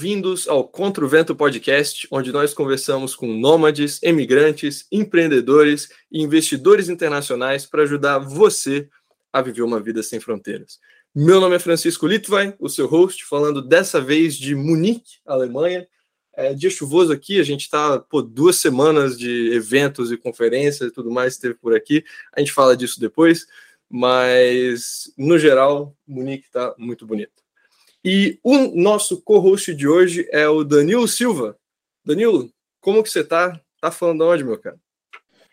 Bem-vindos ao Contra o Vento Podcast, onde nós conversamos com nômades, emigrantes, empreendedores e investidores internacionais para ajudar você a viver uma vida sem fronteiras. Meu nome é Francisco Litvai, o seu host, falando dessa vez de Munique, Alemanha. É dia chuvoso aqui, a gente está por duas semanas de eventos e conferências e tudo mais que teve por aqui. A gente fala disso depois, mas no geral, Munique está muito bonito. E o nosso co-host de hoje é o Danilo Silva. Danilo, como que você tá? Tá falando de onde, meu cara?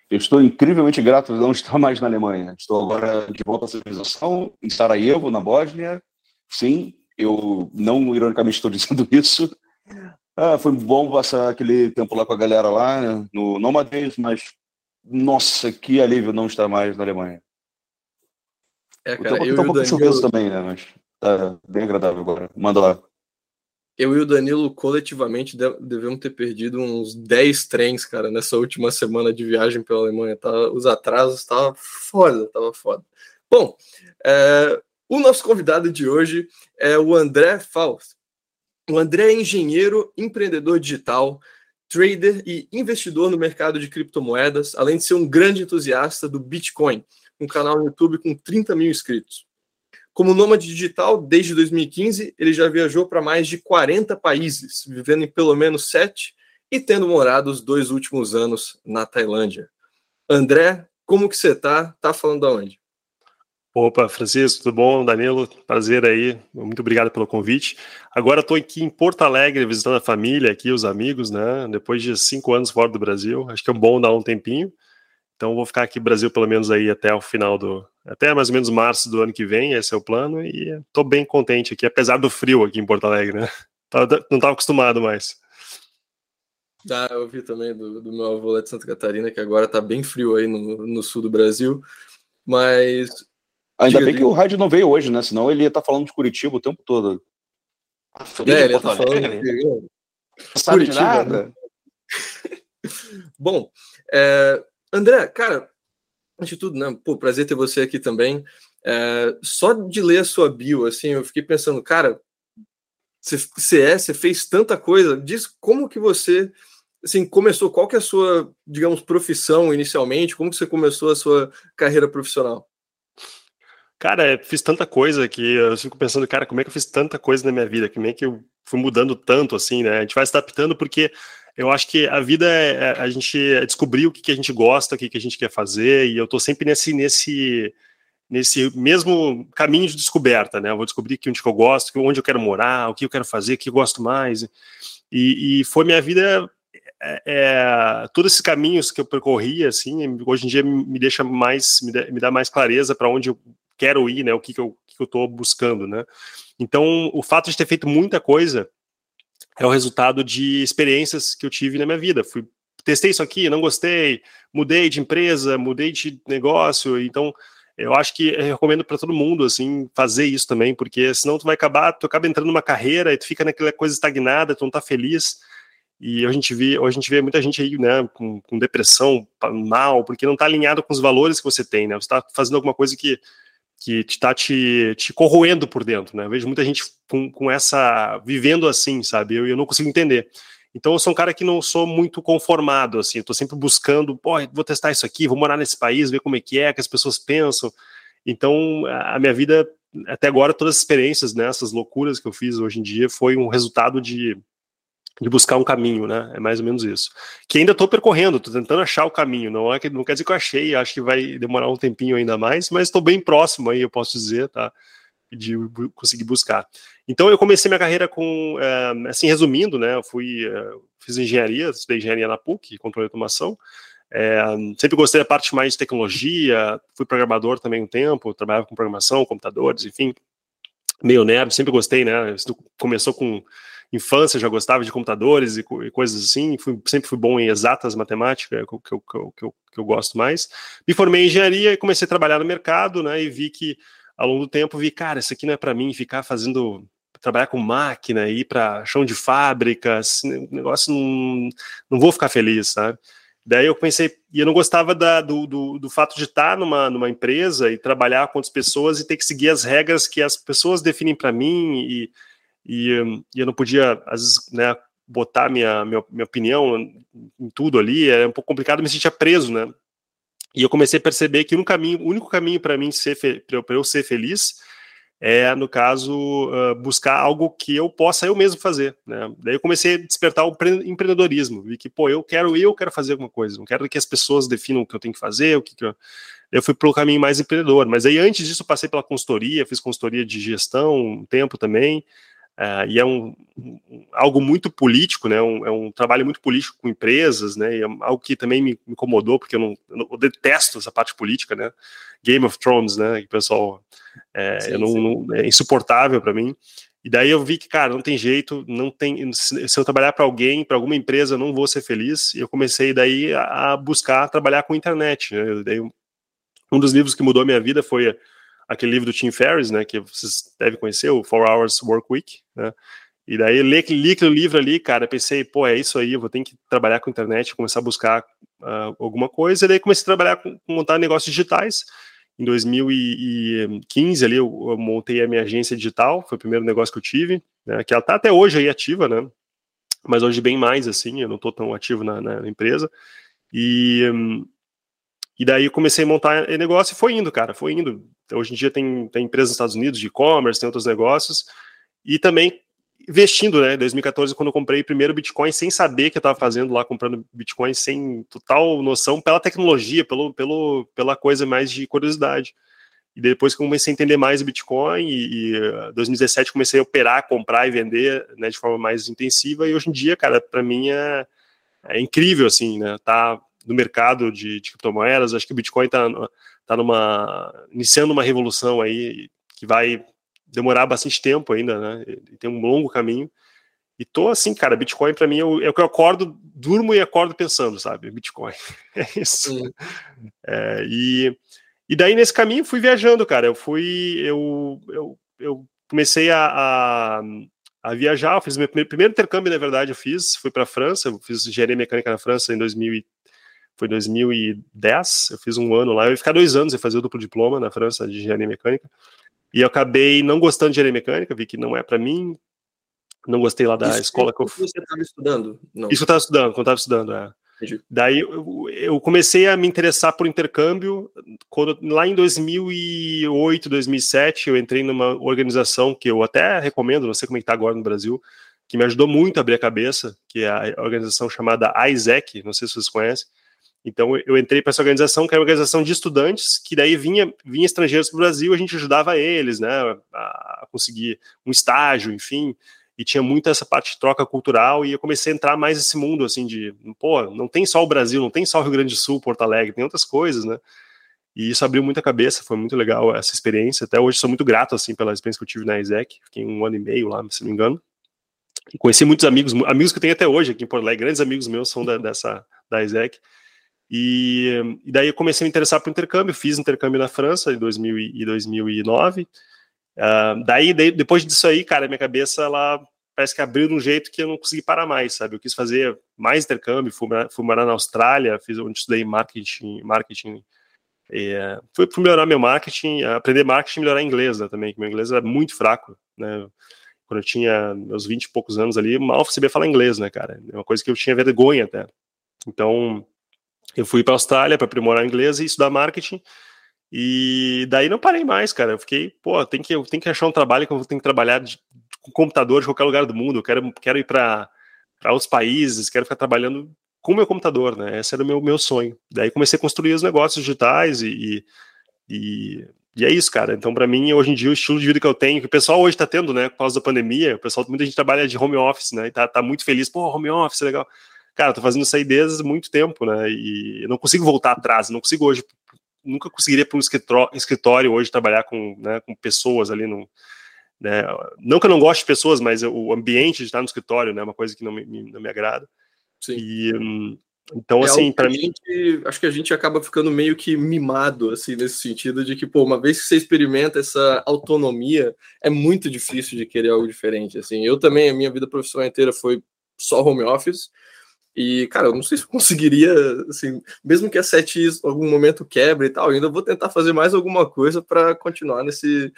Eu estou incrivelmente grato de não estar mais na Alemanha. Estou agora de volta à civilização, em Sarajevo, na Bósnia. Sim, eu não ironicamente estou dizendo isso. Ah, foi bom passar aquele tempo lá com a galera lá no Nomadez, mas nossa, que alívio não estar mais naAlemanha. É, cara, eu tá um pouco Danilo... também, né? Mas Tá bem agradável agora. Manda lá. Eu e o Danilo coletivamente devemos ter perdido uns 10 trens, cara, nessa última semana de viagem pela Alemanha. Tá, os atrasos estavam foda, tava foda. Bom, é, o nosso convidado de hoje é o André Faust. O André é engenheiro, empreendedor digital, trader e investidor no mercado de criptomoedas, além de ser um grande entusiasta do Bitcoin, um canal no YouTube com 30 mil inscritos. Como nômade digital, desde 2015, ele já viajou para mais de 40 países, vivendo em pelo menos sete e tendo morado os dois últimos anos na Tailândia. André, como que você tá? Tá falando de onde? Opa, Francisco, tudo bom? Danilo, prazer aí. Muito obrigado pelo convite. Agora estou aqui em Porto Alegre visitando a família aqui, os amigos, né? Depois de cinco anos fora do Brasil, acho que é bom dar um tempinho. Então vou ficar aqui no Brasil pelo menos aí até o final do, até mais ou menos março do ano que vem, esse é o plano, e estou bem contente aqui, apesar do frio aqui em Porto Alegre, né? Não estava acostumado mais. Ah, eu ouvi também do, do, meu avô lá de Santa Catarina, que agora está bem frio aí no, no, sul do Brasil, mas... Ainda bem que o rádio não veio hoje, né? Senão ele ia estar tá falando de Curitiba o tempo todo. É, ele estar tá falando de... Curitiba, nada. Né? Bom, é... André, cara, antes de tudo, né? Pô, prazer ter você aqui também. É, só de ler a sua bio, assim, eu fiquei pensando, cara, você é, você fez tanta coisa. Diz como que você, assim, começou, qual que é a sua, digamos, profissão inicialmente? Como que você começou a sua carreira profissional? Cara, fiz tanta coisa que eu fico pensando, cara, como é que eu fiz tanta coisa na minha vida? Como é que eu fui mudando tanto, assim, né? A gente vai se adaptando porque eu acho que a vida é, é a gente descobrir o que, que a gente gosta, o que, que a gente quer fazer, e eu estou sempre nesse, nesse, nesse mesmo caminho de descoberta, né? Eu vou descobrir que onde que eu gosto, onde eu quero morar, o que eu quero fazer, o que eu gosto mais. E, e foi minha vida, é, é, todos esses caminhos que eu percorri, assim, hoje em dia me deixa mais, me, dá, me dá mais clareza para onde eu quero ir, né? O que, que eu estou buscando, né? Então, o fato de ter feito muita coisa é o resultado de experiências que eu tive na minha vida. Fui testei isso aqui, não gostei, mudei de empresa, mudei de negócio, então eu acho que eu recomendo para todo mundo assim fazer isso também, porque senão tu vai acabar, tu acaba entrando numa carreira e tu fica naquela coisa estagnada, tu não tá feliz. E a gente vê, a gente vê muita gente aí, né, com, com depressão, mal, porque não está alinhado com os valores que você tem, né? Você está fazendo alguma coisa que que está te, te corroendo por dentro, né? Eu vejo muita gente com, com essa vivendo assim, sabe? Eu, eu não consigo entender. Então eu sou um cara que não sou muito conformado, assim, eu tô sempre buscando, pô, vou testar isso aqui, vou morar nesse país, ver como é que é, que as pessoas pensam. Então a minha vida até agora todas as experiências, né, essas loucuras que eu fiz hoje em dia foi um resultado de de buscar um caminho, né? É mais ou menos isso. Que ainda estou percorrendo, estou tentando achar o caminho. Não é que não quer dizer que eu achei, acho que vai demorar um tempinho ainda mais, mas estou bem próximo aí, eu posso dizer, tá? De conseguir buscar. Então eu comecei minha carreira com, é, assim, resumindo, né? Eu fui, é, fiz engenharia, estudei engenharia na PUC, controle de automação. É, sempre gostei da parte mais de tecnologia, fui programador também um tempo, trabalhava com programação, computadores, enfim, meio nerd, sempre gostei, né? Começou com infância já gostava de computadores e, e coisas assim, fui, sempre fui bom em exatas matemática, que, que, que, que, eu, que eu gosto mais. Me formei em engenharia e comecei a trabalhar no mercado, né, e vi que, ao longo do tempo, vi, cara, isso aqui não é para mim, ficar fazendo trabalhar com máquina, ir para chão de fábrica, negócio não, não vou ficar feliz, sabe? Daí eu pensei, e eu não gostava da, do, do, do, fato de estar numa, numa empresa e trabalhar com outras pessoas e ter que seguir as regras que as pessoas definem para mim e e, e eu não podia, às vezes, né, botar minha, minha, minha opinião em tudo ali, era um pouco complicado, me sentia preso, né? E eu comecei a perceber que um caminho, o único caminho para mim ser para eu ser feliz é, no caso, uh, buscar algo que eu possa eu mesmo fazer. Né? Daí eu comecei a despertar o empreendedorismo. Vi que, pô, eu quero, eu quero fazer alguma coisa, não quero que as pessoas definam o que eu tenho que fazer, o que, que eu... eu fui para o caminho mais empreendedor. Mas aí, antes disso, eu passei pela consultoria, fiz consultoria de gestão um tempo também. Uh, e é um, um, algo muito político, né? Um, é um trabalho muito político com empresas, né? E é algo que também me incomodou, porque eu, não, eu detesto essa parte política, né? Game of Thrones, né? Que pessoal é, sim, não, não, é insuportável para mim. E daí eu vi que, cara, não tem jeito, não tem. Se eu trabalhar para alguém, para alguma empresa, eu não vou ser feliz. E eu comecei daí a, buscar trabalhar com internet. Né? Daí, um dos livros que mudou a minha vida foi aquele livro do Tim Ferriss, né, que vocês devem conhecer, o Four Hours Work Week, né, e daí li, li aquele livro ali, cara, pensei, pô, é isso aí, eu vou ter que trabalhar com internet, começar a buscar uh, alguma coisa, e daí comecei a trabalhar com, montar negócios digitais, em 2015 ali eu, eu, montei a minha agência digital, foi o primeiro negócio que eu tive, né, que ela tá até hoje aí ativa, né, mas hoje bem mais, assim, eu não tô tão ativo na, na empresa, e... Um, e daí eu comecei a montar negócio e foi indo, cara, foi indo. Hoje em dia tem, tem empresas nos Estados Unidos de e-commerce, tem outros negócios. E também investindo, né? Em 2014, quando eu comprei primeiro Bitcoin, sem saber que eu estava fazendo lá, comprando Bitcoin, sem total noção, pela tecnologia, pelo, pelo, pela coisa mais de curiosidade. E depois que eu comecei a entender mais o Bitcoin, e, em 2017 comecei a operar, comprar e vender né, de forma mais intensiva, e hoje em dia, cara, para mim é, é incrível, assim, né? Tá do mercado de, de criptomoedas. Acho que o Bitcoin está tá numa iniciando uma revolução aí que vai demorar bastante tempo ainda, né? Tem um longo caminho. E tô assim, cara, Bitcoin para mim é o, é o, que eu acordo, durmo e acordo pensando, sabe? Bitcoin. É isso. É, e, e daí nesse caminho fui viajando, cara. Eu fui, eu, eu, eu comecei a, a, a viajar. Eu fiz meu primeiro, primeiro intercâmbio, na verdade, eu fiz. Fui para a França, eu fiz engenharia mecânica na França em 2000 foi 2010, eu fiz um ano lá, eu ia ficar dois anos e fazer o duplo diploma na França de engenharia mecânica, e eu acabei não gostando de engenharia mecânica, vi que não é para mim, não gostei lá da Isso escola que eu Você estava estudando? Não. Isso eu estava estudando, quando estava estudando, é. Daí eu, eu, comecei a me interessar por intercâmbio quando, lá em 2008, 2007, eu entrei numa organização que eu até recomendo, não sei como é está agora no Brasil, que me ajudou muito a abrir a cabeça, que é a organização chamada ISEC, não sei se vocês conhecem, então eu entrei para essa organização, que é uma organização de estudantes, que daí vinha, vinha estrangeiros para o Brasil, a gente ajudava eles, né, a conseguir um estágio, enfim, e tinha muito essa parte de troca cultural, e eu comecei a entrar mais nesse mundo, assim, de, pô, não tem só o Brasil, não tem só o Rio Grande do Sul, Porto Alegre, tem outras coisas, né, e isso abriu muita cabeça, foi muito legal essa experiência, até hoje sou muito grato, assim, pela experiência que eu tive na ISEC, fiquei um ano e meio lá, se não me engano, e conheci muitos amigos, amigos que eu tenho até hoje aqui em Porto Alegre, grandes amigos meus são da, dessa, da ISEC, e, e, daí eu comecei a me interessar por intercâmbio, fiz intercâmbio na França em 2000 e 2009. Uh, ah, daí, daí, depois disso aí, cara, minha cabeça ela parece que abriu de um jeito que eu não consegui parar mais, sabe? Eu quis fazer mais intercâmbio, fui, fui morar na Austrália, fiz onde estudei marketing, marketing fui, fui melhorar meu marketing, aprender marketing e melhorar inglês né, também, que meu inglês era muito fraco, né? Quando eu tinha meus 20 e poucos anos ali, mal sabia falar inglês, né, cara? É uma coisa que eu tinha vergonha até. Então, eu fui para a Austrália para aprimorar inglês e estudar marketing. E daí não parei mais, cara. Eu fiquei, pô, tem que, eu tenho que achar um trabalho que eu tenho que trabalhar de, com computador de qualquer lugar do mundo. Eu quero, quero ir para outros países, quero ficar trabalhando com o meu computador, né? Esse era o meu, meu sonho. Daí comecei a construir os negócios digitais e, e, e é isso, cara. Então, para mim, hoje em dia, o estilo de vida que eu tenho, que o pessoal hoje está tendo, né, por causa da pandemia, o pessoal, muita gente trabalha de home office, né, e tá, tá muito feliz, pô, home office, legal cara, tô fazendo desde muito tempo, né? E eu não consigo voltar atrás, não consigo hoje, nunca conseguiria para um escritório hoje trabalhar com, né, com pessoas ali no. Né? Não que eu não goste de pessoas, mas o ambiente de estar no escritório né, é uma coisa que não me, não me agrada. Sim. E, hum, então, é assim, para mim. acho que a gente acaba ficando meio que mimado, assim, nesse sentido de que, pô, uma vez que você experimenta essa autonomia, é muito difícil de querer algo diferente. Assim, eu também, a minha vida profissional inteira foi só home office. E, cara, eu não sei se eu conseguiria, assim, mesmo que a 7 em algum momento quebre e tal, ainda vou tentar fazer mais alguma coisa para continuar nesse,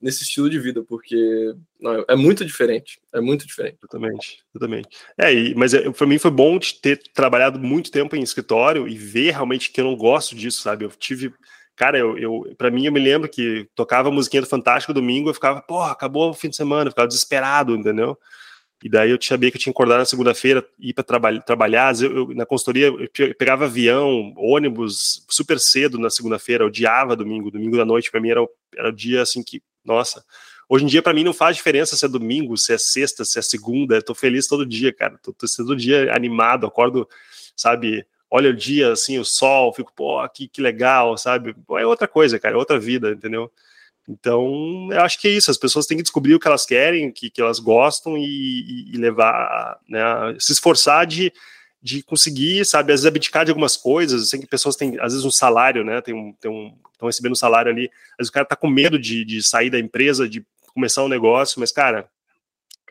nesse estilo de vida, porque não, é muito diferente, é muito diferente. Totalmente, totalmente. É, e, mas é, para mim foi bom ter trabalhado muito tempo em escritório e ver realmente que eu não gosto disso, sabe? Eu tive cara, eu, eu para mim eu me lembro que tocava a musiquinha do Fantástico domingo, eu ficava, porra, acabou o fim de semana, eu ficava desesperado, entendeu? E daí eu sabia que eu tinha que acordar na segunda-feira, ir para traba trabalhar. Eu, eu, na consultoria, eu pegava avião, ônibus super cedo na segunda-feira, odiava domingo. Domingo da noite, para mim, era o, era o dia assim que, nossa. Hoje em dia, para mim, não faz diferença se é domingo, se é sexta, se é segunda. Eu tô feliz todo dia, cara. Tô, tô todo dia animado, acordo, sabe? Olha o dia, assim, o sol, fico, pô, que, que legal, sabe? É outra coisa, cara, é outra vida, entendeu? Então, eu acho que é isso, as pessoas têm que descobrir o que elas querem, o que, que elas gostam e, e levar, né, se esforçar de, de conseguir, sabe, às vezes abdicar de algumas coisas, assim, que pessoas têm, às vezes, um salário, né, tem um, tem um, estão recebendo um salário ali, às vezes o cara tá com medo de, de sair da empresa, de começar um negócio, mas, cara,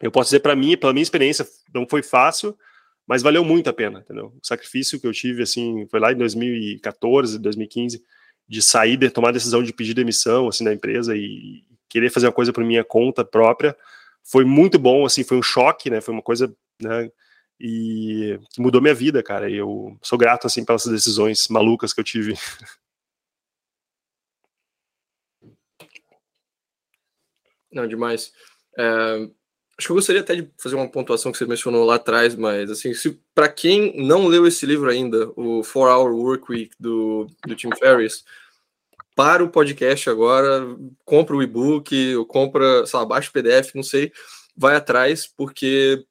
eu posso dizer para mim, pela minha experiência, não foi fácil, mas valeu muito a pena, entendeu? O sacrifício que eu tive, assim, foi lá em 2014, 2015, de sair, de tomar a decisão de pedir demissão assim na empresa e querer fazer uma coisa por minha conta própria, foi muito bom, assim, foi um choque, né? Foi uma coisa, né? E mudou minha vida, cara. E eu sou grato assim pelas decisões malucas que eu tive. Não, demais. É, acho que eu gostaria até de fazer uma pontuação que você mencionou lá atrás, mas assim, se para quem não leu esse livro ainda, o Four Hour Work Week do, do Tim Ferriss, para o podcast agora, compra o e-book, ou compra, sei lá, baixa o PDF, não sei, vai atrás, porque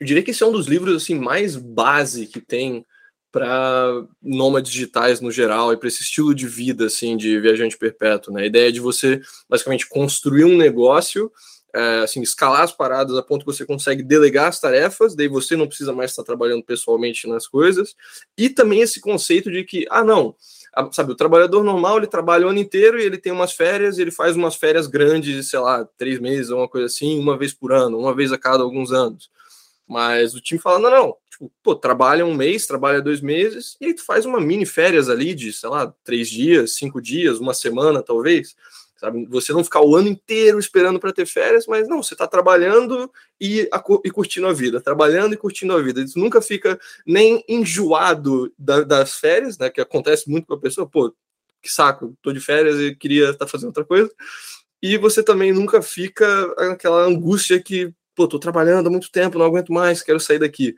eu diria que esse é um dos livros assim mais base que tem para nômades digitais no geral e para esse estilo de vida assim de viajante perpétuo, né? A ideia de você basicamente construir um negócio é, assim, escalar as paradas a ponto que você consegue delegar as tarefas, daí você não precisa mais estar trabalhando pessoalmente nas coisas, e também esse conceito de que, ah, não, sabe, o trabalhador normal, ele trabalha o ano inteiro e ele tem umas férias, e ele faz umas férias grandes, sei lá, três meses, uma coisa assim, uma vez por ano, uma vez a cada alguns anos. Mas o time fala, não, não, tipo, pô, trabalha um mês, trabalha dois meses, e aí tu faz uma mini férias ali de, sei lá, três dias, cinco dias, uma semana, talvez, Sabe? Você não ficar o ano inteiro esperando para ter férias, mas não, você está trabalhando e, a, e, curtindo a vida, trabalhando e curtindo a vida. Isso nunca fica nem enjoado da, das férias, né? Que acontece muito com a pessoa, pô, que saco, tô de férias e queria estar tá fazendo outra coisa. E você também nunca fica aquela angústia que, pô, tô trabalhando há muito tempo, não aguento mais, quero sair daqui.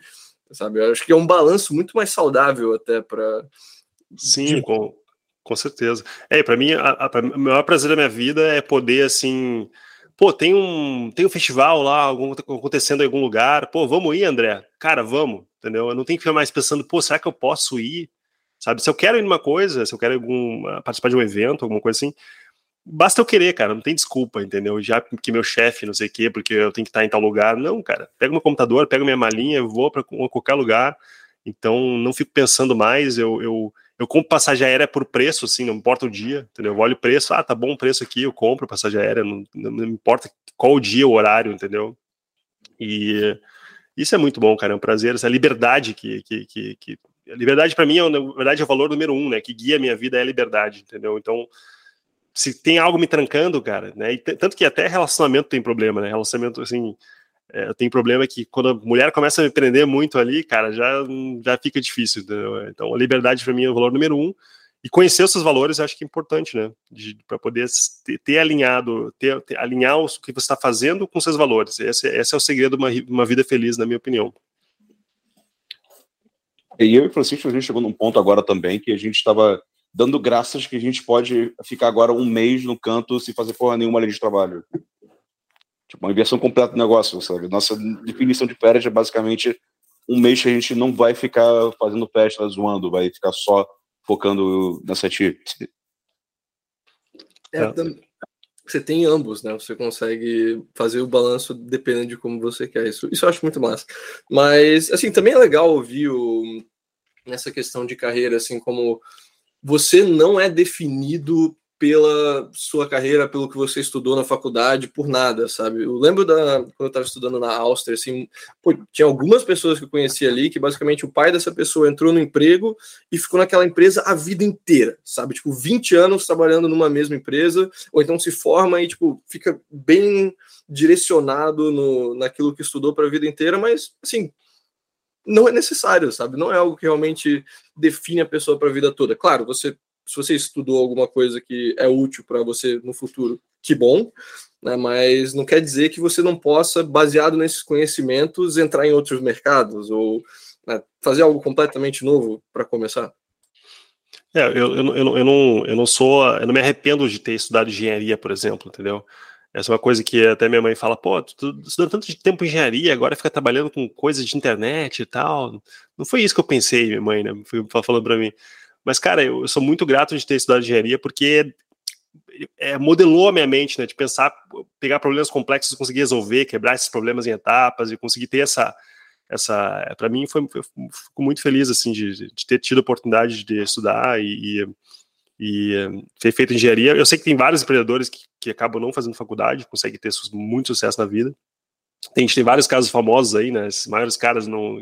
Sabe? Eu acho que é um balanço muito mais saudável até para Sim, com, com certeza. É, para mim, a, a, o maior prazer da minha vida é poder, assim, pô, tem um, tem um festival lá, algum, acontecendo em algum lugar, pô, vamos ir, André? Cara, vamos, entendeu? Eu não tenho que ficar mais pensando, pô, será que eu posso ir? Sabe, se eu quero ir numa coisa, se eu quero algum, participar de um evento, alguma coisa assim, basta eu querer, cara, não tem desculpa, entendeu? Já que meu chefe, não sei o quê, porque eu tenho que estar em tal lugar. Não, cara, pega meu computador, pega minha malinha, vou para qualquer lugar. Então, não fico pensando mais, eu, eu eu compro passagem aérea por preço, assim, não importa o dia, entendeu? Eu olho o preço, ah, tá bom o preço aqui, eu compro passagem aérea, não, não importa qual o dia, o horário, entendeu? E isso é muito bom, cara, é um prazer, essa liberdade que, que, que, que liberdade para mim é, na verdade, é o valor número um, né, que guia a minha vida é a liberdade, entendeu? Então, se tem algo me trancando, cara, né, e tanto que até relacionamento tem problema, né, relacionamento, assim, é, problema que quando a mulher começa a me prender muito ali, cara, já, já fica difícil. Entendeu? Então, a liberdade para mim é o valor número um. E conhecer os seus valores eu acho que é importante, né? Para poder ter, ter alinhado, ter, ter, alinhar o que você está fazendo com seus valores. Esse, esse é o segredo de uma, uma vida feliz, na minha opinião. E eu e Francisco, a gente chegou num ponto agora também que a gente estava dando graças que a gente pode ficar agora um mês no canto sem fazer porra nenhuma ali de trabalho. Tipo, uma inversão completa do negócio, sabe? Nossa definição de férias é basicamente um mês que a gente não vai ficar fazendo festa zoando, vai ficar só focando nessa TI. É, é. Você tem ambos, né? Você consegue fazer o balanço dependendo de como você quer. Isso, isso eu acho muito massa. Mas, assim, também é legal ouvir o, nessa questão de carreira, assim, como você não é definido pela sua carreira, pelo que você estudou na faculdade, por nada, sabe? Eu lembro da quando eu estava estudando na Áustria, assim, pô, tinha algumas pessoas que eu conhecia ali que basicamente o pai dessa pessoa entrou no emprego e ficou naquela empresa a vida inteira, sabe? Tipo, 20 anos trabalhando numa mesma empresa, ou então se forma e tipo fica bem direcionado no, naquilo que estudou para a vida inteira, mas assim, não é necessário, sabe? Não é algo que realmente define a pessoa para a vida toda. Claro, você se você estudou alguma coisa que é útil para você no futuro, que bom, né? mas não quer dizer que você não possa, baseado nesses conhecimentos, entrar em outros mercados ou né, fazer algo completamente novo para começar. É, eu, eu, eu, eu, não, eu não sou, eu não me arrependo de ter estudado engenharia, por exemplo, entendeu? Essa é uma coisa que até minha mãe fala, pô, tu estudou tanto de tempo engenharia, agora fica trabalhando com coisas de internet e tal. Não foi isso que eu pensei, minha mãe, né? Foi falando para mim. Mas, cara, eu, eu, sou muito grato de ter estudado engenharia porque é, modelou a minha mente, né? De pensar, pegar problemas complexos, conseguir resolver, quebrar esses problemas em etapas e conseguir ter essa. essa para mim, foi, foi, fico muito feliz, assim, de, de ter tido a oportunidade de estudar e, e, e ter feito engenharia. Eu sei que tem vários empreendedores que, que acabam não fazendo faculdade, conseguem ter muito sucesso na vida. A gente tem vários casos famosos aí, né? Os maiores caras não.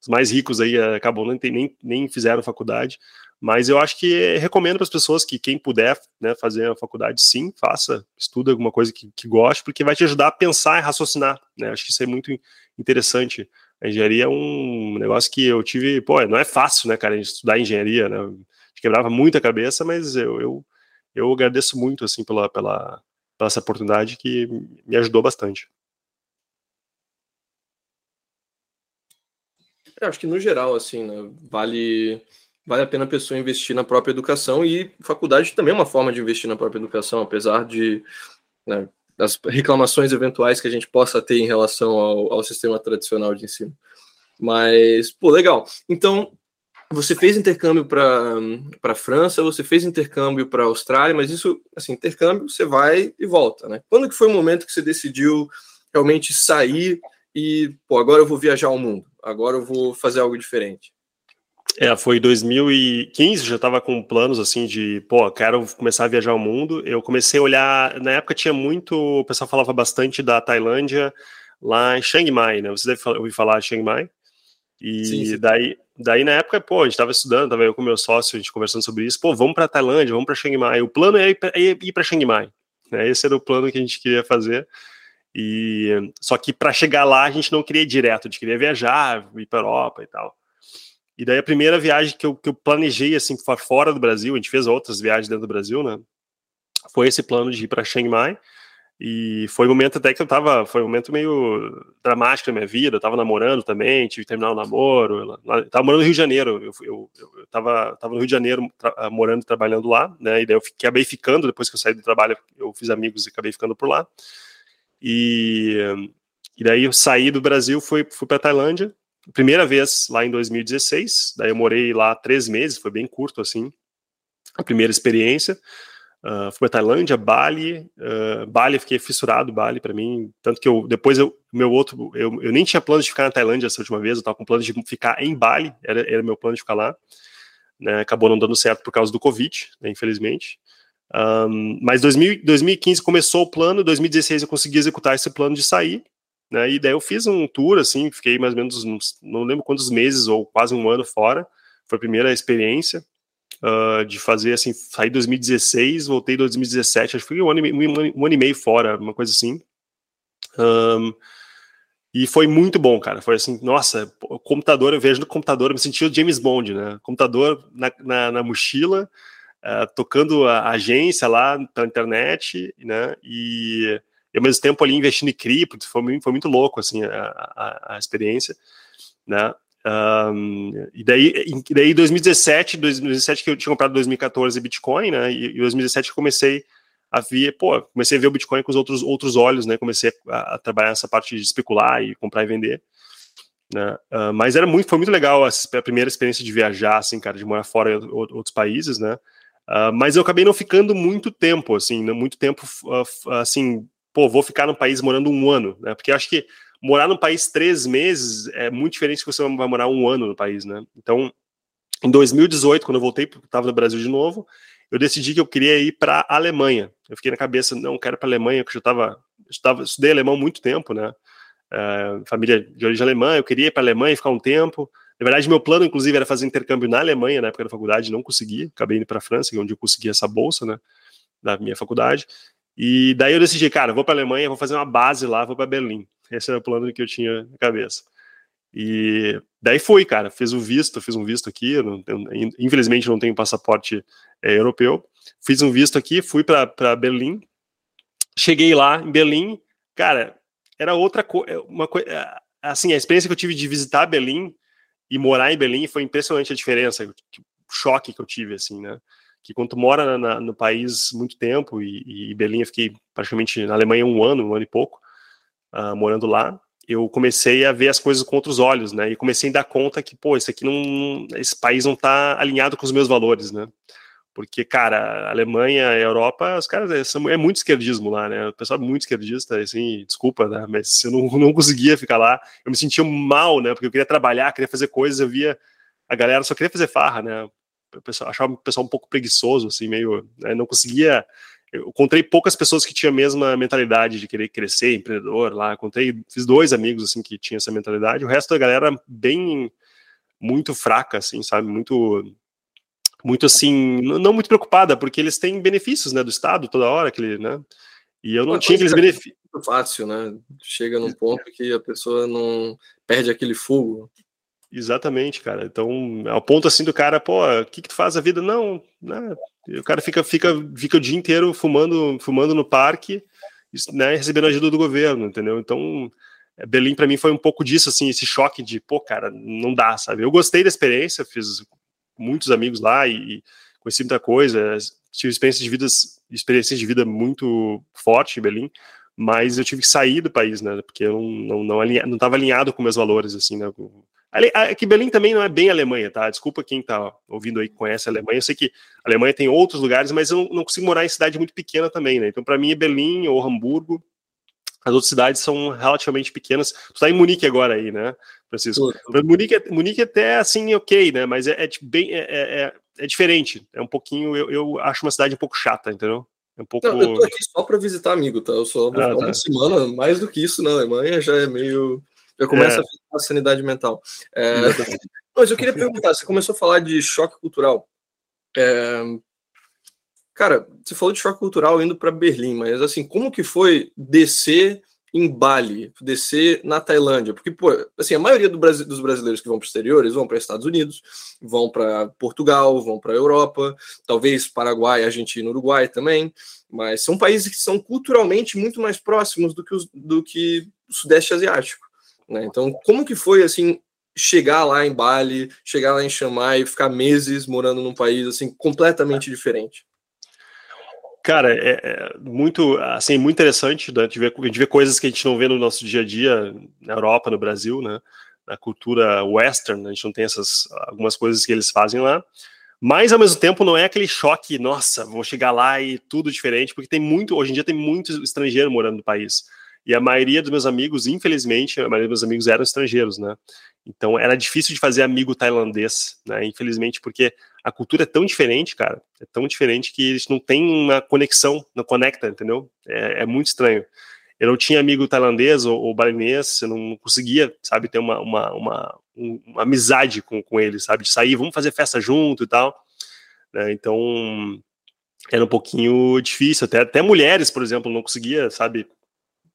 Os mais ricos aí acabam nem, nem, nem fizeram faculdade. Mas eu acho que recomendo para as pessoas que quem puder né, fazer a faculdade, sim, faça, estuda alguma coisa que, que goste, porque vai te ajudar a pensar e raciocinar. Né? Acho que isso é muito interessante. A engenharia é um negócio que eu tive, pô, não é fácil, né, cara, estudar engenharia, né? Quebrava muita cabeça, mas eu, eu, eu agradeço muito, assim, pela, pela, pela essa oportunidade que me ajudou bastante. Eu acho que no geral, assim, né, vale vale a pena a pessoa investir na própria educação e faculdade também é uma forma de investir na própria educação, apesar de né, das reclamações eventuais que a gente possa ter em relação ao, ao sistema tradicional de ensino. Mas, pô, legal. Então, você fez intercâmbio para a França, você fez intercâmbio para a Austrália, mas isso, assim, intercâmbio, você vai e volta, né? Quando que foi o momento que você decidiu realmente sair e, pô, agora eu vou viajar ao mundo, agora eu vou fazer algo diferente? É, foi 2015, já estava com planos assim de, pô, quero começar a viajar o mundo. Eu comecei a olhar, na época tinha muito, o pessoal falava bastante da Tailândia lá em Chiang Mai, né? Você deve ouvir falar de Chiang Mai. E sim, sim. daí, daí na época, pô, a gente estava estudando, tava eu com meu sócio, a gente conversando sobre isso, pô, vamos para Tailândia, vamos para Chiang Mai. O plano é ir para Chiang Mai. Né? Esse era o plano que a gente queria fazer. E só que para chegar lá a gente não queria ir direto, a gente queria viajar, ir para Europa e tal. E daí a primeira viagem que eu, que eu planejei, assim, fora do Brasil, a gente fez outras viagens dentro do Brasil, né? Foi esse plano de ir para Chiang Mai. E foi um momento até que eu tava, foi um momento meio dramático na minha vida, eu tava namorando também, tive que terminar o namoro, eu tava morando no Rio de Janeiro, eu, eu, eu tava, tava no Rio de Janeiro ah, morando e trabalhando lá, né, e daí eu acabei ficando, depois que eu saí do trabalho, eu fiz amigos e acabei ficando por lá, e, e daí eu saí do Brasil, fui, fui para Tailândia, primeira vez lá em 2016, daí eu morei lá três meses, foi bem curto assim, a primeira experiência. Uh, fui para Tailândia, Bali, uh, Bali, fiquei fissurado Bali para mim, tanto que eu depois eu meu outro eu, eu nem tinha plano de ficar na Tailândia essa última vez, eu estava com plano de ficar em Bali, era, era meu plano de ficar lá, né, acabou não dando certo por causa do Covid, né, infelizmente. Um, mas 2000, 2015 começou o plano, 2016 eu consegui executar esse plano de sair, né? E daí eu fiz um tour, assim, fiquei mais ou menos, não lembro quantos meses ou quase um ano fora. Foi a primeira experiência uh, de fazer, assim, saí em 2016, voltei em 2017, acho que foi um ano, e, um, um ano e meio fora, uma coisa assim. Um, e foi muito bom, cara. Foi assim, nossa, o computador, eu vejo no computador, eu me senti o James Bond, né? Computador na, na, na mochila, uh, tocando a agência lá pela internet, né? E e ao mesmo tempo ali investindo em cripto, foi, foi muito louco, assim, a, a, a experiência, né, um, e daí, daí 2017, 2017 que eu tinha comprado 2014 Bitcoin, né, e, em 2017 eu comecei a ver, pô, comecei a ver o Bitcoin com os outros, outros olhos, né, comecei a, a trabalhar essa parte de especular e comprar e vender, né, uh, mas era muito, foi muito legal a, primeira experiência de viajar, assim, cara, de morar fora em outros países, né, uh, mas eu acabei não ficando muito tempo, assim, muito tempo, uh, assim, pô, vou ficar no país morando um ano, né? Porque acho que morar no país três meses é muito diferente se você vai morar um ano no país, né? Então, em 2018, quando eu voltei, estava no Brasil de novo, eu decidi que eu queria ir para a Alemanha. Eu fiquei na cabeça, não, quero para a Alemanha, porque eu estava, estudei alemão muito tempo, né? Uh, família de origem alemã, eu queria ir para a Alemanha ficar um tempo. Na verdade, meu plano, inclusive, era fazer intercâmbio na Alemanha, na época da faculdade, não consegui, acabei indo para a França, é onde eu consegui essa bolsa, né, da minha faculdade. E daí eu decidi, cara, vou para a Alemanha, vou fazer uma base lá, vou para Berlim. Esse era o plano que eu tinha na cabeça. E daí fui, cara, fiz o visto, fiz um visto aqui, não, infelizmente não tenho passaporte é, europeu. Fiz um visto aqui, fui para Berlim. Cheguei lá em Berlim, cara, era outra coisa, uma coisa, é, assim, a experiência que eu tive de visitar Berlim e morar em Berlim foi impressionante a diferença, o choque que eu tive, assim, né? Que quando tu mora na, no país muito tempo, e, e Berlim eu fiquei praticamente na Alemanha um ano, um ano e pouco, uh, morando lá, eu comecei a ver as coisas com outros olhos, né? E comecei a dar conta que, pô, esse aqui não, esse país não está alinhado com os meus valores, né? Porque, cara, Alemanha, Europa, os caras é, são, é muito esquerdismo lá, né? O pessoal é muito esquerdista, assim, desculpa, né? Mas eu não, não conseguia ficar lá. Eu me sentia mal, né? Porque eu queria trabalhar, queria fazer coisas, eu via a galera só queria fazer farra, né? O pessoal achava o pessoal um pouco preguiçoso, assim, meio. Né? Não conseguia. Eu encontrei poucas pessoas que tinham a mesma mentalidade de querer crescer, empreendedor lá. Encontrei, fiz dois amigos, assim, que tinham essa mentalidade. O resto da galera bem. Muito fraca, assim, sabe? Muito muito assim, não muito preocupada, porque eles têm benefícios, né, do Estado toda hora, aquele, né? E eu não tinha aqueles benefícios. Muito fácil, né? Chega num ponto que a pessoa não perde aquele fogo. Exatamente, cara. Então, ao ponto assim do cara, pô, o que que tu faz a vida? Não, né? O cara fica, fica, fica o dia inteiro fumando, fumando no parque, né, recebendo ajuda do governo, entendeu? Então, é, Berlim para mim foi um pouco disso, assim, esse choque de, pô, cara, não dá, sabe? Eu gostei da experiência, fiz muitos amigos lá e, e conheci muita coisa, tive experiências de vida, experiências de vida muito forte em Berlim, mas eu tive que sair do país, né? Porque eu não não não, não estava alinhado com meus valores, assim, né? É que Berlim também não é bem Alemanha, tá? Desculpa quem tá ouvindo aí que conhece a Alemanha. Eu sei que a Alemanha tem outros lugares, mas eu não consigo morar em cidade muito pequena também, né? Então, para mim, é Berlim ou Hamburgo. As outras cidades são relativamente pequenas. Tu tá em Munique agora aí, né? Francisco. Munique, é, Munique até assim, ok, né? Mas é, é bem é, é, é, é, diferente. É um pouquinho, eu, eu acho uma cidade um pouco chata, entendeu? É um pouco. Não, eu tô aqui só para visitar amigo, tá? Eu só vou ah, uma tá. semana, mais do que isso na Alemanha, já é meio. Já começa é. a ficar a sanidade mental. Mas eu queria perguntar, você começou a falar de choque cultural. Cara, você falou de choque cultural indo para Berlim, mas assim, como que foi descer em Bali, descer na Tailândia, porque pô, assim, a maioria do Brasil, dos brasileiros que vão para o exterior, eles vão para Estados Unidos, vão para Portugal, vão para Europa, talvez Paraguai, Argentina, Uruguai também, mas são países que são culturalmente muito mais próximos do que, os, do que o Sudeste Asiático. Né? Então, como que foi assim chegar lá em Bali, chegar lá em Chiang e ficar meses morando num país assim completamente diferente? Cara, é, é, muito, assim, muito interessante né, de, ver, de ver coisas que a gente não vê no nosso dia a dia na Europa, no Brasil, né? Na cultura western, a gente não tem essas algumas coisas que eles fazem lá. Mas ao mesmo tempo não é aquele choque, nossa, vou chegar lá e tudo diferente, porque tem muito, hoje em dia tem muito estrangeiro morando no país. E a maioria dos meus amigos, infelizmente, a maioria dos meus amigos eram estrangeiros, né? Então era difícil de fazer amigo tailandês, né? Infelizmente, porque a cultura é tão diferente, cara, é tão diferente que eles não tem uma conexão, não conecta, entendeu? É, é muito estranho. Eu não tinha amigo tailandês ou, ou balinês, eu não conseguia, sabe, ter uma, uma, uma, uma amizade com, com eles, sabe, de sair, vamos fazer festa junto e tal. Né? Então, era um pouquinho difícil, até, até mulheres, por exemplo, não conseguia, sabe,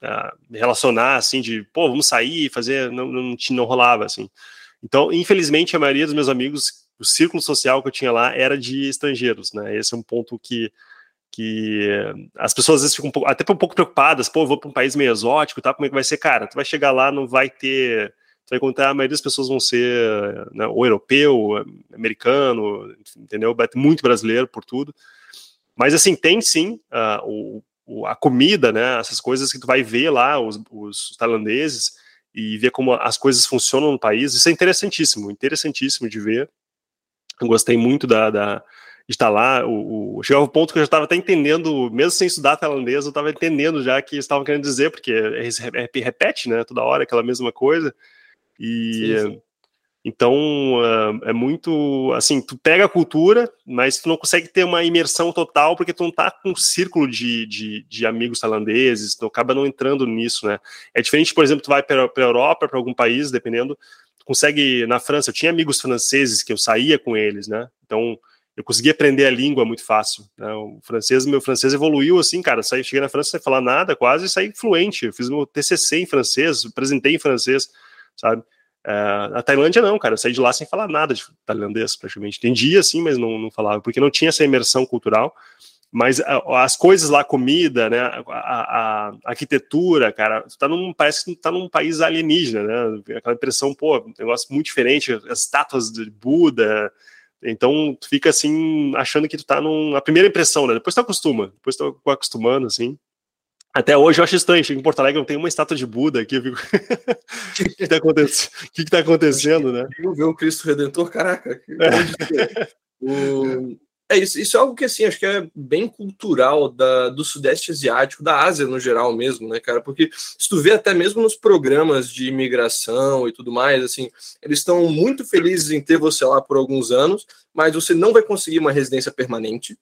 uh, relacionar, assim, de, pô, vamos sair, fazer, não, não, não rolava, assim. Então, infelizmente, a maioria dos meus amigos o círculo social que eu tinha lá era de estrangeiros, né? Esse é um ponto que, que as pessoas às vezes ficam um pouco, até um pouco preocupadas, pô, eu vou para um país meio exótico, tá? Como é que vai ser? Cara, tu vai chegar lá, não vai ter, tu vai encontrar, a maioria das pessoas vão ser né, ou europeu, americano, entendeu? Muito brasileiro por tudo. Mas assim, tem sim uh, o, a comida, né? Essas coisas que tu vai ver lá, os, os tailandeses, e ver como as coisas funcionam no país. Isso é interessantíssimo, interessantíssimo de ver. Eu gostei muito da, da de estar lá. O, o, chegava o ponto que eu já estava até entendendo, mesmo sem estudar tailandês, eu estava entendendo já que estavam querendo dizer, porque repete, né, toda hora aquela mesma coisa. E, sim, sim. Então, uh, é muito, assim, tu pega a cultura, mas tu não consegue ter uma imersão total, porque tu não tá com um círculo de, de, de amigos tailandeses, tu acaba não entrando nisso, né? É diferente, por exemplo, tu vai para a Europa, para algum país, dependendo, consegue, na França, eu tinha amigos franceses que eu saía com eles, né? Então, eu consegui aprender a língua muito fácil. Né? O francês, meu francês evoluiu assim, cara. Saí, cheguei na França sem falar nada, quase saí fluente. Eu fiz meu TCC em francês, apresentei em francês, sabe? Uh, a Tailândia não, cara, eu saí de lá sem falar nada de tailandês, praticamente. Entendia, assim, mas não, não falava, porque não tinha essa imersão cultural. Mas as coisas lá, comida, né, a, a, a, arquitetura, cara, tá num, parece que tá num país alienígena, né? Aquela impressão, pô, um negócio muito diferente, as estátuas de Buda. Então, tu fica assim, achando que tu tá numa primeira impressão, né? Depois tu acostuma, depois tu acostumando, assim. Até hoje eu acho estranho, chego em Porto Alegre, não tem uma estátua de Buda aqui, eu fico... o que, que, tá acontecendo? O que, que tá acontecendo, né? Eu ver o Cristo Redentor, caraca. É. o... é isso, isso é algo que assim, acho que é bem cultural da, do Sudeste Asiático, da Ásia no geral mesmo, né, cara? Porque se tu vê até mesmo nos programas de imigração e tudo mais, assim, eles estão muito felizes em ter você lá por alguns anos, mas você não vai conseguir uma residência permanente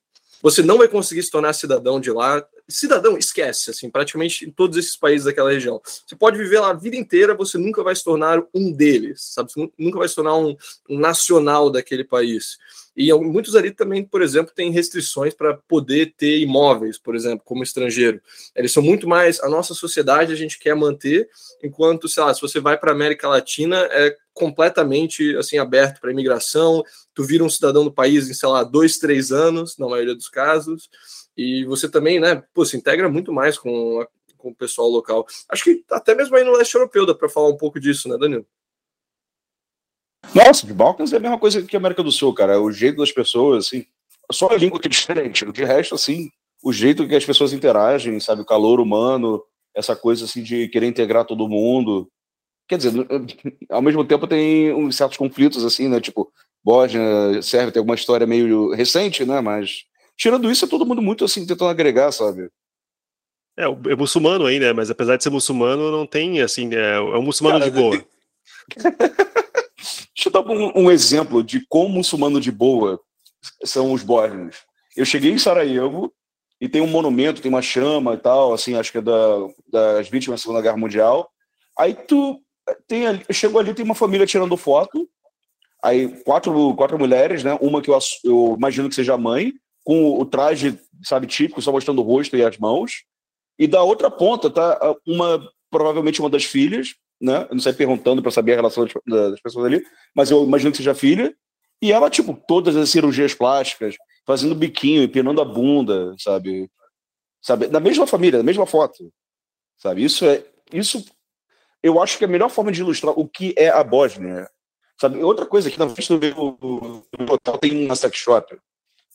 você não vai conseguir se tornar cidadão de lá. Cidadão, esquece, assim, praticamente em todos esses países daquela região. Você pode viver lá a vida inteira, você nunca vai se tornar um deles, sabe? Você nunca vai se tornar um, um nacional daquele país. E muitos ali também, por exemplo, têm restrições para poder ter imóveis, por exemplo, como estrangeiro. Eles são muito mais. A nossa sociedade a gente quer manter, enquanto, sei lá, se você vai para a América Latina, é completamente assim aberto para imigração. Tu vira um cidadão do país em, sei lá, dois, três anos, na maioria dos casos. E você também, né, pô, se integra muito mais com, a, com o pessoal local. Acho que até mesmo aí no leste europeu dá para falar um pouco disso, né, Danilo? Nossa, de Balkans é a mesma coisa que a América do Sul, cara. O jeito das pessoas, assim, só a língua que é diferente. De resto, assim, o jeito que as pessoas interagem, sabe, o calor humano, essa coisa assim de querer integrar todo mundo. Quer dizer, ao mesmo tempo tem uns certos conflitos, assim, né? Tipo, Bósnia, Sérvia tem alguma história meio recente, né? Mas, tirando isso, é todo mundo muito, assim, tentando agregar, sabe? É, é muçulmano aí, né? Mas apesar de ser muçulmano, não tem, assim, é, é um muçulmano Cara, de boa. Deixa eu dar um, um, exemplo de como muçulmano de boa são os bósnios. Eu cheguei em Sarajevo e tem um monumento, tem uma chama e tal, assim, acho que é da, das vítimas da Segunda Guerra Mundial. Aí tu tem ali, chegou ali, tem uma família tirando foto, aí quatro, quatro mulheres, né? Uma que eu, eu imagino que seja mãe, com o traje, sabe, típico, só mostrando o rosto e as mãos. E da outra ponta tá uma, provavelmente uma das filhas, né? Eu não sei perguntando para saber a relação das pessoas ali, mas eu imagino que seja filha. E ela, tipo, todas as cirurgias plásticas, fazendo biquinho, empinando a bunda, sabe? Sabe? Da mesma família, da mesma foto. Sabe? Isso é. Isso eu acho que é a melhor forma de ilustrar o que é a Bósnia. Sabe? Outra coisa que na frente do hotel tem uma sex shop.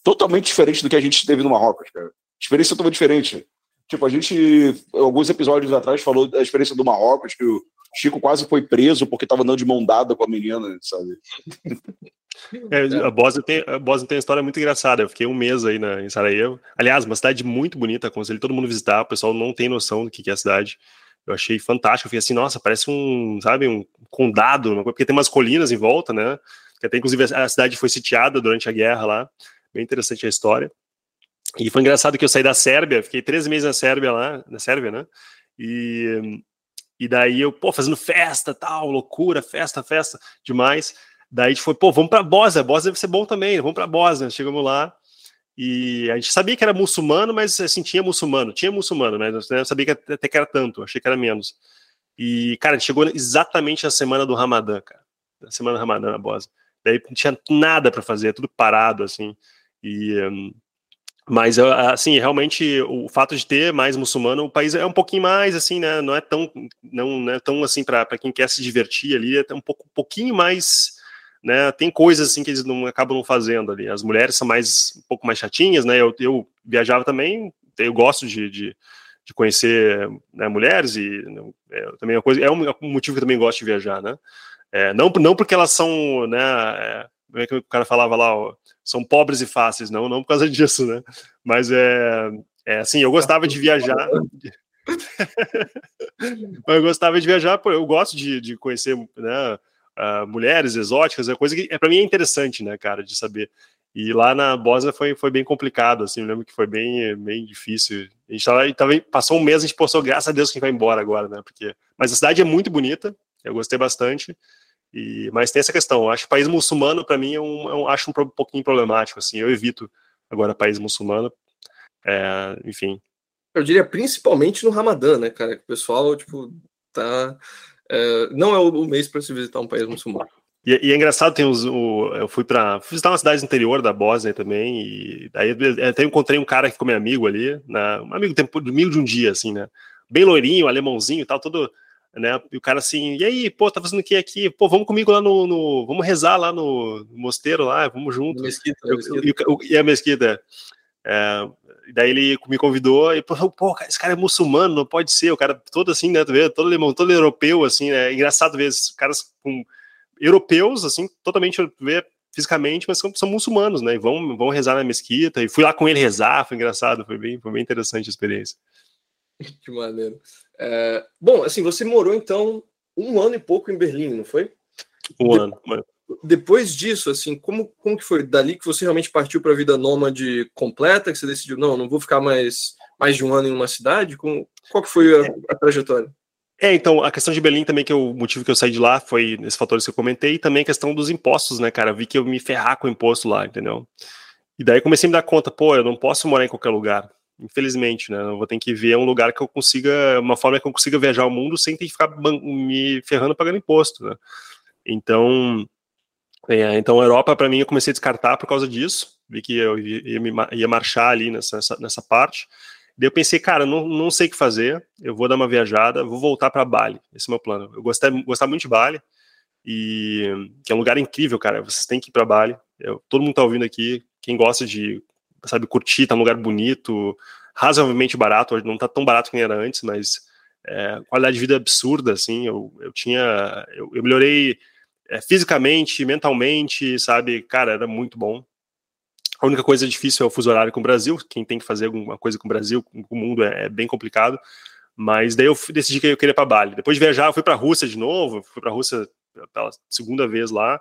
Totalmente diferente do que a gente teve no Marrocos, cara. Experiência totalmente diferente. Tipo, a gente, alguns episódios atrás, falou da experiência do Marrocos, que o Chico quase foi preso porque estava andando de mão dada com a menina, sabe? É, a, Bósnia tem, a Bósnia tem uma história muito engraçada. Eu fiquei um mês aí na, em Sarajevo. Aliás, uma cidade muito bonita, aconselho todo mundo visitar. O pessoal não tem noção do que é a cidade. Eu achei fantástico. Eu fiquei assim, nossa, parece um, sabe, um condado, porque tem umas colinas em volta, né? Que até, inclusive, a cidade foi sitiada durante a guerra lá. Bem interessante a história. E foi engraçado que eu saí da Sérvia, fiquei três meses na Sérvia lá, na Sérvia, né? E, e daí eu, pô, fazendo festa, tal, loucura, festa, festa, demais. Daí a gente foi, pô, vamos pra Bósnia, Bósnia deve ser bom também, vamos pra Bósnia. Chegamos lá e a gente sabia que era muçulmano, mas assim, tinha muçulmano, tinha muçulmano, né? Eu sabia que até que era tanto, achei que era menos. E, cara, a gente chegou exatamente na semana do Ramadã, cara. Na semana do Ramadã na Bósnia. Daí não tinha nada para fazer, tudo parado, assim. E. Um, mas, assim, realmente, o fato de ter mais muçulmano, o país é um pouquinho mais, assim, né? Não é tão, não, não é tão assim, para quem quer se divertir ali, é um, pouco, um pouquinho mais, né? Tem coisas, assim, que eles não acabam não fazendo ali. As mulheres são mais, um pouco mais chatinhas, né? Eu, eu viajava também, eu gosto de, de, de conhecer né, mulheres e é, também é uma coisa, é um motivo que eu também gosto de viajar, né? É, não, não porque elas são, né? É, como é que o cara falava lá, ó, são pobres e fáceis, não, não por causa disso, né? Mas é, é assim, eu gostava de viajar. eu gostava de viajar, eu gosto de, de conhecer, né? uh, mulheres exóticas, é coisa que é, para mim é interessante, né, cara, de saber. E lá na Bósnia foi, foi bem complicado, assim, eu lembro que foi bem, bem difícil. A gente tava, tava, passou um mês, a gente postou, graças a Deus que vai embora agora, né, porque... Mas a cidade é muito bonita, eu gostei bastante, e, mas tem essa questão, eu acho que país muçulmano, para mim, é um, é um, acho um, pouquinho problemático, assim, eu evito agora país muçulmano, é, enfim. Eu diria principalmente no Ramadã, né, cara, que o pessoal, tipo, tá... É, não é o mês para se visitar um país muçulmano. E, e, é engraçado, tem os, o, eu fui para visitar uma cidade interior da Bósnia também, e aí até encontrei um cara que ficou meu amigo ali, né, um amigo tempo, amigo de um dia, assim, né, bem loirinho, alemãozinho e tal, todo, né, e o cara assim, e aí, pô, tá fazendo o que aqui? Pô, vamos comigo lá no, no vamos rezar lá no, mosteiro lá, vamos junto. Mesquita, eu, mesquita. Eu, e a mesquita, é, daí ele me convidou e, pô, pô, esse cara é muçulmano, não pode ser, o cara todo assim, né, todo alemão, todo europeu, assim, né, engraçado ver esses caras com europeus, assim, totalmente ver fisicamente, mas são, são, muçulmanos, né? E vão, vão rezar na mesquita. E fui lá com ele rezar, foi engraçado, foi bem, foi bem interessante a experiência. Que maneiro. É, bom, assim, você morou então um ano e pouco em Berlim, não foi? Um de ano. Depois disso, assim, como, como que foi? Dali que você realmente partiu para a vida nômade completa, que você decidiu, não, não vou ficar mais, mais de um ano em uma cidade? Com, qual que foi a, a trajetória? É, então, a questão de Berlim também, que é o motivo que eu saí de lá foi nesses fatores que eu comentei, e também a questão dos impostos, né, cara? Vi que eu me ferrar com o imposto lá, entendeu? E daí comecei a me dar conta, pô, eu não posso morar em qualquer lugar, infelizmente, né? Eu vou ter que ver um lugar que eu consiga, uma forma que eu consiga viajar o mundo sem ter que ficar me ferrando pagando imposto, né? Então, é, então a Europa, para mim, eu comecei a descartar por causa disso, vi que eu ia, ia, ia marchar ali nessa, nessa parte. Daí eu pensei, cara, não, não sei o que fazer, eu vou dar uma viajada, vou voltar para Bali. Esse é o meu plano. Eu gostei, gostava muito de Bali, e que é um lugar incrível, cara. Vocês têm que ir para Bali. Eu, todo mundo tá ouvindo aqui, quem gosta de, sabe, curtir, tá num lugar bonito, razoavelmente barato, não tá tão barato como era antes, mas é, qualidade de vida absurda, assim. Eu, eu tinha, eu, eu melhorei é, fisicamente, mentalmente, sabe, cara, era muito bom. A única coisa difícil é o fuso horário com o Brasil. Quem tem que fazer alguma coisa com o Brasil, com o mundo, é, é bem complicado. Mas daí eu decidi que eu queria para Bali. Depois de viajar, eu fui para a Rússia de novo. Fui para a Rússia pela segunda vez lá.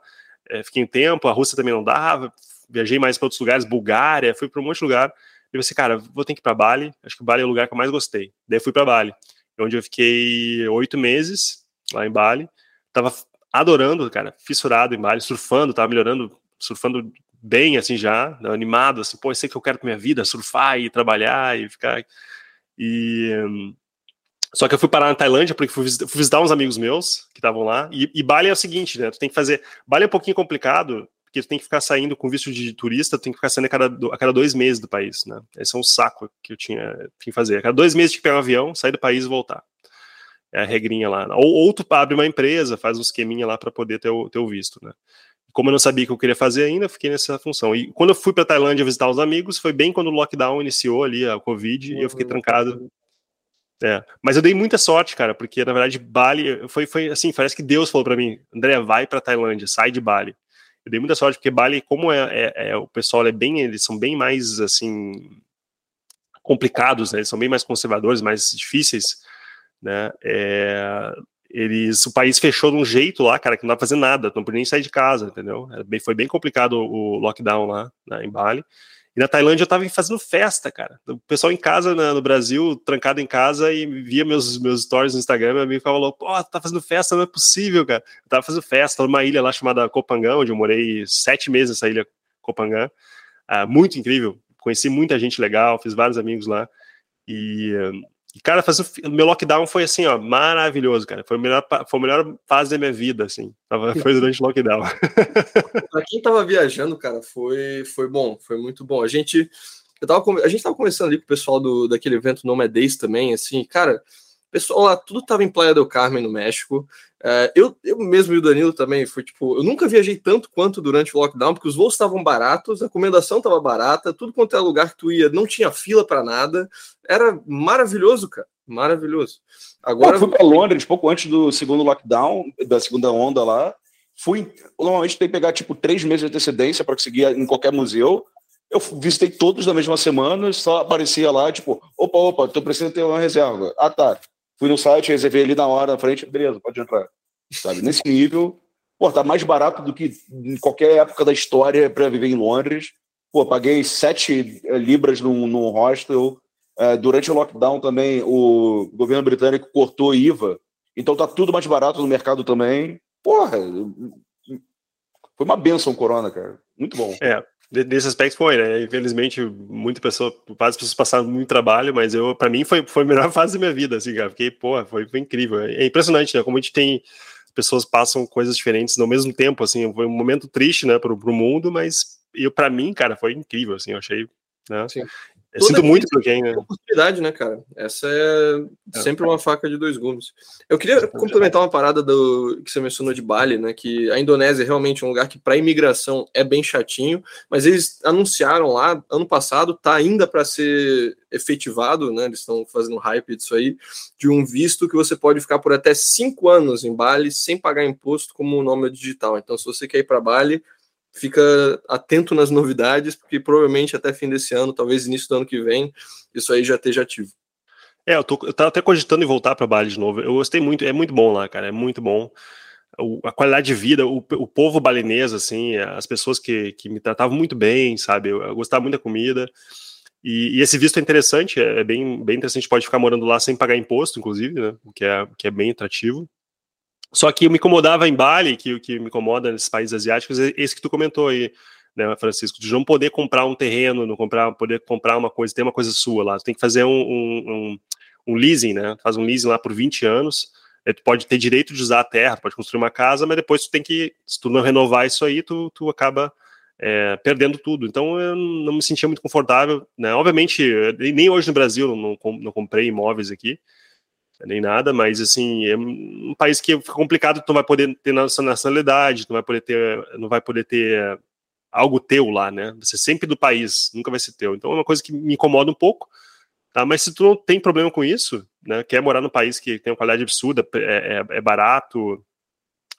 É, fiquei um tempo. A Rússia também não dava. Viajei mais para outros lugares, Bulgária. Fui para um monte de lugar. E eu cara, vou ter que ir para Bali. Acho que Bali é o lugar que eu mais gostei. Daí fui para Bali, onde eu fiquei oito meses lá em Bali. Tava adorando, cara, fissurado em Bali, surfando, tava melhorando, surfando bem, assim, já, animado, assim, pô, eu sei que eu quero pra minha vida, surfar e trabalhar e ficar... E... Só que eu fui parar na Tailândia porque fui visitar uns amigos meus que estavam lá. E, e, Bali é o seguinte, né? Tu tem que fazer. Bali é um pouquinho complicado, porque tu tem que ficar saindo com visto de turista, tu tem que ficar saindo a cada, a cada dois meses do país, né? Esse é um saco que eu tinha, tinha que fazer. A cada dois meses tinha que pegar um avião, sair do país e voltar. É a regrinha lá. Ou, ou tu abre uma empresa, faz um esqueminha lá para poder ter o, ter o visto, né? Como eu não sabia o que eu queria fazer ainda, fiquei nessa função. E quando eu fui para Tailândia visitar os amigos, foi bem quando o lockdown iniciou ali, a Covid, uhum. e eu fiquei trancado. É. Mas eu dei muita sorte, cara, porque na verdade Bali foi, foi assim, parece que Deus falou para mim, André, vai para Tailândia, sai de Bali. Eu dei muita sorte porque Bali, como é, é, é, o pessoal é bem, eles são bem mais assim complicados, né? Eles são bem mais conservadores, mais difíceis, né? É, eles, o país fechou de um jeito lá, cara, que não dá pra fazer nada, não podia nem sair de casa, entendeu? Bem, foi bem complicado o lockdown lá, né, em Bali. E na Tailândia eu tava fazendo festa, cara. O pessoal em casa, né, no Brasil, trancado em casa, e via meus, meus stories no Instagram, meu amigo falou, pô, tá fazendo festa, não é possível, cara. Eu tava fazendo festa numa ilha lá chamada Copangã, onde eu morei sete meses nessa ilha Copangã. Ah, muito incrível, conheci muita gente legal, fiz vários amigos lá. E e, cara, fazer o meu lockdown foi assim, ó, maravilhoso, cara. Foi a melhor, foi a melhor fase da minha vida, assim. Foi durante o lockdown. pra quem tava viajando, cara, foi, foi bom, foi muito bom. A gente, eu tava, a gente tava conversando ali com o pessoal do, daquele evento Nomad Days também, assim, cara, pessoal lá, tudo tava em Playa del Carmen, no México. É, eu, eu mesmo e o Danilo também, foi tipo, eu nunca viajei tanto quanto durante o lockdown, porque os voos estavam baratos, a recomendação estava barata, tudo quanto é lugar que tu ia, não tinha fila para nada. Era maravilhoso, cara. Maravilhoso. Agora eu fui para Londres pouco antes do segundo lockdown, da segunda onda lá. Fui, normalmente tem que pegar tipo três meses de antecedência para conseguir em qualquer museu. Eu visitei todos na mesma semana, só aparecia lá, tipo, opa, opa, tô precisando ter uma reserva. Ah, tá. Fui no site, reservei ali na hora, na frente, beleza, pode entrar. Sabe? Nesse nível, Pô, tá mais barato do que em qualquer época da história para viver em Londres. Pô, paguei 7 eh, libras num, num hostel. É, durante o lockdown também, o governo britânico cortou IVA. Então tá tudo mais barato no mercado também. Porra, foi uma benção o corona, cara. Muito bom. É, Nesse aspecto foi, né? Infelizmente, muita pessoa, várias pessoas passaram muito trabalho, mas eu, para mim, foi, foi a melhor fase da minha vida, assim, cara. Fiquei, pô, foi, foi incrível. É impressionante, né? Como a gente tem pessoas passam coisas diferentes ao mesmo tempo, assim, foi um momento triste, né, pro, pro mundo, mas eu, para mim, cara, foi incrível, assim, eu achei, né? Sim. Eu sinto muito por quem, né? Oportunidade, né, cara? Essa é, é sempre uma faca de dois gumes. Eu queria complementar uma parada do que você mencionou de Bali, né? Que a Indonésia é realmente um lugar que para imigração é bem chatinho, mas eles anunciaram lá ano passado, tá ainda para ser efetivado, né? Eles estão fazendo hype disso aí, de um visto que você pode ficar por até cinco anos em Bali sem pagar imposto como nome digital. Então, se você quer ir para Bali, fica atento nas novidades, porque provavelmente até fim desse ano, talvez início do ano que vem, isso aí já esteja ativo. É, eu, tô, eu tava até cogitando em voltar para Bali de novo. Eu gostei muito, é muito bom lá, cara, é muito bom. O, a qualidade de vida, o, o, povo balinês, assim, as pessoas que, que me tratavam muito bem, sabe? Eu, eu gostava muito da comida. E, e, esse visto é interessante, é, é bem, bem interessante, pode ficar morando lá sem pagar imposto, inclusive, né? O que é, que é bem atrativo. Só que me incomodava em Bali, que o que me incomoda nesses países asiáticos é esse que tu comentou aí, né, Francisco, de não poder comprar um terreno, não comprar, poder comprar uma coisa, ter uma coisa sua lá. Tu tem que fazer um, um, um, um leasing, né? Faz um leasing lá por 20 anos. Tu pode ter direito de usar a terra, pode construir uma casa, mas depois tu tem que, se tu não renovar isso aí, tu, tu acaba é, perdendo tudo. Então eu não me sentia muito confortável, né? Obviamente, nem hoje no Brasil não, não comprei imóveis aqui, nem nada, mas assim, é um país que fica complicado, tu não vai poder ter nacionalidade, tu não vai poder ter, não vai poder ter algo teu lá, né? Você sempre do país, nunca vai ser teu. Então é uma coisa que me incomoda um pouco, tá? Mas se tu não tem problema com isso, né? Quer morar num país que tem uma qualidade absurda, é, é, é barato,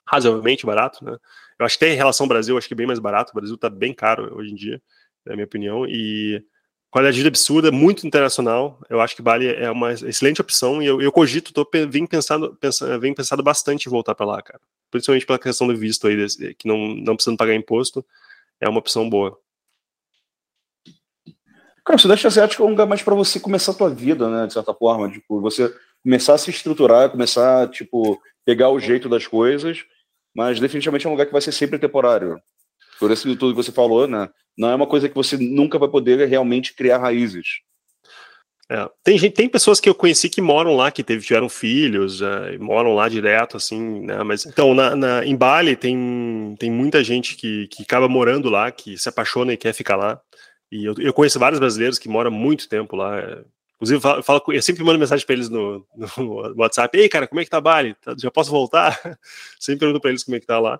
razoavelmente barato, né? Eu acho que em relação ao Brasil, acho que é bem mais barato. O Brasil tá bem caro hoje em dia, na minha opinião, e qualidade de vida absurda, muito internacional. Eu acho que Bali é uma excelente opção e eu, eu cogito, tô, vim pensando, pensando, vim pensando bastante em voltar para lá, cara. Principalmente pela questão do visto aí, que não, não precisando pagar imposto, é uma opção boa. Cara, o Sudeste Asiático é um lugar mais para você começar a tua vida, né, de certa forma, tipo, você começar a se estruturar, começar, tipo, pegar o jeito das coisas, mas definitivamente é um lugar que vai ser sempre temporário. Por isso tudo que você falou, né? Não é uma coisa que você nunca vai poder realmente criar raízes. É, tem gente, tem pessoas que eu conheci que moram lá, que teve, tiveram filhos, é, moram lá direto, assim, né? Mas então na, na, em Bali tem, tem muita gente que, que acaba morando lá, que se apaixona e quer ficar lá. E eu, eu conheço vários brasileiros que moram muito tempo lá. É, inclusive, eu, falo, falo, eu sempre mando mensagem para eles no, no, WhatsApp: Ei, cara, como é que tá Bali? Tá, já posso voltar? sempre pergunto para eles como é que tá lá.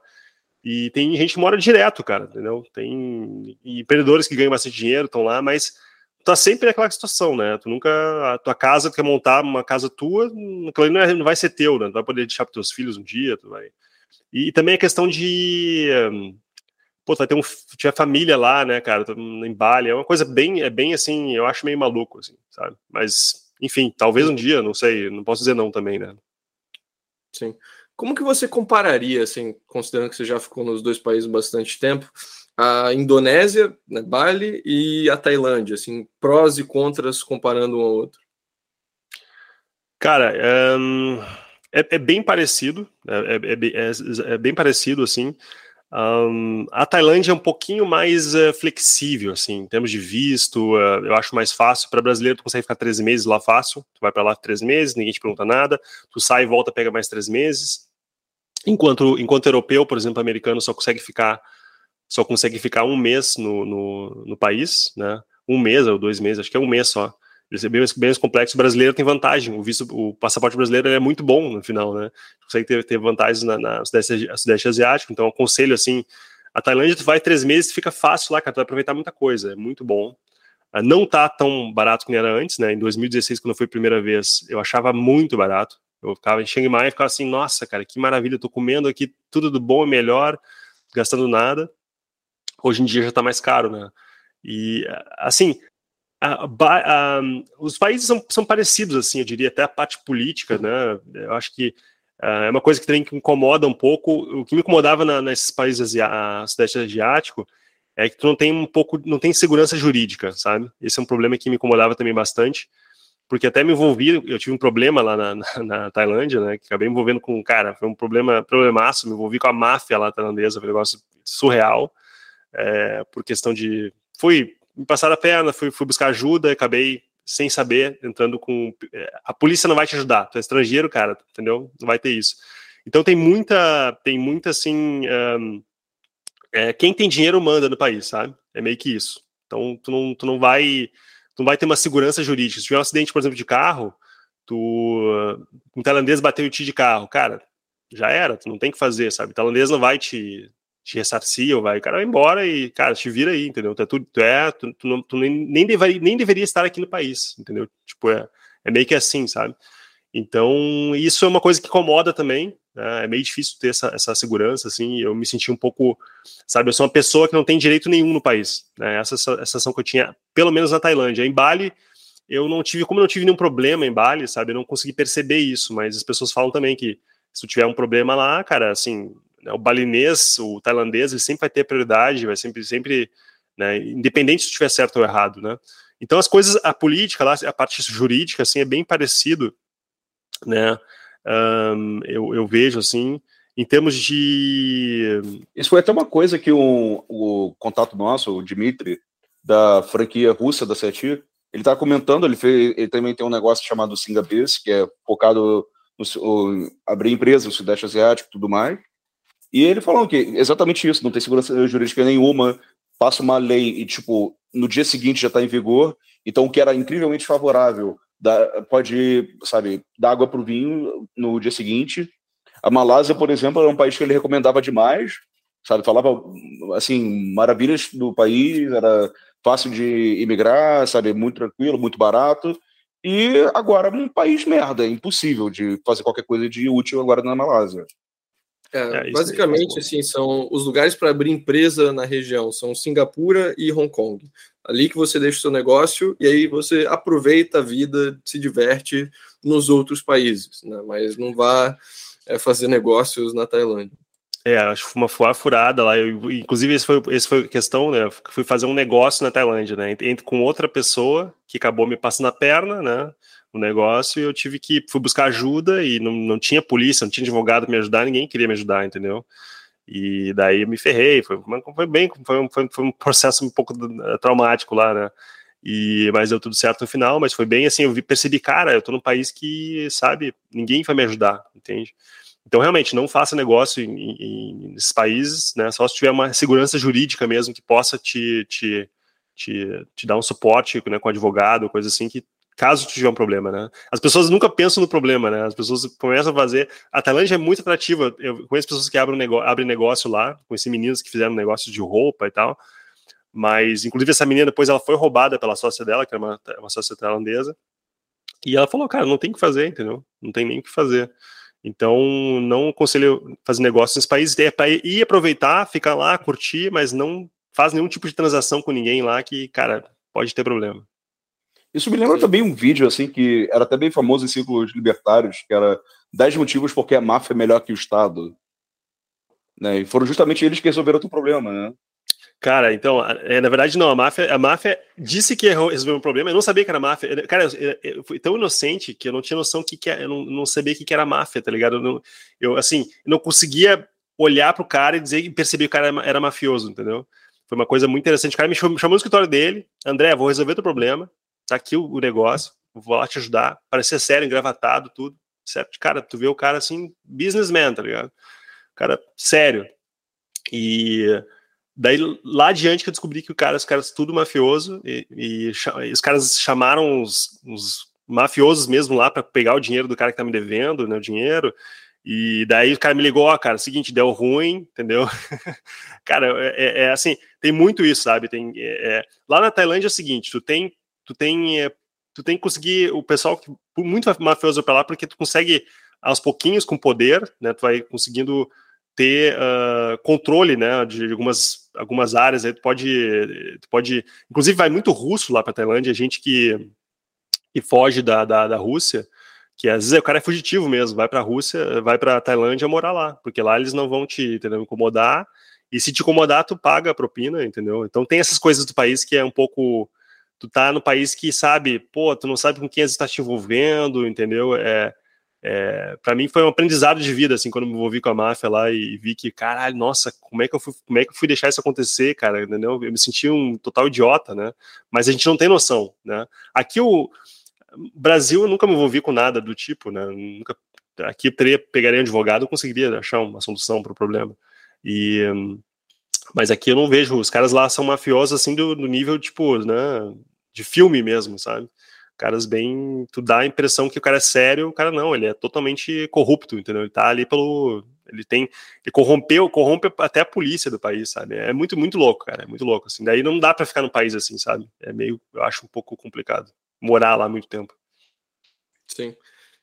E tem gente que mora direto, cara, entendeu? Tem empreendedores que ganham bastante dinheiro, estão lá, mas tá sempre naquela situação, né? Tu nunca. A tua casa, tu quer montar uma casa tua, aquilo não, é, não vai ser teu, né? Tu vai poder deixar para teus filhos um dia, tu vai. E, e também a questão de. Pô, tu vai ter um. Tiver família lá, né, cara? Em Bali, é uma coisa bem. É bem assim, eu acho meio maluco, assim, sabe? Mas, enfim, talvez um dia, não sei, não posso dizer não também, né? Sim. Como que você compararia, assim, considerando que você já ficou nos dois países bastante tempo, a Indonésia, né, Bali e a Tailândia, assim, prós e contras comparando um ao outro? Cara, um, é, é, bem parecido, é, é, é, é bem parecido, assim. Um, a Tailândia é um pouquinho mais uh, flexível, assim, em termos de visto, uh, eu acho mais fácil. Para brasileiro, tu consegue ficar três meses lá fácil. Tu vai para lá três meses, ninguém te pergunta nada. Tu sai e volta, pega mais três meses. Enquanto, enquanto europeu, por exemplo, americano, só consegue ficar só consegue ficar um mês no, no, no país, né? Um mês ou dois meses, acho que é um mês só. Ele é bem, bem mais complexo. O brasileiro tem vantagem. O visto, o passaporte brasileiro é muito bom no final, né? Consegue ter, ter vantagens na, na sudeste, sudeste asiático. Então, aconselho assim. A Tailândia, tu vai três meses, fica fácil lá, cara. Tu vai aproveitar muita coisa. É muito bom. Ah, não tá tão barato como era antes, né? Em 2016, quando foi a primeira vez, eu achava muito barato. Eu ficava em Chiang Mai e ficava assim, nossa, cara, que maravilha, eu tô comendo aqui tudo do bom e melhor, gastando nada. Hoje em dia já tá mais caro, né? E, assim, a, a, os países são, são, parecidos, assim, eu diria, até a parte política, né? Eu acho que Uh, é uma coisa que também que incomoda um pouco. O que me incomodava na, nesses países asiáticos, sudeste asiático é que tu não tem um pouco, não tem segurança jurídica, sabe? Esse é um problema que me incomodava também bastante, porque até me envolvi, eu tive um problema lá na, na, na Tailândia, né? Que acabei me envolvendo com, cara, foi um problema, problemaço, me envolvi com a máfia lá tailandesa, foi um negócio surreal, é, por questão de, fui me passar a perna, fui, fui buscar ajuda, acabei sem saber, entrando com. É, a polícia não vai te ajudar, tu é estrangeiro, cara, entendeu? Não vai ter isso. Então tem muita, tem muita assim. Um, é, quem tem dinheiro manda no país, sabe? É meio que isso. Então tu não, tu não vai. Tu não vai ter uma segurança jurídica. Se tiver um acidente, por exemplo, de carro, tu. Um tailandês bateu em ti de carro, cara, já era, tu não tem que fazer, sabe? O tailandês não vai te te ressarcia, ou vai, cara vai embora e, cara, te vira aí, entendeu? Tu, é, tu, tu, é, tu, tu, não, tu nem, nem, deveria, nem deveria estar aqui no país, entendeu? Tipo, é, é meio que assim, sabe? Então, isso é uma coisa que incomoda também, né? é meio difícil ter essa, essa segurança, assim, eu me senti um pouco, sabe, eu sou uma pessoa que não tem direito nenhum no país, né? essa, essa sensação que eu tinha, pelo menos na Tailândia. Em Bali, eu não tive, como eu não tive nenhum problema em Bali, sabe, eu não consegui perceber isso, mas as pessoas falam também que se tu tiver um problema lá, cara, assim, né, o balinês, o tailandês, ele sempre vai ter prioridade, vai sempre, sempre, né, independente se estiver certo ou errado, né? Então as coisas, a política lá, a parte jurídica, assim, é bem parecido, né? Um, eu, eu vejo assim, em termos de. Isso foi até uma coisa que o, o contato nosso, o Dimitri, da franquia russa da Seti, ele está comentando, ele, fez, ele também tem um negócio chamado Singapes, que é focado no, no abrir empresas no Sudeste Asiático e tudo mais. E ele falou que exatamente isso, não tem segurança jurídica nenhuma, passa uma lei e, tipo, no dia seguinte já está em vigor, então o que era incrivelmente favorável dá, pode, sabe, dar água para o vinho no dia seguinte. A Malásia, por exemplo, era um país que ele recomendava demais, sabe, falava, assim, maravilhas do país, era fácil de imigrar, sabe, muito tranquilo, muito barato, e agora um país merda, impossível de fazer qualquer coisa de útil agora na Malásia. É, é basicamente, assim, são os lugares para abrir empresa na região são Singapura e Hong Kong. Ali que você deixa o seu negócio e aí você aproveita a vida, se diverte nos outros países, né? Mas não vá é, fazer negócios na Tailândia. É, acho que uma furada lá. Eu, inclusive, esse foi, esse foi a questão, né? fui fazer um negócio na Tailândia, né? Entre com outra pessoa que acabou me passando a perna, né? o negócio e eu tive que fui buscar ajuda e não, não tinha polícia, não tinha advogado para me ajudar, ninguém queria me ajudar, entendeu? E daí me ferrei, foi, foi bem, foi foi, foi um processo um pouco traumático lá, né? E, mas deu tudo certo no final, mas foi bem assim, eu percebi, cara, eu tô num país que, sabe, ninguém vai me ajudar, entende? Então, realmente, não faça negócio em, em, nesses países, né? Só se tiver uma segurança jurídica mesmo que possa te, te, te, te dar um suporte né, com advogado, coisa assim, que caso tiver um problema, né? As pessoas nunca pensam no problema, né? As pessoas começam a fazer. A Tailândia é muito atrativa. Eu conheço pessoas que abrem, negócio, abrem negócio lá, conheci meninos que fizeram negócio de roupa e tal. Mas, inclusive, essa menina depois ela foi roubada pela sócia dela, que era uma, uma sócia tailandesa. E ela falou, cara, não tem o que fazer, entendeu? Não tem nem o que fazer. Então, não aconselho fazer negócio nesse país. É para ir aproveitar, ficar lá, curtir, mas não faz nenhum tipo de transação com ninguém lá que, cara, pode ter problema. Isso me lembra também um vídeo, assim, que era até bem famoso em círculos libertários, que era 10 motivos porque a máfia é melhor que o Estado. Né? E foram justamente eles que resolveram o problema, né? Cara, então, é, na verdade, não, a máfia, a máfia disse que resolveu um problema, eu não sabia que era máfia. Cara, eu, eu fui tão inocente que eu não tinha noção que, que é, eu não, não sabia que, que era máfia, tá ligado? Eu, não, eu assim, não conseguia olhar pro cara e dizer e perceber que o cara era, era mafioso, entendeu? Foi uma coisa muito interessante. O cara me chamou, me chamou no escritório dele, André, vou resolver teu problema tá aqui o, negócio, vou lá te ajudar, parecer sério, engravatado, tudo, certo? Cara, tu vê o cara assim, businessman, tá ligado? Cara, sério. E daí lá adiante que eu descobri que o cara, os caras tudo mafioso, e, e, e os caras chamaram os, os mafiosos mesmo lá para pegar o dinheiro do cara que tá me devendo, né, o dinheiro, e daí o cara me ligou, ó, cara, seguinte, deu ruim, entendeu? cara, é, é, é, assim, tem muito isso, sabe? Tem, é, é lá na Tailândia é o seguinte, tu tem tu tem, é, tu tem que conseguir o pessoal que muito mafioso para lá, porque tu consegue aos pouquinhos com poder, né? Tu vai conseguindo ter uh, controle, né, de algumas algumas áreas. Aí tu pode, tu pode, inclusive vai muito russo lá para Tailândia, gente que que foge da, da, da Rússia, que às vezes o cara é fugitivo mesmo, vai para a Rússia, vai para Tailândia morar lá, porque lá eles não vão te entendeu, incomodar, e se te incomodar, tu paga a propina, entendeu? Então tem essas coisas do país que é um pouco. Tu tá no país que sabe, pô, tu não sabe com quem você está te envolvendo, entendeu? É, é, para mim foi um aprendizado de vida, assim, quando me envolvi com a máfia lá e vi que, caralho, nossa, como é que eu fui, como é que eu fui deixar isso acontecer, cara, entendeu? Eu me senti um total idiota, né? Mas a gente não tem noção, né? Aqui o Brasil eu nunca me envolvi com nada do tipo, né? Nunca, aqui eu teria, pegaria um advogado, e conseguiria achar uma solução para o problema. E, mas aqui eu não vejo, os caras lá são mafiosos assim do, do nível, tipo, né, de filme mesmo, sabe? Caras bem. Tu dá a impressão que o cara é sério, o cara não, ele é totalmente corrupto, entendeu? Ele tá ali pelo. Ele tem. Ele corrompeu, corrompe até a polícia do país, sabe? É muito, muito louco, cara. É muito louco, assim. Daí não dá para ficar no país assim, sabe? É meio. Eu acho um pouco complicado. Morar lá muito tempo. Sim.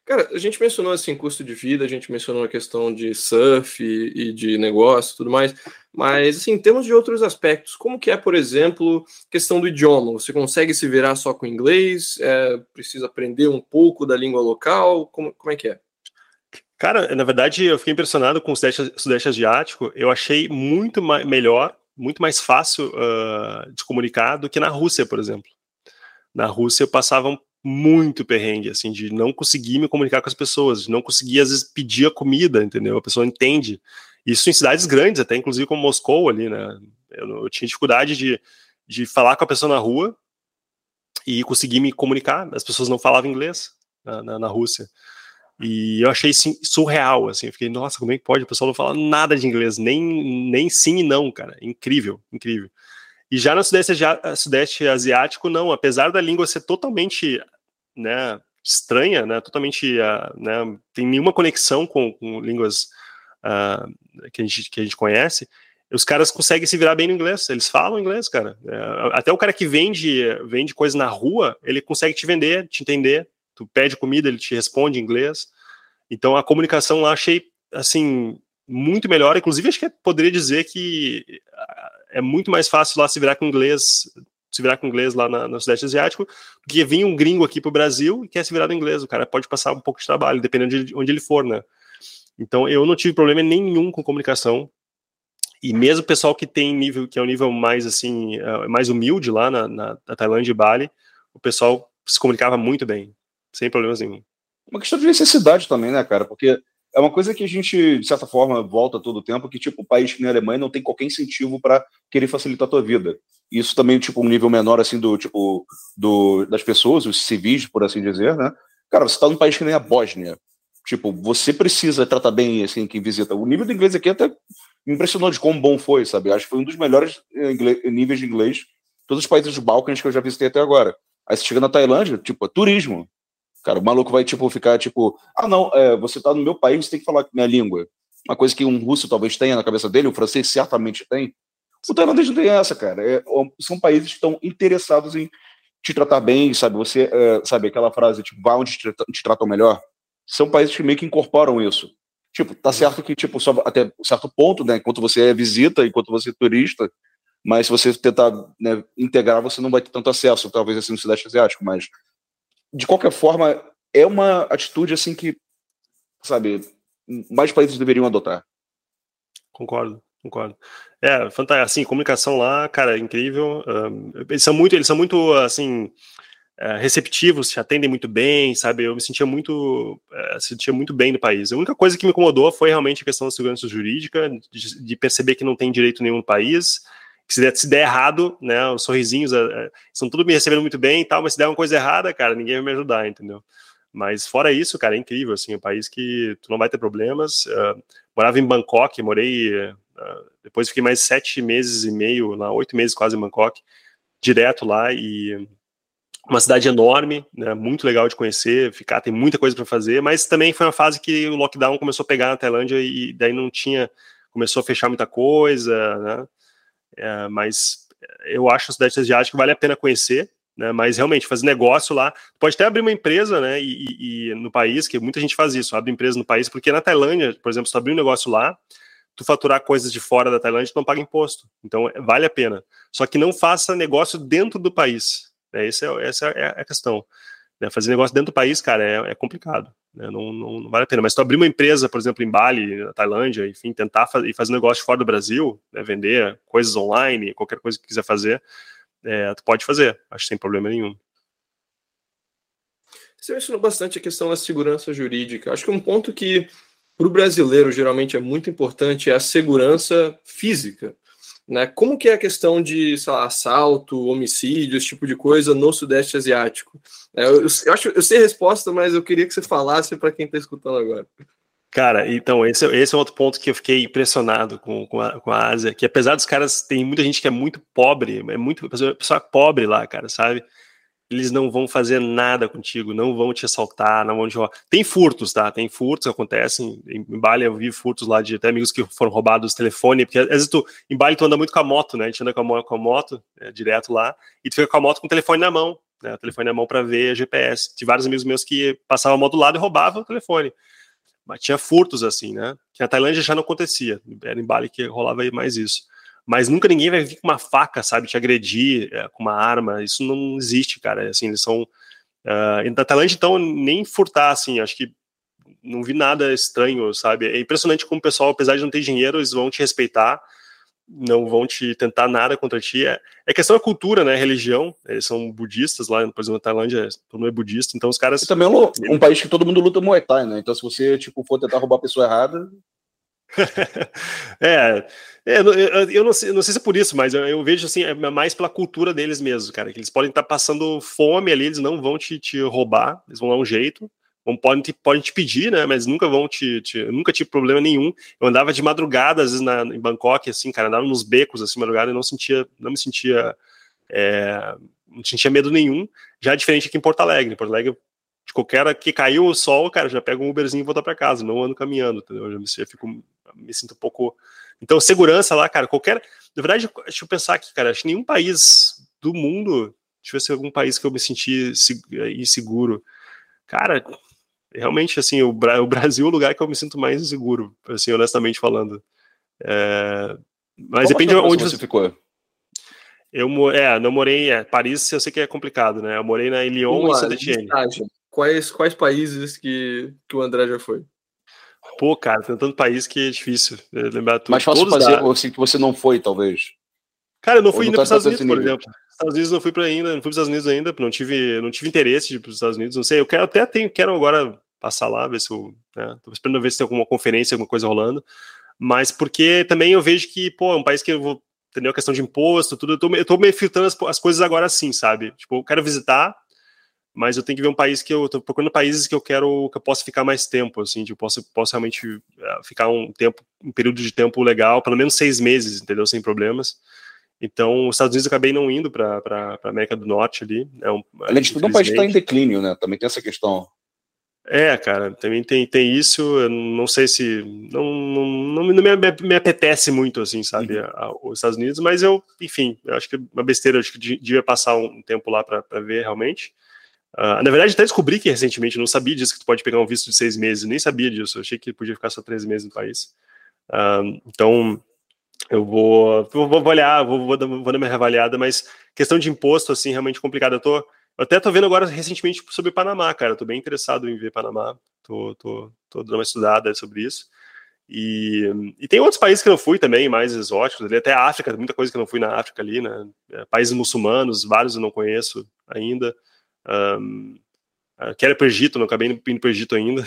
Cara, a gente mencionou assim custo de vida, a gente mencionou a questão de surf e, e de negócio, tudo mais, mas assim, em termos de outros aspectos, como que é, por exemplo, questão do idioma? Você consegue se virar só com inglês? É, precisa aprender um pouco da língua local? Como, como é que é? Cara, na verdade, eu fiquei impressionado com o Sudeste, Sudeste Asiático. Eu achei muito melhor, muito mais fácil uh, de comunicar do que na Rússia, por exemplo. Na Rússia eu passava um muito perrengue, assim, de não conseguir me comunicar com as pessoas, de não conseguir, às vezes, pedir a comida, entendeu? A pessoa entende. Isso em cidades grandes, até inclusive como Moscou ali, né? Eu, eu tinha dificuldade de, de falar com a pessoa na rua e conseguir me comunicar. As pessoas não falavam inglês na, na, na Rússia. E eu achei assim, surreal, assim, eu fiquei, nossa, como é que pode? O pessoal não fala nada de inglês, nem, nem sim e não, cara. Incrível, incrível. E já no Sudeste, Sudeste Asiático, não, apesar da língua ser totalmente né, estranha, né, totalmente, uh, né, tem nenhuma conexão com, com línguas uh, que, a gente, que a gente conhece, os caras conseguem se virar bem no inglês, eles falam inglês, cara. É, até o cara que vende, vende coisa na rua, ele consegue te vender, te entender. Tu pede comida, ele te responde em inglês. Então a comunicação lá achei, assim, muito melhor. Inclusive, acho que poderia dizer que é muito mais fácil lá se virar com inglês, se virar com inglês lá na, no Sudeste Asiático, do que vir um gringo aqui para o Brasil e quer se virar no inglês. O cara pode passar um pouco de trabalho, dependendo de onde ele for, né? Então eu não tive problema nenhum com comunicação. E mesmo o pessoal que tem nível, que é um nível mais assim, é, mais humilde lá na, na, na Tailândia e Bali, o pessoal se comunicava muito bem, sem problemas nenhum. Uma questão de necessidade também, né, cara? Porque é uma coisa que a gente, de certa forma, volta todo o tempo, que, tipo, o país que nem a Alemanha não tem qualquer incentivo para querer facilitar a tua vida. Isso também, tipo, um nível menor, assim, do, tipo, do, das pessoas, os civis, por assim dizer, né? Cara, você tá num país que nem a Bósnia. Tipo, você precisa tratar bem, assim, quem visita. O nível do inglês aqui até impressionou de como bom foi, sabe? Acho que foi um dos melhores eh, inglês, níveis de inglês todos os países dos Balcãs que eu já visitei até agora. Aí você chega na Tailândia, tipo, é turismo. Cara, o maluco vai, tipo, ficar, tipo, ah, não, é, você tá no meu país, você tem que falar minha língua. Uma coisa que um russo talvez tenha na cabeça dele, o francês certamente tem. O tailandês não tem essa, cara. É, são países que estão interessados em te tratar bem, sabe? Você, é, sabe, aquela frase, tipo, vá onde te, te tratam melhor. São países que meio que incorporam isso. Tipo, tá certo que, tipo, só até certo ponto, né? Enquanto você é visita, enquanto você é turista, mas se você tentar né, integrar, você não vai ter tanto acesso, talvez assim no Sudeste Asiático, mas de qualquer forma, é uma atitude assim que, sabe, mais países deveriam adotar. Concordo, concordo. É, fantástico. Assim, comunicação lá, cara, é incrível. Um, eles são muito, eles são muito, assim, é, receptivos, te atendem muito bem, sabe? Eu me sentia muito, é, sentia muito bem no país. A única coisa que me incomodou foi realmente a questão da segurança jurídica, de, de perceber que não tem direito nenhum no país que se der, se der errado, né, os sorrisinhos é, é, estão tudo me recebendo muito bem e tal, mas se der uma coisa errada, cara, ninguém vai me ajudar, entendeu? Mas fora isso, cara, é incrível, assim, um país que tu não vai ter problemas. Uh, morava em Bangkok, morei, uh, depois fiquei mais sete meses e meio, lá, oito meses quase em Bangkok, direto lá e uma cidade enorme, né, muito legal de conhecer, ficar, tem muita coisa para fazer, mas também foi uma fase que o lockdown começou a pegar na Tailândia e daí não tinha, começou a fechar muita coisa, né, é, mas eu acho a cidade asiática vale a pena conhecer, né? Mas realmente fazer negócio lá, pode até abrir uma empresa, né? E, e, no país, que muita gente faz isso, abre empresa no país, porque na Tailândia, por exemplo, se tu abrir um negócio lá, tu faturar coisas de fora da Tailândia, tu não paga imposto. Então vale a pena. Só que não faça negócio dentro do país. Né? Essa, é, essa é a questão. Né? Fazer negócio dentro do país, cara, é, é complicado. Né? Não, não, não, vale a pena. Mas tu abrir uma empresa, por exemplo, em Bali, na Tailândia, enfim, tentar fazer, fazer negócio fora do Brasil, né, vender coisas online, qualquer coisa que quiser fazer, é, tu pode fazer, acho sem problema nenhum. Você mencionou bastante a questão da segurança jurídica. Acho que um ponto que para o brasileiro geralmente é muito importante é a segurança física. Né? Como que é a questão de lá, assalto, homicídio, esse tipo de coisa no Sudeste Asiático? É, eu, eu, acho, eu sei a resposta, mas eu queria que você falasse para quem está escutando agora. Cara, então, esse, esse é outro ponto que eu fiquei impressionado com, com, a, com a Ásia, que apesar dos caras, tem muita gente que é muito pobre, é muito pessoa pobre lá, cara, sabe? Eles não vão fazer nada contigo, não vão te assaltar, não vão te roubar. Tem furtos, tá? Tem furtos que acontecem. Em Bali eu vi furtos lá de até amigos que foram roubados telefone, porque às vezes tu, em Bali tu anda muito com a moto, né? A gente anda com a, com a moto é, direto lá, e tu fica com a moto com o telefone na mão, né? O telefone na mão para ver GPS. Tive vários amigos meus que passavam a moto do lado e roubavam o telefone. Mas tinha furtos assim, né? Que na Tailândia já não acontecia. Era em Bali que rolava mais isso mas nunca ninguém vai vir com uma faca, sabe, te agredir é, com uma arma. Isso não existe, cara. Assim, eles são. Uh, na Tailândia, então, nem furtar, assim, acho que não vi nada estranho, sabe? É impressionante como o pessoal, apesar de não ter dinheiro, eles vão te respeitar, não vão te tentar nada contra ti. É, é questão da cultura, né? Religião. Eles são budistas lá, por exemplo, na Tailândia, todo mundo é budista, então os caras. E também é um, um país que todo mundo luta Muay Thai, né? Então, se você, tipo, for tentar roubar a pessoa errada, é, é eu, eu, não sei, não sei se é por isso, mas eu, eu, vejo assim, é mais pela cultura deles mesmo, cara, que eles podem estar passando fome ali, eles não vão te, te roubar, eles vão dar um jeito, vão, podem, te, podem te pedir, né, mas nunca vão te, te nunca tive problema nenhum, eu andava de madrugada, às vezes, na, em Bangkok, assim, cara, andava nos becos, assim, madrugada, e não sentia, não me sentia, é, não sentia medo nenhum, já diferente aqui em Porto Alegre, em Porto Alegre de qualquer que caiu o sol, cara, já pega um Uberzinho e volta para casa, não ando caminhando, entendeu? Eu já fico me sinto um pouco. Então, segurança lá, cara, qualquer. Na verdade, deixa eu pensar aqui, cara, acho que nenhum país do mundo. Deixa eu ver se algum país que eu me senti inseguro. Cara, realmente, assim, o, o Brasil é o lugar que eu me sinto mais inseguro, assim, honestamente falando. É... Mas Qual depende de onde você ficou. Eu é, não morei. É, Paris, eu sei que é complicado, né? Eu morei na Lyon e Saint-Etienne. Quais, quais países que, que o André já foi? Pô, cara, tem tanto país que é difícil eh, lembrar tudo. Mais fácil fazer da... assim que você não foi, talvez. Cara, eu não fui ainda tá para os Estados Unidos, por exemplo. Estados Unidos não fui para ainda, não fui para os Estados Unidos ainda, não tive, não tive interesse de ir para os Estados Unidos. Não sei, eu quero até tenho, quero agora passar lá, ver se eu, né, tô esperando ver se tem alguma conferência, alguma coisa rolando. Mas porque também eu vejo que, pô, é um país que eu vou entendeu? A questão de imposto, tudo. Eu tô, eu tô meio filtrando as, as coisas agora assim, sabe? Tipo, eu quero visitar, mas eu tenho que ver um país que eu tô procurando países que eu quero que eu possa ficar mais tempo, assim, que eu possa, possa realmente eh, ficar um tempo, um período de tempo legal, pelo menos seis meses, entendeu? Sem problemas. Então, os Estados Unidos eu acabei não indo para a América do Norte ali. É um, Além de tudo, um país está em declínio, né? Também tem essa questão. É, cara, também tem, tem isso. Eu não sei se. Não, não, não, me, me, apetece muito, assim, sabe, uhum. os Estados Unidos, mas eu, enfim, eu acho que é uma besteira, acho que devia passar um tempo lá para ver realmente. Uh, na verdade, até descobri que recentemente, não sabia disso, que tu pode pegar um visto de seis meses, nem sabia disso, achei que podia ficar só três meses no país. Uh, então, eu vou, vou, olhar, vou, vou, dar, vou dar uma reavaliada, mas questão de imposto, assim, realmente complicada. Eu, tô, eu até tô vendo agora recentemente sobre Panamá, cara, tô bem interessado em ver Panamá, tô, tô, tô dando uma estudada sobre isso. E, e tem outros países que eu não fui também, mais exóticos, ali, até a África, muita coisa que eu não fui na África ali, né? É, países muçulmanos, vários eu não conheço ainda. Um, quero ir para o Egito, não acabei indo para o Egito ainda.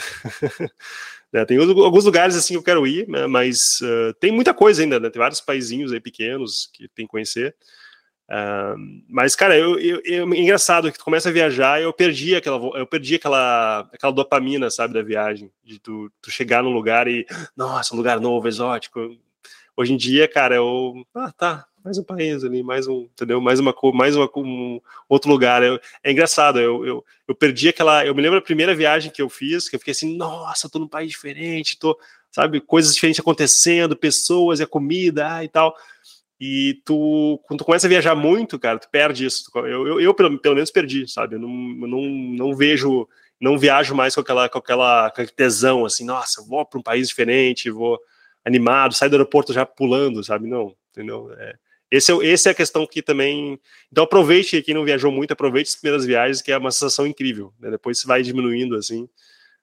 né, tem alguns lugares assim que eu quero ir, né, mas uh, tem muita coisa ainda, né, tem vários paizinhos aí pequenos que tem que conhecer. Uh, mas, cara, eu, eu, eu, é engraçado que tu começa a viajar, eu perdi aquela, eu perdi aquela, aquela dopamina, sabe, da viagem, de tu, tu chegar num lugar e, nossa, um lugar novo, exótico. Hoje em dia, cara, eu, ah, tá, mais um país ali, mais um, entendeu? Mais uma mais uma, um outro lugar. Eu, é engraçado, eu, eu, eu perdi aquela. Eu me lembro da primeira viagem que eu fiz, que eu fiquei assim, nossa, tô num país diferente, tô, sabe, coisas diferentes acontecendo, pessoas e a comida ah, e tal. E tu, quando tu começa a viajar muito, cara, tu perde isso. Eu, eu, eu pelo, pelo menos perdi, sabe? Eu não, não, não vejo, não viajo mais com aquela, com aquela, com tesão, assim, nossa, vou para um país diferente, vou animado, saio do aeroporto já pulando, sabe? Não, entendeu? É, esse é, esse é a questão que também. Então aproveite, quem não viajou muito, aproveite as primeiras viagens, que é uma sensação incrível. Né? Depois você vai diminuindo assim.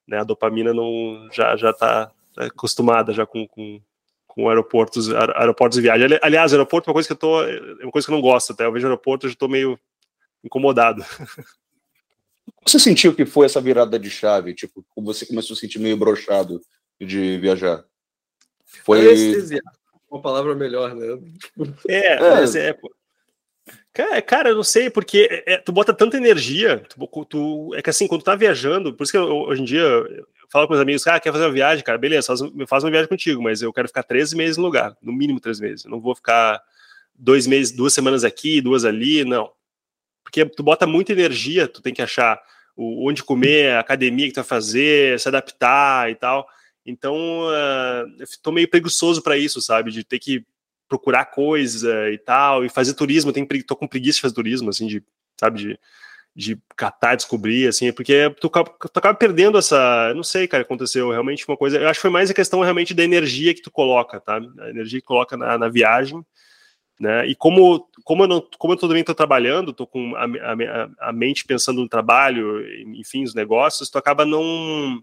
né, a dopamina não já já está acostumada já com, com, com aeroportos aeroportos de viagem. Aliás, aeroporto é uma coisa que eu tô é uma coisa que eu não gosto até. Eu vejo aeroporto eu já estou meio incomodado. Você sentiu que foi essa virada de chave? Tipo, você começou a se sentir meio brochado de viajar? Foi uma palavra melhor, né? É, é. Mas é Cara, cara, eu não sei, porque é, é, tu bota tanta energia, tu, tu, é que assim, quando tu tá viajando, por isso que eu, hoje em dia eu falo com meus amigos, ah, quer fazer uma viagem, cara, beleza, faz, faz uma viagem contigo, mas eu quero ficar 13 meses no lugar, no mínimo três meses, eu não vou ficar dois meses, duas semanas aqui, duas ali, não. Porque tu bota muita energia, tu tem que achar o, onde comer, a academia que tu vai fazer, se adaptar e tal. Então, uh, tô meio preguiçoso para isso, sabe? De ter que procurar coisa e tal, e fazer turismo, tenho, tô com preguiça de fazer turismo, assim, de, sabe, de, de catar, descobrir, assim, porque tu, tu acaba perdendo essa, não sei, cara, aconteceu realmente uma coisa, eu acho que foi mais a questão realmente da energia que tu coloca, tá, a energia que coloca na, na viagem, né, e como, como eu, não, como eu também estou trabalhando, estou com a, a, a mente pensando no trabalho, enfim, os negócios, tu acaba não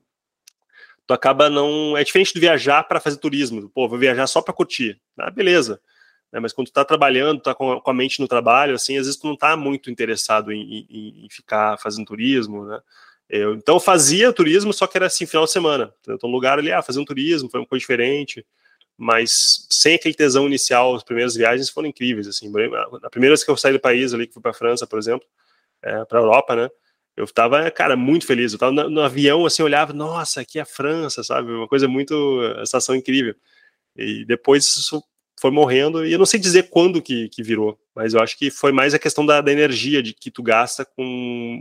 tu acaba não. É diferente de viajar para fazer turismo. Pô, vou viajar só para curtir. Ah, beleza. É, mas quando tu tá trabalhando, tá com, a mente no trabalho, assim, às vezes tu não tá muito interessado em, em, em ficar fazendo turismo, né? Eu, então eu fazia turismo, só que era assim, final de semana. Então, um lugar ali, ah, fazer um turismo, foi uma coisa diferente. Mas sem aquele tesão inicial, as primeiras viagens foram incríveis, assim. A primeira vez que eu saí do país ali, que fui para França, por exemplo, é, para Europa, né? Eu tava, cara, muito feliz. Eu tava no, no, avião, assim, olhava, nossa, aqui é a França, sabe? Uma coisa muito, uma sensação incrível. E depois isso foi morrendo, e eu não sei dizer quando que, que virou, mas eu acho que foi mais a questão da, da energia de que tu gasta com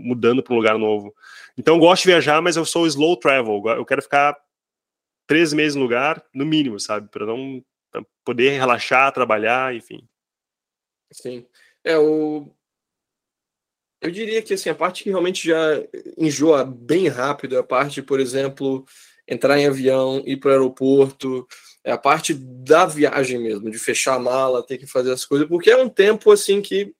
mudando para um lugar novo. Então eu gosto de viajar, mas eu sou slow travel. Eu quero ficar três meses no lugar, no mínimo, sabe? Para não pra poder relaxar, trabalhar, enfim. Sim. É, o, eu diria que assim, a parte que realmente já enjoa bem rápido é a parte, por exemplo, entrar em avião, ir para o aeroporto, é a parte da viagem mesmo, de fechar a mala, ter que fazer as coisas, porque é um tempo assim que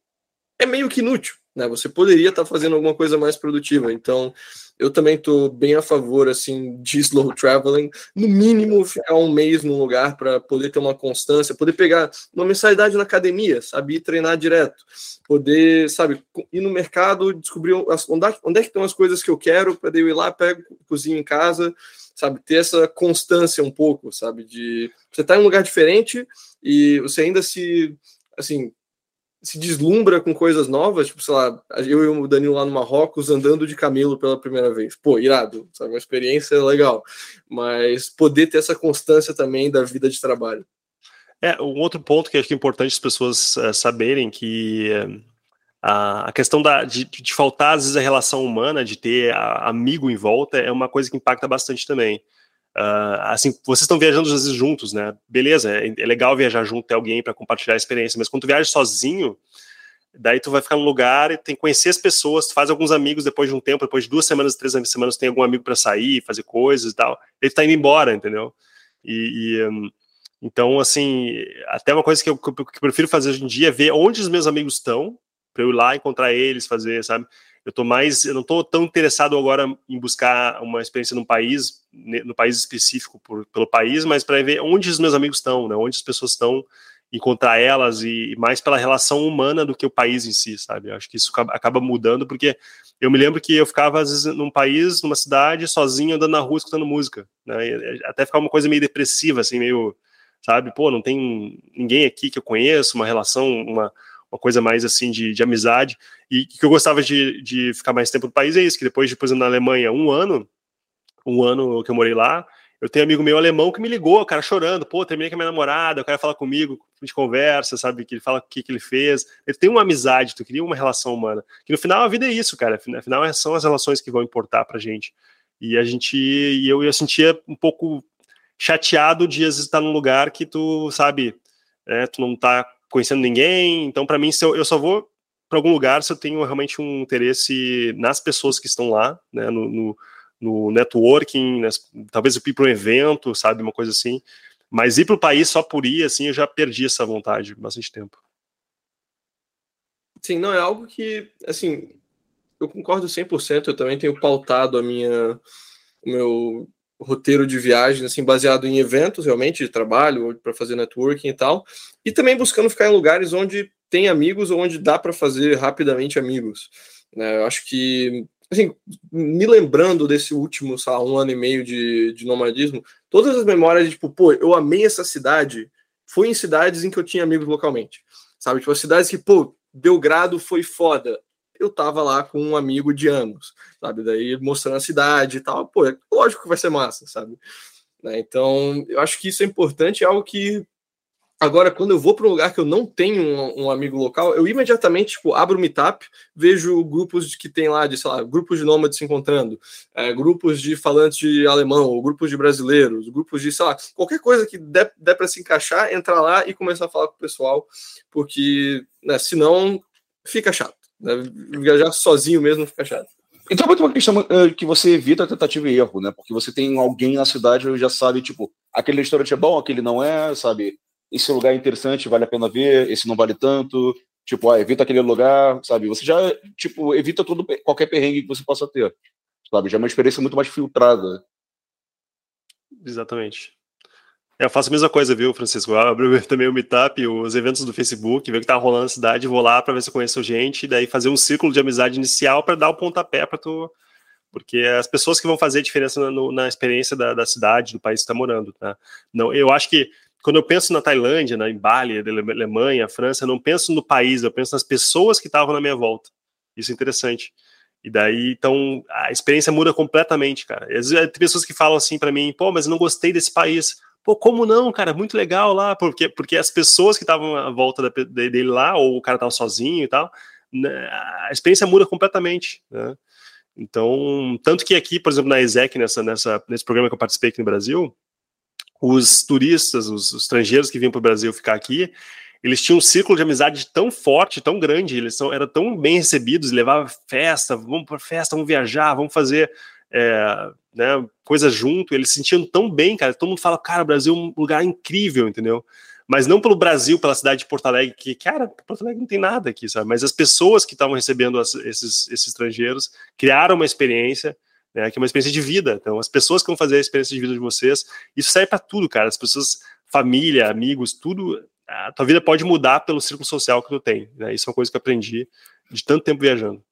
é meio que inútil, né? Você poderia estar tá fazendo alguma coisa mais produtiva. Então, eu também estou bem a favor assim de slow traveling, no mínimo ficar um mês num lugar para poder ter uma constância, poder pegar uma mensalidade na academia, sabe, ir treinar direto, poder, sabe, ir no mercado, descobrir onde, onde é que estão as coisas que eu quero para eu ir lá, pego, cozinho em casa, sabe, ter essa constância um pouco, sabe, de você estar tá em um lugar diferente e você ainda se assim se deslumbra com coisas novas, tipo, sei lá, eu e o Danilo lá no Marrocos andando de camelo pela primeira vez. Pô, irado, sabe? Uma experiência legal. Mas poder ter essa constância também da vida de trabalho. É, um outro ponto que acho que é importante as pessoas é, saberem que a, a, questão da, de, de, faltar, às vezes, a relação humana, de ter a, amigo em volta, é uma coisa que impacta bastante também. Uh, assim, vocês estão viajando às vezes juntos, né? Beleza, é, é legal viajar junto, ter alguém para compartilhar a experiência, mas quando tu viaja sozinho, daí tu vai ficar no lugar e tem que conhecer as pessoas, tu faz alguns amigos depois de um tempo, depois de duas semanas, três semanas, tem algum amigo para sair, fazer coisas e tal, ele tá indo embora, entendeu? E, e um, então, assim, até uma coisa que eu, que eu prefiro fazer hoje em dia é ver onde os meus amigos estão, para eu ir lá encontrar eles, fazer, sabe? Eu tô mais, eu não estou tão interessado agora em buscar uma experiência num país, no país específico por, pelo país, mas para ver onde os meus amigos estão, né? Onde as pessoas estão, encontrar elas e, mais pela relação humana do que o país em si, sabe? Eu acho que isso acaba mudando porque eu me lembro que eu ficava às vezes num país, numa cidade, sozinho andando na rua escutando música, né? E até ficava uma coisa meio depressiva, assim, meio, sabe? Pô, não tem ninguém aqui que eu conheço, uma relação, uma uma coisa mais assim de, de amizade. E que eu gostava de, de ficar mais tempo no país é isso, que depois de, exemplo, na Alemanha, um ano, um ano que eu morei lá, eu tenho um amigo meu alemão que me ligou, o cara chorando, pô, terminei com a minha namorada, o cara fala comigo, a gente conversa, sabe, que ele fala o que, que ele fez. Ele tem uma amizade, tu cria uma relação humana. Que no final a vida é isso, cara. Afinal, são as relações que vão importar pra gente. E a gente, e eu, eu sentia um pouco chateado de às vezes estar num lugar que tu, sabe, é, tu não tá conhecendo ninguém. Então, para mim, eu, eu só vou para algum lugar se eu tenho realmente um interesse nas pessoas que estão lá, né, no, no, no networking, nas, talvez eu ir para um evento, sabe, uma coisa assim. Mas ir para o país só por ir, assim, eu já perdi essa vontade bastante tempo. Sim, não, é algo que, assim, eu concordo 100%, eu também tenho pautado a minha o meu roteiro de viagem, assim, baseado em eventos, realmente, de trabalho, para fazer networking e tal, e também buscando ficar em lugares onde tem amigos ou onde dá para fazer rapidamente amigos. Né? Eu acho que, assim, me lembrando desse último, lá, um ano e meio de, de nomadismo, todas as memórias de, tipo, pô, eu amei essa cidade, foi em cidades em que eu tinha amigos localmente, sabe? Tipo, as cidades que, pô, Belgrado foi foda, eu tava lá com um amigo de anos, sabe? Daí mostrando a cidade e tal, pô, é lógico que vai ser massa, sabe? Né? Então, eu acho que isso é importante, é algo que Agora, quando eu vou para um lugar que eu não tenho um, um, amigo local, eu imediatamente tipo, abro o Meetup, vejo grupos que tem lá, de, sei lá, grupos de nômades se encontrando, é, grupos de falantes de alemão, grupos de brasileiros, grupos de, sei lá, qualquer coisa que der, der para se encaixar, entrar lá e começar a falar com o pessoal, porque né, senão fica chato. Viajar sozinho mesmo fica chato. Então é muito uma questão uh, que você evita a tentativa e erro, né? Porque você tem alguém na cidade que já sabe, tipo, aquele restaurante é bom, aquele não é, sabe? esse lugar é interessante, vale a pena ver, esse não vale tanto, tipo, ah, evita aquele lugar, sabe? Você já, tipo, evita todo, qualquer perrengue que você possa ter, sabe? Já é uma experiência muito mais filtrada. Exatamente. É, eu faço a mesma coisa, viu, Francisco? Eu abro também o Meetup, os eventos do Facebook, ver o que tá rolando na cidade, vou lá para ver se eu conheço gente, daí fazer um círculo de amizade inicial para dar o pontapé para tu. Porque é as pessoas que vão fazer a diferença na, na experiência da, da, cidade, do país que está morando, tá? Não, eu acho que quando eu penso na Tailândia, na em Bali, Alemanha, França, eu não penso no país, eu penso nas pessoas que estavam na minha volta. Isso é interessante. E daí, então, a experiência muda completamente, cara. Vezes, tem pessoas que falam assim para mim, pô, mas eu não gostei desse país. Pô, como não, cara? Muito legal lá, porque, porque as pessoas que estavam à volta dele lá, ou o cara estava sozinho e tal, né, a experiência muda completamente, né? Então, tanto que aqui, por exemplo, na ESEC, nessa, nessa, nesse programa que eu participei aqui no Brasil, os turistas, os, os estrangeiros que vinham para o Brasil ficar aqui, eles tinham um círculo de amizade tão forte, tão grande, eles são, eram tão bem recebidos, levavam festa, vamos para festa, vamos viajar, vamos fazer é, né, coisas junto, eles se sentiam tão bem, cara, todo mundo fala, cara, Brasil é um lugar incrível, entendeu? Mas não pelo Brasil, pela cidade de Porto Alegre, que, cara, Porto Alegre não tem nada aqui, sabe? Mas as pessoas que estavam recebendo as, esses, esses estrangeiros criaram uma experiência, né, que é uma experiência de vida. Então, as pessoas que vão fazer a experiência de vida de vocês, isso serve para tudo, cara. As pessoas, família, amigos, tudo. A tua vida pode mudar pelo círculo social que tu tem. Né? Isso é uma coisa que eu aprendi de tanto tempo viajando.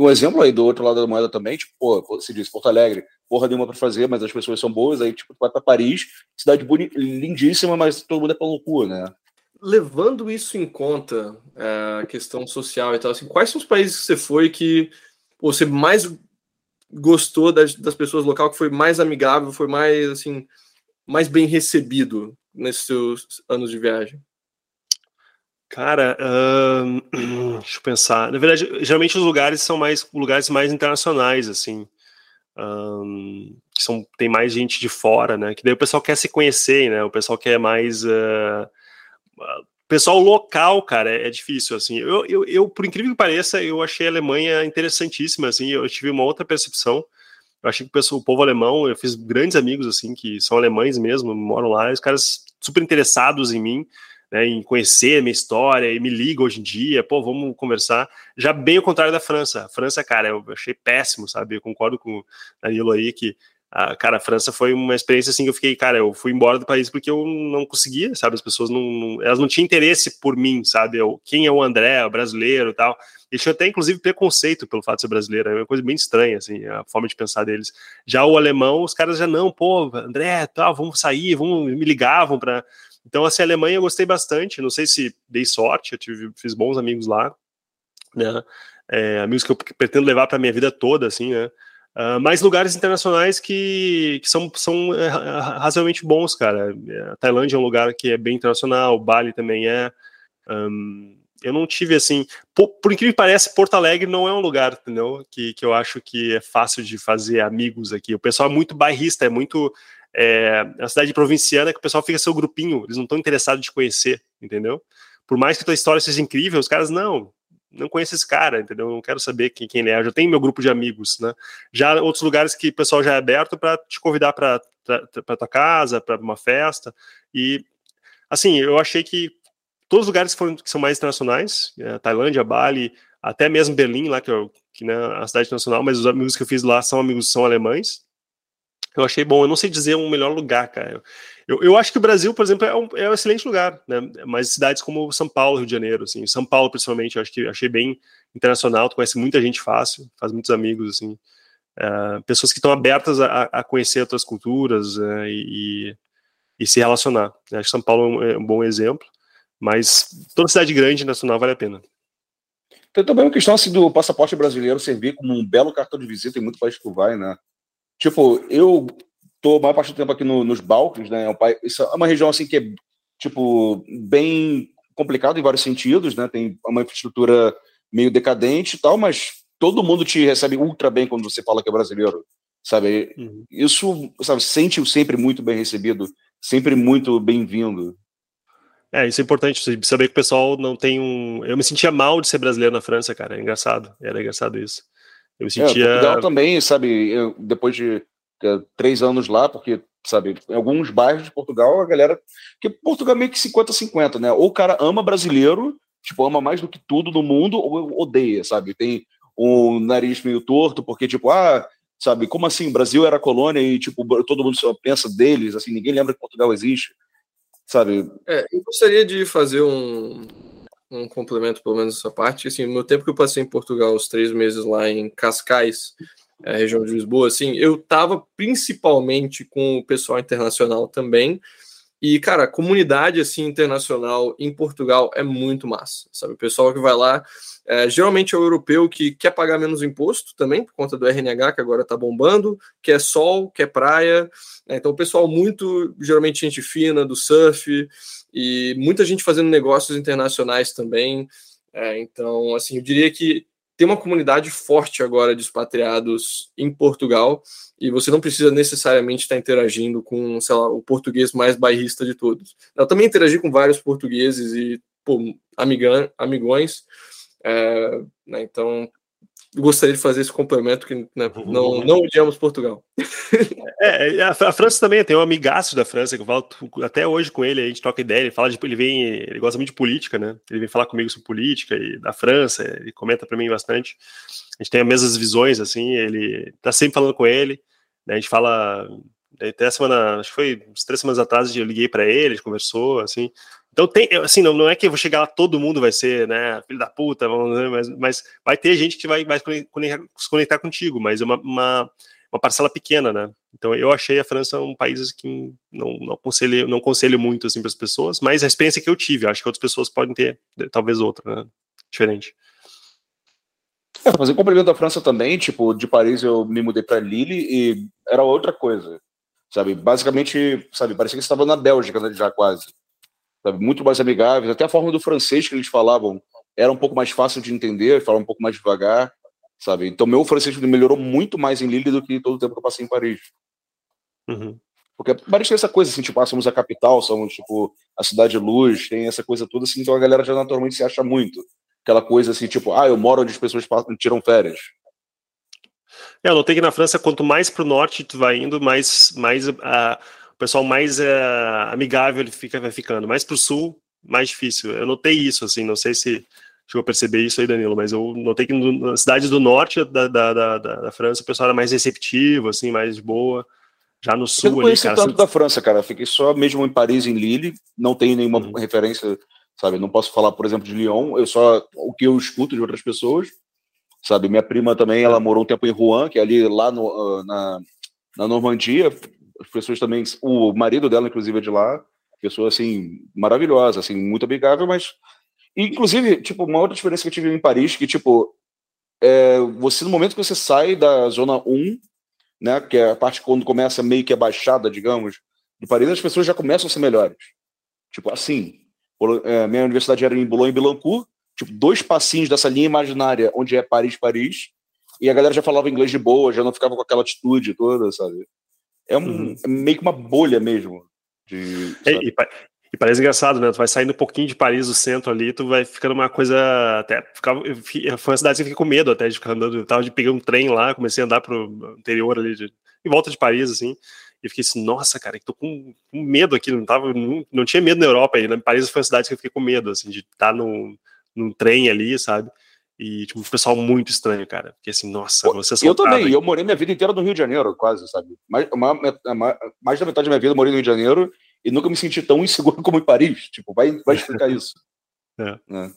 Um exemplo aí do outro lado da moeda também, tipo, pô, você diz Porto Alegre, porra nenhuma para fazer, mas as pessoas são boas, aí tipo, vai para Paris, cidade lindíssima, mas todo mundo é pelo cu, né? Levando isso em conta, é, a questão social e tal, assim, quais são os países que você foi que você mais gostou das, das pessoas local, que foi mais amigável, foi mais assim, mais bem recebido nesses seus anos de viagem? Cara, uh, deixa eu pensar. Na verdade, geralmente os lugares são mais lugares mais internacionais, assim. Um, que são, tem mais gente de fora, né? Que daí o pessoal quer se conhecer, né? O pessoal quer mais uh, pessoal local, cara, é, é difícil, assim. Eu, eu, eu, por incrível que pareça, eu achei a Alemanha interessantíssima, assim. Eu tive uma outra percepção. Eu achei que o, pessoal, o povo alemão, eu fiz grandes amigos, assim, que são alemães mesmo, moram lá, os caras super interessados em mim, né, em conhecer minha história, e me ligam hoje em dia, pô, vamos conversar. Já bem o contrário da França. A França, cara, eu achei péssimo, sabe? Eu concordo com o Danilo aí que a, cara, a França foi uma experiência assim que eu fiquei, cara, eu fui embora do país porque eu não conseguia, sabe? As pessoas não, não elas não tinham interesse por mim, sabe? Eu, quem é o André, o brasileiro e tal. Eles tinham até, inclusive, preconceito pelo fato de ser brasileiro, é uma coisa bem estranha, assim, a forma de pensar deles. Já o alemão, os caras já não, pô, André, tal, vamos sair, vamos, me ligavam para. Então, assim, a Alemanha eu gostei bastante, não sei se dei sorte, eu tive, fiz bons amigos lá, né? É, amigos que eu pretendo levar para minha vida toda, assim, né? Uh, mas lugares internacionais que, que são, são é, razoavelmente bons, cara. A Tailândia é um lugar que é bem internacional, Bali também é. Um, eu não tive assim. Por, por, incrível que pareça, Porto Alegre não é um lugar, entendeu? Que, que eu acho que é fácil de fazer amigos aqui. O pessoal é muito bairrista, é muito. É, é uma cidade provinciana que o pessoal fica seu grupinho, eles não estão interessados te conhecer, entendeu? Por mais que a tua história seja incrível, os caras não não conheço esse cara, entendeu? Não quero saber quem, quem ele é. Eu já tenho meu grupo de amigos, né? Já outros lugares que o pessoal já é aberto para te convidar para tua casa, para uma festa. E assim, eu achei que todos os lugares que, foram, que são mais internacionais, é, Tailândia, Bali, até mesmo Berlim, lá que, que né, a cidade nacional, mas os amigos que eu fiz lá são amigos são alemães. Eu achei bom. Eu não sei dizer um melhor lugar, cara. Eu, eu acho que o Brasil, por exemplo, é um, é um excelente lugar, né? Mas cidades como São Paulo, Rio de Janeiro, assim, São Paulo, principalmente, eu acho que achei bem internacional. Tu conhece muita gente fácil, faz muitos amigos, assim, é, pessoas que estão abertas a, a, conhecer outras culturas é, e, e, se relacionar. Acho que São Paulo é um, é um bom exemplo, mas toda cidade grande nacional vale a pena. Tem também uma questão assim, do passaporte brasileiro servir como um belo cartão de visita em muito país que tu vai, né? Tipo, eu tô a maior parte do tempo aqui no, nos Balcãs, né? É isso é uma região assim que é, tipo, bem complicada em vários sentidos, né? Tem uma infraestrutura meio decadente e tal, mas todo mundo te recebe ultra bem quando você fala que é brasileiro, sabe? Uhum. Isso, sabe, sente-o sempre muito bem recebido, sempre muito bem-vindo. É, isso é importante, saber que o pessoal não tem um... Eu me sentia mal de ser brasileiro na França, cara, é engraçado, era engraçado isso. Eu me sentia. É, Portugal também, sabe? Eu, depois de é, três anos lá, porque, sabe, em alguns bairros de Portugal, a galera. Porque Portugal é meio que 50-50, né? Ou o cara ama brasileiro, tipo, ama mais do que tudo no mundo, ou odeia, sabe? Tem um nariz meio torto, porque, tipo, ah, sabe, como assim? O Brasil era colônia e, tipo, todo mundo só pensa deles, assim, ninguém lembra que Portugal existe, sabe? É, eu gostaria de fazer um, um complemento, pelo menos essa parte. Assim, no tempo que eu passei em Portugal, os três meses lá em Cascais, a região de Lisboa, assim, eu tava principalmente com o pessoal internacional também. E, cara, a comunidade assim internacional em Portugal é muito massa, sabe? O pessoal que vai lá, é, geralmente é o europeu que quer pagar menos imposto também, por conta do RNH, que agora tá bombando, quer sol, quer praia. Né? Então, o pessoal muito, geralmente, gente fina, do surf, e muita gente fazendo negócios internacionais também. É, então, assim, eu diria que tem uma comunidade forte agora de expatriados em Portugal e você não precisa necessariamente estar interagindo com, sei lá, o português mais bairrista de todos. Eu também interagi com vários portugueses e pô, amigão, amigões, é, né, então gostaria de fazer esse complemento que né, não, não odiamos Portugal. É, a, França também tem um amigaço da França que eu falo até hoje com ele, a gente troca ideia, ele fala de, ele vem, ele gosta muito de política, né? Ele vem falar comigo sobre política e da França, ele comenta para mim bastante. A gente tem as mesmas visões assim, ele tá sempre falando com ele, né? A gente fala até a semana, acho que foi uns três semanas atrás, eu liguei para ele, a gente conversou, assim, então tem, assim, não, não é que eu vou chegar lá, todo mundo vai ser, né, filho da puta, vamos dizer, mas, mas vai ter gente que vai, vai se conectar contigo, mas é uma, uma, uma, parcela pequena, né? Então eu achei a França um país que não, não aconselho, não aconselho muito assim para as pessoas, mas a experiência que eu tive, acho que outras pessoas podem ter, talvez outra, né? Diferente. É, fazer um complemento da França também, tipo, de Paris eu me mudei para Lille e era outra coisa, sabe? Basicamente, sabe, parecia que estava na Bélgica né, já quase sabe? muito mais amigáveis. Até a forma do francês que eles falavam era um pouco mais fácil de entender, falar um pouco mais devagar, sabe? Então, meu francês melhorou muito mais em Lille do que todo o tempo que eu passei em Paris. Uhum. Porque Paris tem essa coisa, assim, tipo, ah, somos a capital, somos, tipo, a cidade de luz, tem essa coisa toda, assim, então a galera já naturalmente se acha muito. Aquela coisa, assim, tipo, ah, eu moro onde as pessoas tiram férias. É, eu notei que na França, quanto mais para o norte tu vai indo, mais, mais uh, pessoal mais é, amigável ele fica vai ficando. Mais para o sul, mais difícil. Eu notei isso, assim, não sei se chegou a perceber isso aí, Danilo, mas eu notei que nas cidades do norte da, da, da, da, França o pessoal era mais receptivo, assim, mais boa. Já no sul. Eu não conheci ali, cara, tanto da França, cara. Fiquei só mesmo em Paris, em Lille. Não tenho nenhuma uhum. referência, sabe? Não posso falar, por exemplo, de Lyon. Eu só o que eu escuto de outras pessoas, sabe? Minha prima também, ela morou um tempo em Rouen, que é ali lá no, ah, na, na Normandia as pessoas também, o marido dela, inclusive, é de lá, pessoa, assim, maravilhosa, assim, muito amigável, mas, inclusive, tipo, uma outra diferença que eu tive em Paris, que, tipo, é, você, no momento que você sai da zona 1, né, que é a parte quando começa meio que a baixada, digamos, de Paris, as pessoas já começam a ser melhores. Tipo, assim, é, minha universidade era em Boulogne-Billancourt, tipo, dois passinhos dessa linha imaginária onde é Paris, Paris, e a galera já falava inglês de boa, já não ficava com aquela atitude toda, sabe? É, um, uhum. é meio que uma bolha mesmo. De, é, e, e, parece engraçado, né? Tu vai saindo um pouquinho de Paris, do centro ali, tu vai ficando uma coisa. Até, ficava, foi uma cidade que eu fiquei com medo até de ficar andando. Eu tava de pegar um trem lá, comecei a andar pro interior ali, de, em volta de Paris, assim. E fiquei assim, nossa, cara, tô com, com medo aqui, não tava, não, não tinha medo na Europa ainda. Paris foi uma cidade que eu fiquei com medo, assim, de estar tá num, num trem ali, sabe? E, tipo, um pessoal muito estranho, cara. Porque assim, nossa, você Eu também, eu morei minha vida inteira no Rio de Janeiro, quase, sabe? Mais, mais da metade da minha vida eu morei no Rio de Janeiro e nunca me senti tão inseguro como em Paris. Tipo, vai, vai explicar isso. É. é.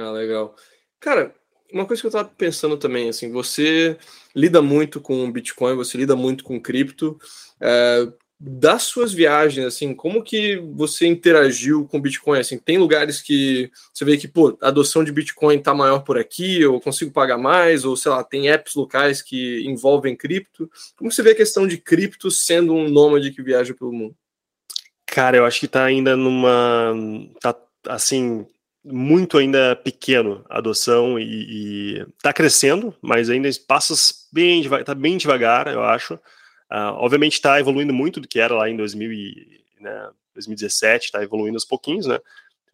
Ah, legal. Cara, uma coisa que eu tava pensando também, assim, você lida muito com Bitcoin, você lida muito com cripto. É, das suas viagens, assim, como que você interagiu com Bitcoin? Assim, tem lugares que você vê que, pô, a adoção de Bitcoin tá maior por aqui, eu consigo pagar mais, ou sei lá, tem apps locais que envolvem cripto. Como você vê a questão de cripto sendo um nômade que viaja pelo mundo? Cara, eu acho que tá ainda numa. tá assim. Muito ainda pequeno a adoção e, e tá crescendo, mas ainda passos bem, tá bem devagar, eu acho. Uh, obviamente está evoluindo muito do que era lá em 2000 e, né, 2017, está evoluindo aos pouquinhos, né?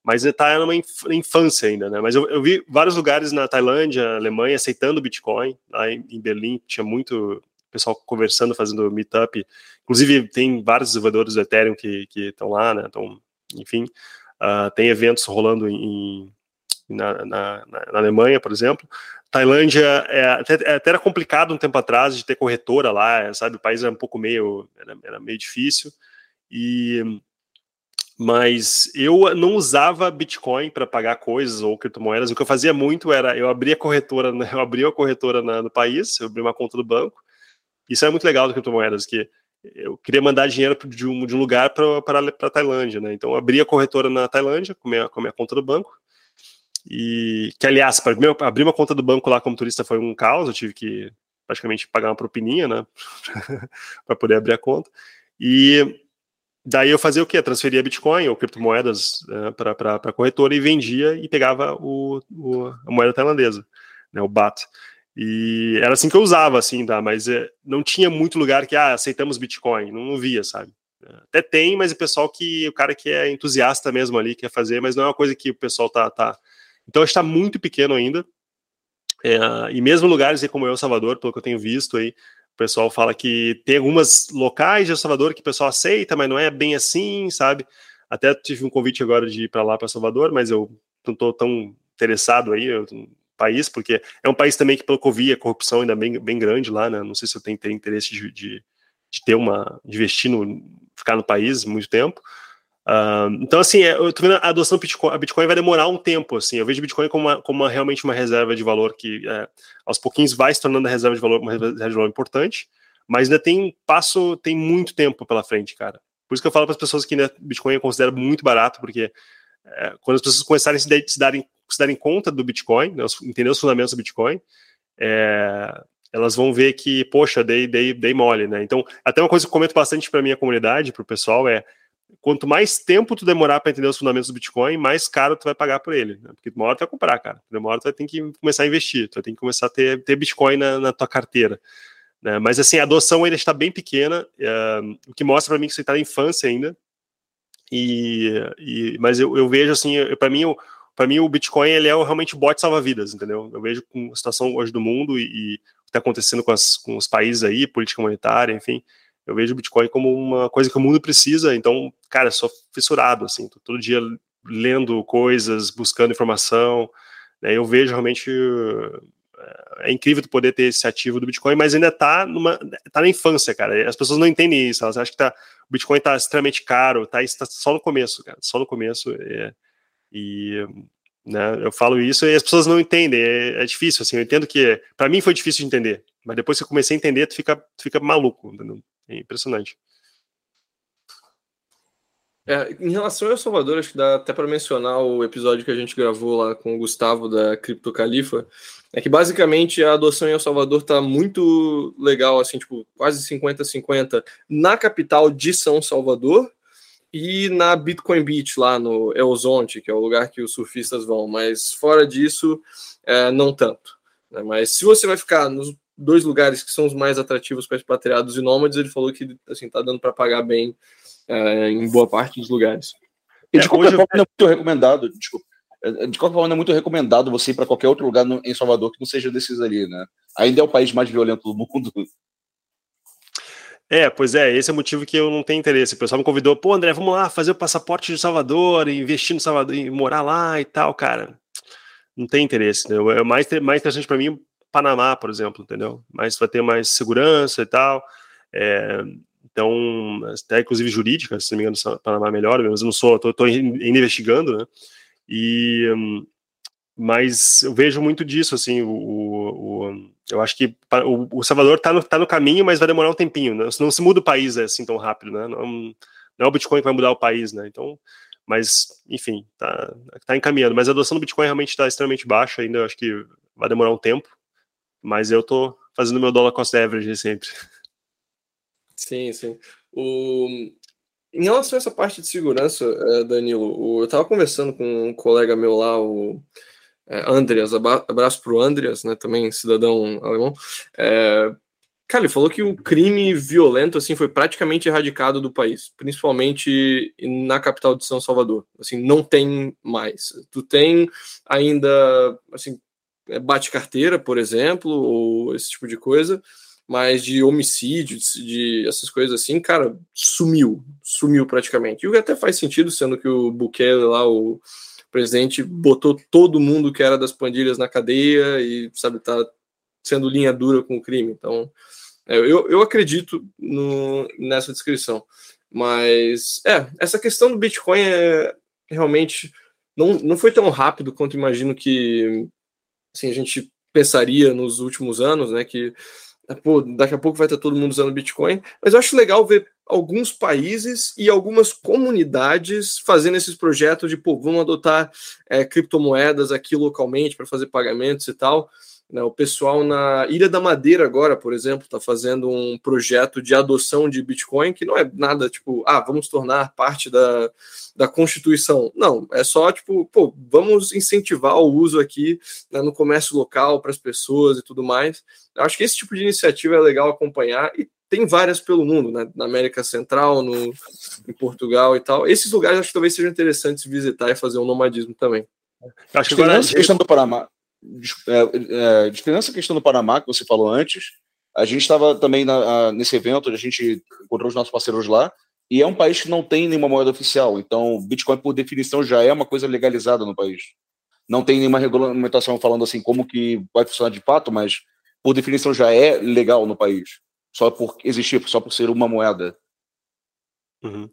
Mas está numa infância ainda, né? Mas eu, eu, vi vários lugares na Tailândia, Alemanha, aceitando Bitcoin. Lá em, em Berlim tinha muito pessoal conversando, fazendo meetup. Inclusive, tem vários desenvolvedores do Ethereum que estão lá, né? Então, enfim, uh, tem eventos rolando em, na, na, na, Alemanha, por exemplo. Tailândia é, até, é, até, era complicado um tempo atrás de ter corretora lá, sabe? O país era um pouco meio, era, era meio difícil. E mas eu não usava Bitcoin para pagar coisas ou criptomoedas. O que eu fazia muito era eu abria corretora, eu abria a corretora na, no país, eu abria uma conta do banco. Isso é muito legal do criptomoedas, que eu queria mandar dinheiro de um, de um lugar para a Tailândia, né? Então eu abria a corretora na Tailândia com minha, com a minha conta do banco e que, aliás, para abrir uma conta do banco lá como turista foi um caos, eu tive que praticamente pagar uma propininha, né, para poder abrir a conta. E daí eu fazia o quê? Transferia Bitcoin ou criptomoedas né, para a corretora e vendia e pegava o, o, a moeda tailandesa, né, o BAT. E era assim que eu usava, assim, tá? Mas é, não tinha muito lugar que, ah, aceitamos Bitcoin, não, não via, sabe? Até tem, mas o pessoal que, o cara que é entusiasta mesmo ali, quer fazer, mas não é uma coisa que o pessoal tá, tá então está muito pequeno ainda. É, e mesmo lugares como El Salvador, pelo que eu tenho visto aí, o pessoal fala que tem algumas locais de El Salvador que o pessoal aceita, mas não é bem assim, sabe? Até tive um convite agora de ir para lá, para Salvador, mas eu não estou tão interessado aí no país, porque é um país também que, pelo que eu vi, a corrupção ainda bem, bem grande lá, né? Não sei se eu tenho, tenho interesse de, de, de, ter uma. de investir no. ficar no país muito tempo. Uh, então, assim, é, eu tô vendo a adoção do Bitcoin, a Bitcoin vai demorar um tempo, assim, eu vejo Bitcoin como, uma, como uma, realmente uma reserva de valor que, é, aos pouquinhos, vai se tornando a reserva de valor, uma reserva de valor importante, mas ainda tem passo, tem muito tempo pela frente, cara. Por isso que eu falo para as pessoas que ainda Bitcoin eu considero muito barato, porque é, quando as pessoas começarem a se, se, darem, se darem conta do Bitcoin, né, entender os fundamentos do Bitcoin, é, elas vão ver que, poxa, dei, dei, dei mole, né? Então, até uma coisa que eu comento bastante para minha comunidade, para o pessoal, é quanto mais tempo tu demorar para entender os fundamentos do Bitcoin, mais caro tu vai pagar por ele. Né? Porque uma hora tu vai comprar, cara. Hora tu vai ter que começar a investir, tu vai ter que começar a ter, ter Bitcoin na, na tua carteira. Né? Mas assim, a adoção ainda está bem pequena, é, o que mostra para mim que você está na infância ainda. E, e mas eu, eu vejo assim, para mim, para mim o Bitcoin ele é realmente o bot salva-vidas, entendeu? Eu vejo com a situação hoje do mundo e, e o que está acontecendo com, as, com os países aí, política monetária, enfim eu vejo o Bitcoin como uma coisa que o mundo precisa, então, cara, sou fissurado, assim, tô todo dia lendo coisas, buscando informação, né, eu vejo realmente, é incrível tu poder ter esse ativo do Bitcoin, mas ainda tá, numa, tá na infância, cara, as pessoas não entendem isso, elas acham que tá, o Bitcoin tá extremamente caro, tá, tá só no começo, cara, só no começo, é, e né, eu falo isso e as pessoas não entendem, é, é difícil, assim, eu entendo que, para mim foi difícil de entender, mas depois que eu comecei a entender, tu fica, tu fica maluco, entendeu? É impressionante. É, em relação ao Salvador, acho que dá até para mencionar o episódio que a gente gravou lá com o Gustavo da Cripto Califa. É que basicamente a adoção em El Salvador tá muito legal, assim, tipo, quase 50-50 na capital de São Salvador e na Bitcoin Beach, lá no El Zonte, que é o lugar que os surfistas vão. Mas fora disso, é, não tanto. Né? Mas se você vai ficar nos dois lugares que são os mais atrativos para expatriados e nômades, ele falou que assim tá dando para pagar bem é, em boa parte dos lugares. E de é, qualquer forma, é muito recomendado, desculpa, é, de qualquer forma, é muito recomendado você ir para qualquer outro lugar no, em Salvador que não seja desses ali, né? Ainda é o país mais violento do mundo. É, pois é, esse é o motivo que eu não tenho interesse. O pessoal me convidou, pô, André, vamos lá fazer o passaporte de Salvador, investir no Salvador, e morar lá e tal, cara. Não tem interesse, entendeu? É mais, mais interessante para mim Panamá, por exemplo, entendeu? Mas vai ter mais segurança e tal. É, então, até inclusive jurídica, se não me engano, Panamá é melhor, mas eu não sou, estou investigando, né? E, mas eu vejo muito disso, assim, o, o, eu acho que o, o Salvador está no, tá no caminho, mas vai demorar um tempinho, né? não se muda o país assim tão rápido, né? Não, não é o Bitcoin que vai mudar o país, né? Então, mas, enfim, tá, tá encaminhando. Mas a adoção do Bitcoin realmente está extremamente baixa ainda, eu acho que vai demorar um tempo, mas eu tô fazendo meu dólar cost average sempre. Sim, sim. O... Em relação a essa parte de segurança, eh, Danilo, eu estava conversando com um colega meu lá, o é, Andreas, abraço para o Andreas, né, também cidadão alemão. É, cara, ele falou que o crime violento assim foi praticamente erradicado do país, principalmente na capital de São Salvador. Assim, não tem mais. Tu tem ainda assim é, bate carteira, por exemplo, ou esse tipo de coisa, mas de homicídio, de, de essas coisas assim, cara, sumiu, sumiu praticamente. E o que até faz sentido, sendo que o Bukele lá, o presidente botou todo mundo que era das pandilhas na cadeia e, sabe, tá sendo linha dura com o crime. Então, é, eu, eu acredito no, nessa descrição. Mas, é, essa questão do Bitcoin é realmente não, não foi tão rápido quanto imagino que assim, a gente pensaria nos últimos anos, né, que pô, daqui a pouco vai estar todo mundo usando Bitcoin, mas eu acho legal ver alguns países e algumas comunidades fazendo esses projetos de, pô, vamos adotar é, criptomoedas aqui localmente para fazer pagamentos e tal. Né, o pessoal na Ilha da Madeira agora, por exemplo, está fazendo um projeto de adoção de Bitcoin que não é nada tipo, ah, vamos tornar parte da, da Constituição. Não, é só tipo, pô, vamos incentivar o uso aqui né, no comércio local para as pessoas e tudo mais. Eu acho que esse tipo de iniciativa é legal acompanhar e tem várias pelo mundo, né? na América Central, no, em Portugal e tal. Esses lugares acho que talvez sejam interessantes visitar e fazer um nomadismo também. Acho que agora a questão do Panamá, é, é, diferença a questão do Panamá que você falou antes, a gente estava também na, nesse evento, a gente encontrou os nossos parceiros lá, e é um país que não tem nenhuma moeda oficial, então Bitcoin por definição já é uma coisa legalizada no país. Não tem nenhuma regulamentação falando assim como que vai funcionar de fato, mas por definição já é legal no país só por existir, só por ser uma moeda. Uhum.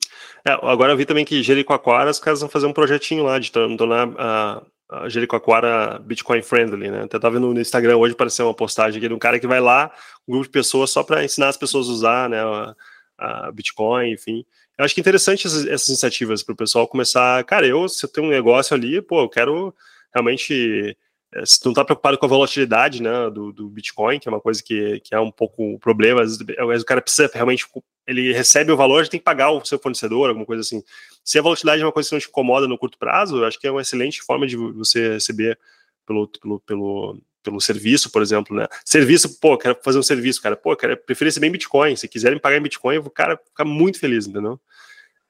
É, agora eu vi também que Jericoacoara, os caras vão fazer um projetinho lá de tornar a, a Jericoacoara Bitcoin friendly, né? Até tava vendo no Instagram hoje apareceu uma postagem aqui de um cara que vai lá, um grupo de pessoas só para ensinar as pessoas a usar, né, a, a Bitcoin, enfim. Eu acho que é interessante essas, essas iniciativas para o pessoal começar. Cara, eu se eu tenho um negócio ali, pô, eu quero realmente é, se tu não está preocupado com a volatilidade né, do, do, Bitcoin, que é uma coisa que, que é um pouco um problema, às vezes, às vezes o cara precisa realmente, ele recebe o valor, tem que pagar o seu fornecedor, alguma coisa assim. Se a volatilidade é uma coisa que não te incomoda no curto prazo, eu acho que é uma excelente forma de você receber pelo, pelo, pelo, pelo serviço, por exemplo, né? Serviço, pô, quero fazer um serviço, cara, pô, quero, prefiro receber em Bitcoin, se quiserem pagar em Bitcoin, o cara fica muito feliz, entendeu?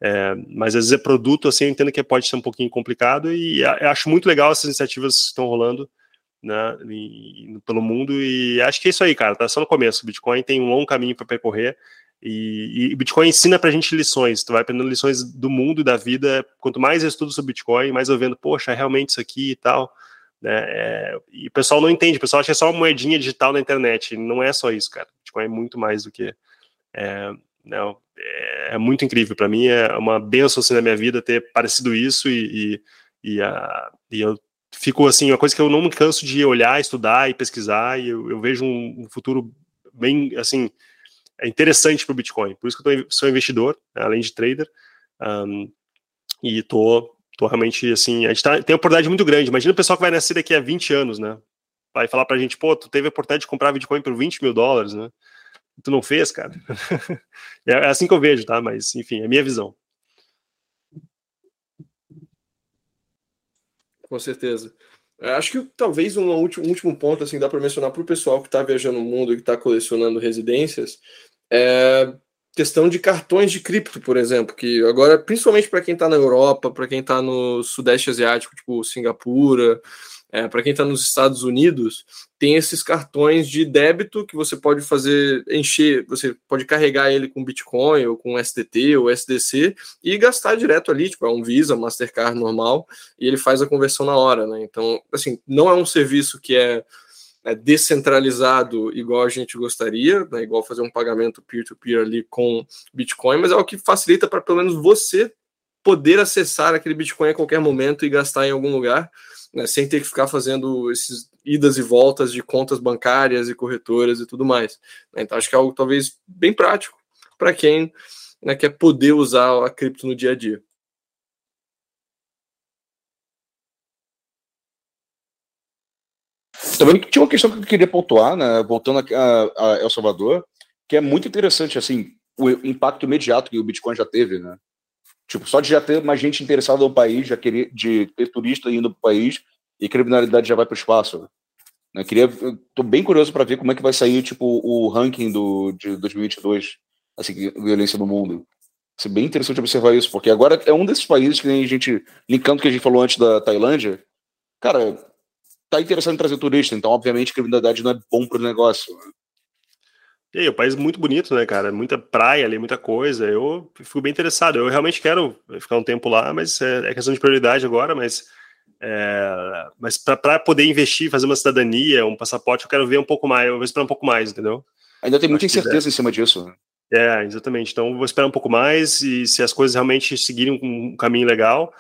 É, mas às vezes é produto, assim, eu entendo que pode ser um pouquinho complicado e acho muito legal essas iniciativas que estão rolando né, pelo mundo e acho que é isso aí, cara, tá só no começo. O Bitcoin tem um longo caminho para percorrer e, e Bitcoin ensina pra gente lições, tu vai aprendendo lições do mundo da vida. Quanto mais eu estudo sobre Bitcoin, mais eu vendo, poxa, é realmente isso aqui e tal. Né, é, e o pessoal não entende, o pessoal acha que é só uma moedinha digital na internet. Não é só isso, cara. Bitcoin é muito mais do que. É, não, é, é muito incrível. Para mim é uma benção assim, na minha vida ter parecido isso e, e, e, a, e, eu fico assim, uma coisa que eu não me canso de olhar, estudar e pesquisar e eu, eu vejo um, um, futuro bem assim é interessante para o Bitcoin. Por isso que eu tô, sou investidor, né, além de trader, um, e tô, tô realmente assim, a gente tá, tem uma oportunidade muito grande. Imagina o pessoal que vai nascer daqui a 20 anos, né? Vai falar pra gente, pô, tu teve a oportunidade de comprar Bitcoin por 20 mil dólares, né? tu não fez, cara. É, é assim que eu vejo, tá? Mas, enfim, é a minha visão. Com certeza. É, acho que talvez um último, um último ponto assim dá para mencionar para o pessoal que está viajando o mundo e que está colecionando residências é questão de cartões de cripto, por exemplo, que agora, principalmente para quem está na Europa, para quem está no Sudeste Asiático, tipo Singapura, é, para quem está nos Estados Unidos, tem esses cartões de débito que você pode fazer encher, você pode carregar ele com Bitcoin ou com STT ou SDC e gastar direto ali, tipo, é um Visa, Mastercard normal, e ele faz a conversão na hora, né? Então, assim, não é um serviço que é, é descentralizado igual a gente gostaria, né? igual fazer um pagamento peer-to-peer -peer ali com Bitcoin, mas é o que facilita para pelo menos você poder acessar aquele Bitcoin a qualquer momento e gastar em algum lugar né, sem ter que ficar fazendo esses idas e voltas de contas bancárias e corretoras e tudo mais. Né? Então, acho que é algo talvez bem prático para quem né, quer poder usar a cripto no dia a dia. Também tinha uma questão que eu queria pontuar, né, voltando a, a El Salvador, que é muito interessante, assim, o impacto imediato que o Bitcoin já teve, né? Tipo, só de já ter mais gente interessada no país, já querer de ter turista indo para o país e criminalidade já vai para o espaço. Né? Queria, tô bem curioso para ver como é que vai sair tipo o ranking do de 2022, assim, violência no mundo. Vai ser bem interessante observar isso, porque agora é um desses países que a gente linkando o que a gente falou antes da Tailândia, cara, tá interessado em trazer turista, então obviamente criminalidade não é bom para o negócio. Né? E aí, o país é muito bonito, né, cara? Muita praia ali, muita coisa. Eu fico bem interessado. Eu realmente quero ficar um tempo lá, mas é, é questão de prioridade agora. Mas, é, mas para poder investir, fazer uma cidadania, um passaporte, eu quero ver um pouco mais. Eu vou esperar um pouco mais, entendeu? Ainda tem muita incerteza em cima disso. Né? É, exatamente. Então, vou esperar um pouco mais e se as coisas realmente seguirem um caminho legal,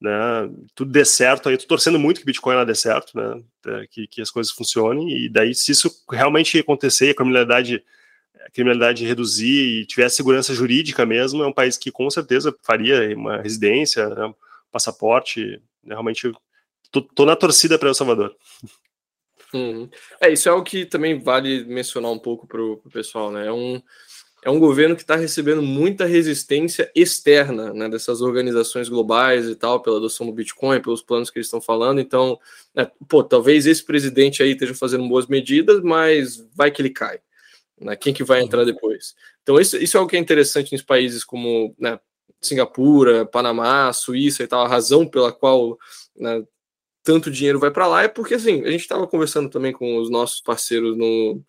né, tudo dê certo, aí eu tô torcendo muito que Bitcoin lá dê certo, né, é, que, que as coisas funcionem, e daí se isso realmente acontecer, a criminalidade, a criminalidade reduzir e tiver segurança jurídica mesmo, é um país que com certeza faria uma residência, né, passaporte, né, realmente tô, tô, na torcida para El Salvador. Hum. É, isso é algo que também vale mencionar um pouco para o pessoal, né, é um é um governo que está recebendo muita resistência externa né, dessas organizações globais e tal, pela adoção do Bitcoin, pelos planos que eles estão falando. Então, né, pô, talvez esse presidente aí esteja fazendo boas medidas, mas vai que ele cai. Né, quem que vai entrar depois? Então, isso, isso é o que é interessante nos países como né, Singapura, Panamá, Suíça e tal. A razão pela qual né, tanto dinheiro vai para lá é porque, assim, a gente estava conversando também com os nossos parceiros no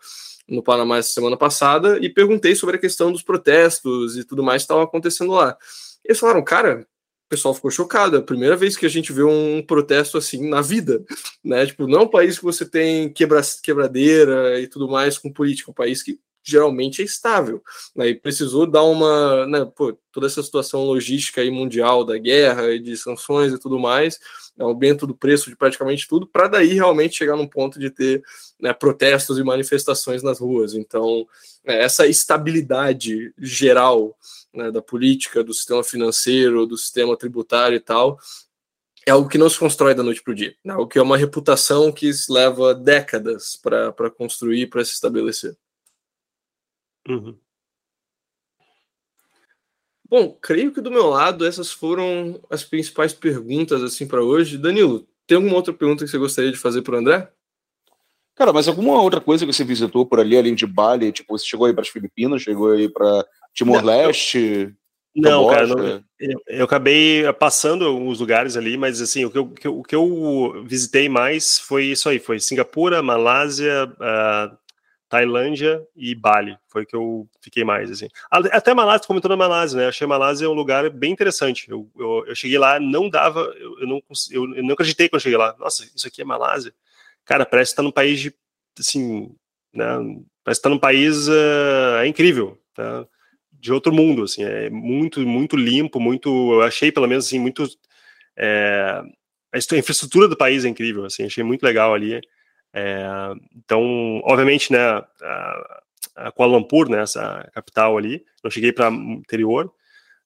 no Panamá essa semana passada e perguntei sobre a questão dos protestos e tudo mais que estava acontecendo lá. Eles falaram, cara, o pessoal ficou chocado. É a primeira vez que a gente vê um protesto assim na vida, né? Tipo, não é um país que você tem quebra, quebradeira e tudo mais com política, é um país que geralmente é estável. Né? E precisou dar uma. Né, pô, toda essa situação logística aí mundial da guerra e de sanções e tudo mais, né, aumento do preço de praticamente tudo, para daí realmente chegar num ponto de ter né, protestos e manifestações nas ruas. Então, é, essa estabilidade geral né, da política, do sistema financeiro, do sistema tributário e tal, é algo que não se constrói da noite para o dia. É algo que é uma reputação que leva décadas para construir, para se estabelecer. Uhum. Bom, creio que do meu lado essas foram as principais perguntas assim para hoje. Danilo, tem alguma outra pergunta que você gostaria de fazer para o André? Cara, mas alguma outra coisa que você visitou por ali, além de Bali? Tipo, você chegou aí para as Filipinas, chegou aí para Timor-Leste? Não, cara, não, eu, eu, acabei passando alguns lugares ali, mas assim, o que, eu, o que eu visitei mais foi isso aí, foi Singapura, Malásia, uh, Tailândia e Bali. Foi que eu fiquei mais, assim. Até Malásia, comentou na Malásia, né? Achei Malásia um lugar bem interessante. Eu, eu, eu cheguei lá, não dava, eu, eu não, eu, eu, não acreditei quando cheguei lá. Nossa, isso aqui é Malásia. Cara, parece estar num país de, assim, né? Parece estar num país, uh, é incrível, tá? De outro mundo, assim. É muito, muito limpo, muito, eu achei pelo menos, assim, muito... É, a infraestrutura do país é incrível, assim, achei muito legal ali. É, então, obviamente, né, a, a Kuala Lumpur, né, essa capital ali, não cheguei para interior,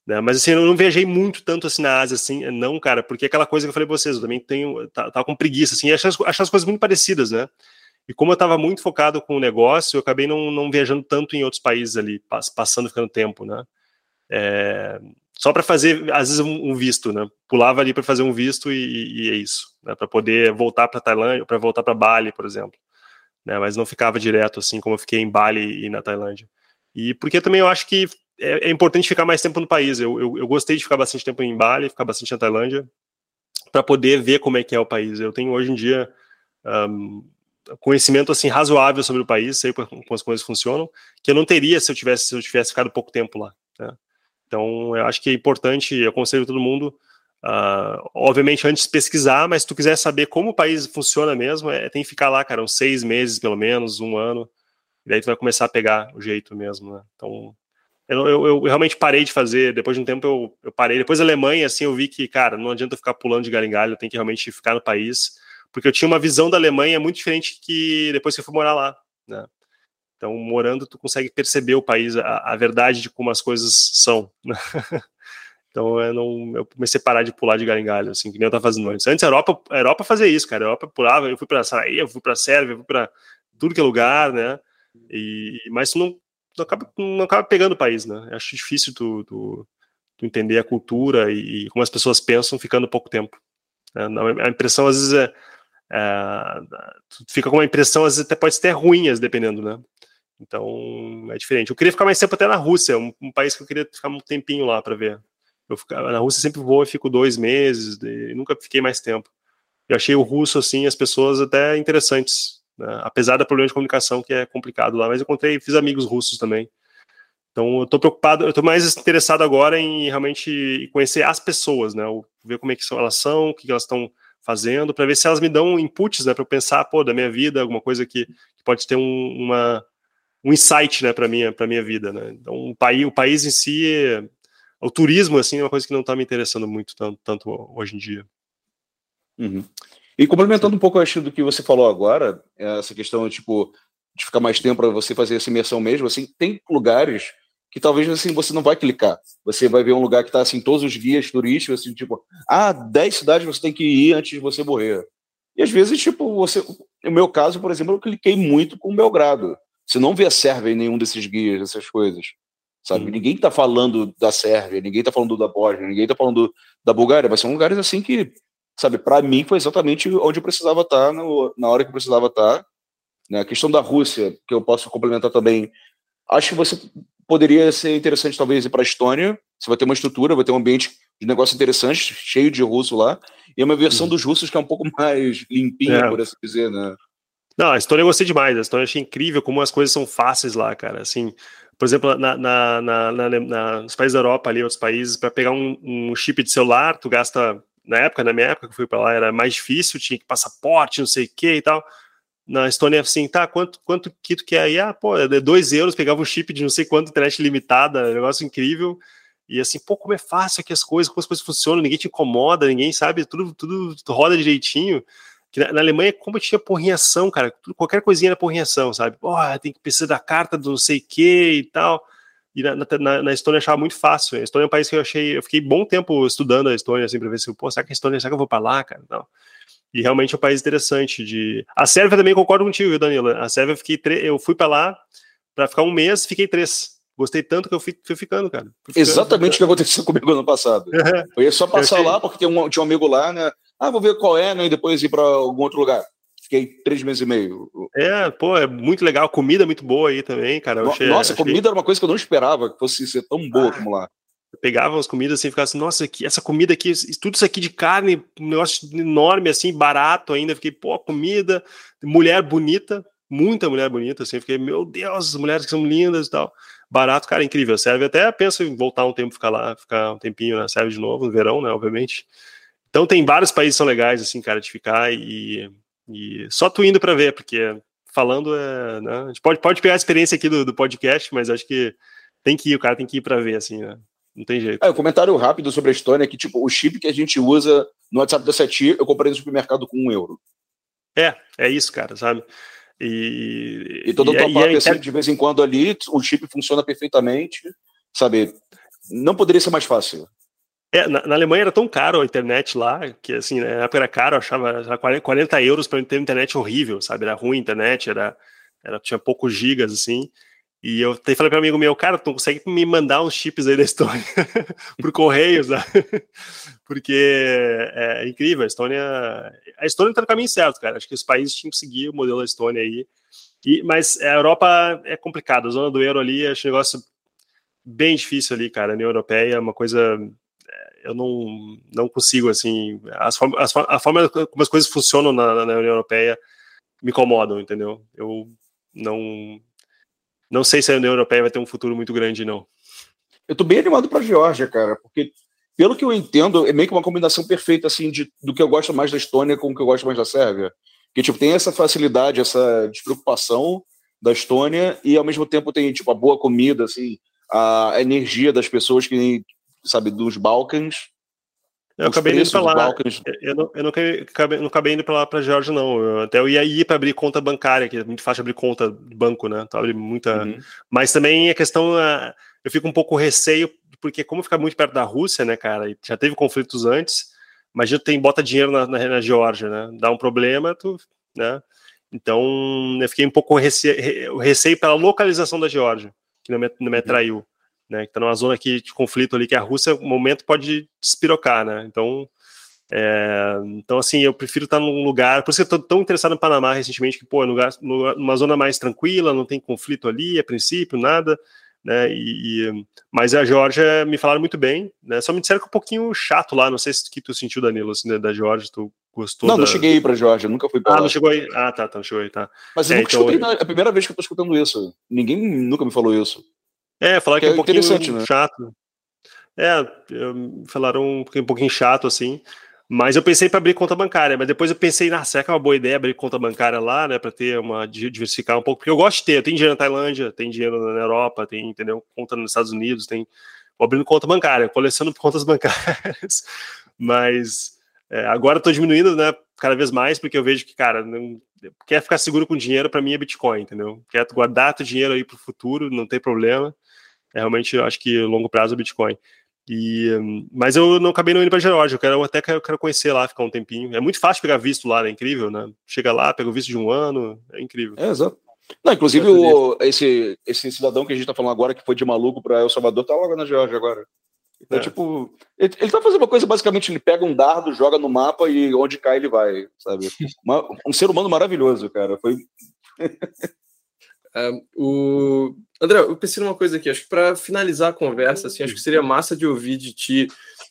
né, mas assim, eu não viajei muito tanto assim na Ásia, assim, não, cara, porque aquela coisa que eu falei para vocês, eu também tenho, tá, com preguiça, assim, achar as coisas muito parecidas, né, e como eu estava muito focado com o negócio, eu acabei não, não viajando tanto em outros países ali, passando, ficando tempo, né, é, só para fazer, às vezes, um, visto, né? Pulava ali para fazer um visto e, e é isso, né? Para poder voltar para Tailândia, para voltar para Bali, por exemplo. Né? Mas não ficava direto assim como eu fiquei em Bali e na Tailândia. E porque também eu acho que é, é importante ficar mais tempo no país. Eu, eu, eu, gostei de ficar bastante tempo em Bali, ficar bastante na Tailândia, para poder ver como é que é o país. Eu tenho hoje em dia um, conhecimento assim razoável sobre o país, sei como as coisas funcionam, que eu não teria se eu tivesse se eu tivesse ficado pouco tempo lá. Né? Então, eu acho que é importante, eu aconselho todo mundo, uh, obviamente antes pesquisar, mas se tu quiser saber como o país funciona mesmo, é, tem que ficar lá, cara, uns seis meses pelo menos, um ano, e daí tu vai começar a pegar o jeito mesmo, né? Então, eu, eu, eu, realmente parei de fazer, depois de um tempo eu, eu parei. Depois da Alemanha, assim, eu vi que, cara, não adianta ficar pulando de galho em galho, eu tenho que realmente ficar no país, porque eu tinha uma visão da Alemanha muito diferente que depois que eu fui morar lá, né? Então, morando, tu consegue perceber o país, a, a verdade de como as coisas são. Né? então, eu, não, eu comecei a parar de pular de galho em galho, assim, que nem eu estava fazendo antes. Antes, a Europa, a Europa fazia isso, cara. A Europa pulava, eu fui para Sarajevo, eu fui para Sérvia, eu fui para tudo que é lugar, né? E, mas tu não, tu acaba, não acaba pegando o país, né? Eu acho difícil tu, tu, tu entender a cultura e, e, como as pessoas pensam ficando pouco tempo. Né? A impressão, às vezes, é, é, fica com uma impressão, às vezes até pode ser ruim, dependendo, né? Então é diferente. Eu queria ficar mais tempo até na Rússia, um, um país que eu queria ficar um tempinho lá para ver. Eu ficar, na Rússia sempre vou e fico dois meses, e nunca fiquei mais tempo. Eu achei o russo, assim, as pessoas até interessantes, né? apesar da problema de comunicação que é complicado lá, mas eu encontrei, fiz amigos russos também. Então eu tô preocupado, eu tô mais interessado agora em realmente conhecer as pessoas, né? Ver como é que elas são, o que elas estão fazendo, para ver se elas me dão inputs, né? Para eu pensar, pô, da minha vida, alguma coisa que, que pode ter um, uma, um insight, né, para minha para minha vida, né? Então, o país, o país em si, o turismo assim é uma coisa que não está me interessando muito tanto, tanto hoje em dia. Uhum. E complementando um pouco acho do que você falou agora, essa questão tipo de ficar mais tempo para você fazer essa imersão mesmo, assim, tem lugares que talvez assim você não vai clicar. Você vai ver um lugar que está assim todos os guias turísticos assim, tipo, ah, 10 cidades você tem que ir antes de você morrer. E às vezes, tipo, você, no meu caso, por exemplo, eu cliquei muito com Belgrado. Você não vê a Sérvia em nenhum desses guias, essas coisas. Sabe? Hum. Ninguém está falando da Sérvia, ninguém está falando da Bósnia, ninguém está falando da Bulgária, mas são lugares assim que, sabe, para mim foi exatamente onde eu precisava estar, tá, no, na hora que eu precisava estar. Tá. Né? A questão da Rússia, que eu posso complementar também, acho que você poderia ser interessante talvez ir para a Estônia, você vai ter uma estrutura, vai ter um ambiente de negócio interessante, cheio de russo lá, e é uma versão hum. dos russos que é um pouco mais limpinha, é. por assim dizer, né? Não, a Estônia eu gostei demais. A Estônia eu achei incrível como as coisas são fáceis lá, cara. Assim, por exemplo, na, na, na, na nos países da Europa, ali, outros países, para pegar um, um, chip de celular, tu gasta. Na época, na minha época que eu fui para lá, era mais difícil, tinha que passaporte, não sei o que e tal. Na Estônia, assim, tá, quanto, quanto que tu quer aí? Ah, pô, é dois euros, pegava um chip de não sei quanto, internet limitada, negócio incrível. E assim, pô, como é fácil aqui as coisas, como as coisas funcionam, ninguém te incomoda, ninguém sabe, tudo, tudo roda direitinho. Que na, na, Alemanha, como tinha porrinhação, cara, qualquer coisinha era porrinhação, sabe? Oh, tem que precisar da carta do não sei o que e tal. E na, na, na, Estônia eu achava muito fácil. A Estônia é um país que eu achei. Eu fiquei bom tempo estudando a Estônia, assim, pra ver se, pô, será que a Estônia, será que eu vou pra lá, cara? Não. E realmente é um país interessante. De... A Sérvia também concordo contigo, viu, Danilo? A Sérvia eu fiquei. Tre... Eu fui pra lá pra ficar um mês, fiquei três. Gostei tanto que eu fui, fui ficando, cara. Fui ficando, Exatamente o que aconteceu comigo ano passado. eu ia só passar lá, porque um, tinha um amigo lá, né? Ah, vou ver qual é, né? E depois ir para algum outro lugar. Fiquei três meses e meio. É, pô, é muito legal. Comida muito boa aí também, cara. Achei, nossa, achei... comida era uma coisa que eu não esperava que fosse ser tão boa ah, como lá. Eu pegava as comidas assim e ficava assim, nossa, essa comida aqui, tudo isso aqui de carne, um negócio enorme, assim, barato ainda. Fiquei, pô, comida, mulher bonita, muita mulher bonita, assim. Fiquei, meu Deus, as mulheres que são lindas e tal. Barato, cara, incrível. Serve até penso em voltar um tempo, ficar lá, ficar um tempinho na serve de novo, no verão, né, obviamente. Então tem vários países que são legais, assim, cara, de ficar e, e só tu indo para ver, porque falando é, né, a gente pode, pode pegar a experiência aqui do, do podcast, mas acho que tem que ir, o cara tem que ir para ver, assim, né? Não tem jeito. É, um comentário rápido sobre a Estônia é que, tipo, o chip que a gente usa no WhatsApp da Seti, eu comprei no supermercado com um euro. É, é isso, cara, sabe? E, e todo o top é, é, de vez em quando ali, o chip funciona perfeitamente, sabe? Não poderia ser mais fácil. É, na, na, Alemanha era tão caro a internet lá, que assim, na época era caro, achava 40 euros para ter internet horrível, sabe? Era ruim a internet, era, era, tinha poucos gigas, assim. E eu até falei para um amigo meu, cara, tu consegue me mandar uns chips aí da Estônia por correio, sabe? Porque é, é, incrível, a Estônia. A Estônia tá no caminho certo, cara. Acho que os países tinham que seguir o modelo da Estônia aí. E, mas a Europa é complicado, a zona do euro ali, acho um negócio bem difícil ali, cara. A União Europeia é uma coisa eu não, não consigo, assim, as, as, a forma como as coisas funcionam na, na União Europeia me incomodam, entendeu? Eu não, não sei se a União Europeia vai ter um futuro muito grande, não. Eu tô bem animado para a Geórgia, cara, porque pelo que eu entendo, é meio que uma combinação perfeita assim de, do que eu gosto mais da Estônia com o que eu gosto mais da Sérvia. Que tipo tem essa facilidade, essa despreocupação da Estônia e ao mesmo tempo tem tipo a boa comida, assim, a energia das pessoas que sabe dos Balcãs. Eu acabei indo para lá. Eu não, eu não acabei, não acabei indo para lá para Georgia não. Eu, até eu ia ir para abrir conta bancária, que é muito fácil abrir conta de banco, né? Então, abrir muita. Uhum. Mas também a questão, eu fico um pouco receio porque como fica muito perto da Rússia, né, cara? E já teve conflitos antes. Imagina tem bota dinheiro na, na, na Geórgia, né? Dá um problema, tu, né? Então, eu fiquei um pouco receio, receio pela localização da Geórgia, que não me, não me uhum. atraiu, né? Que tá numa zona aqui de conflito ali, que a Rússia, no momento, pode despirocar, né? Então, é, então assim, eu prefiro estar num lugar, por isso que eu tô tão interessado no Panamá recentemente, que, pô, é lugar, numa zona mais tranquila, não tem conflito ali, a princípio, nada, né? E, e, mas a Geórgia me falaram muito bem, né? Só me disseram que é um pouquinho chato lá, não sei se que tu sentiu, Danilo, assim, né, da Geórgia, tu gostou? Não, da... não cheguei para Geórgia, nunca fui para Ah, lá. não chegou aí? Ah, tá, tá, não chegou aí, tá. Mas eu é, nunca então... escutei, é a primeira vez que eu tô escutando isso. Ninguém nunca me falou isso. É, falaram que, que é um pouquinho né? chato. É, falaram um pouquinho chato, assim. Mas eu pensei para abrir conta bancária, mas depois eu pensei, ah, será que é uma boa ideia abrir conta bancária lá, né, para ter uma diversificar um pouco, porque eu gosto de ter, eu tenho dinheiro na Tailândia, tenho dinheiro na Europa, tem, entendeu, conta nos Estados Unidos, tem vou abrindo conta bancária, colecionando contas bancárias. mas é, agora estou diminuindo, né, cada vez mais, porque eu vejo que, cara, não, quer ficar seguro com dinheiro, para mim é Bitcoin, entendeu? Quer guardar teu dinheiro aí para o futuro, não tem problema. É, realmente, eu acho que longo prazo é Bitcoin. E, mas eu não acabei não indo para Geórgia, eu quero até quero, quero conhecer lá, ficar um tempinho. É muito fácil pegar visto lá, é incrível, né? Chega lá, pega o visto de um ano, é incrível. É, exato. Não, inclusive, o, esse, esse cidadão que a gente tá falando agora, que foi de maluco para El Salvador, tá logo na Geórgia agora. Então, é. tipo, ele, ele tá fazendo uma coisa, basicamente, ele pega um dardo, joga no mapa e onde cai ele vai, sabe? Uma, um ser humano maravilhoso, cara. Foi. O... André, eu pensei numa coisa aqui, acho que para finalizar a conversa, assim, acho que seria massa de ouvir de ti,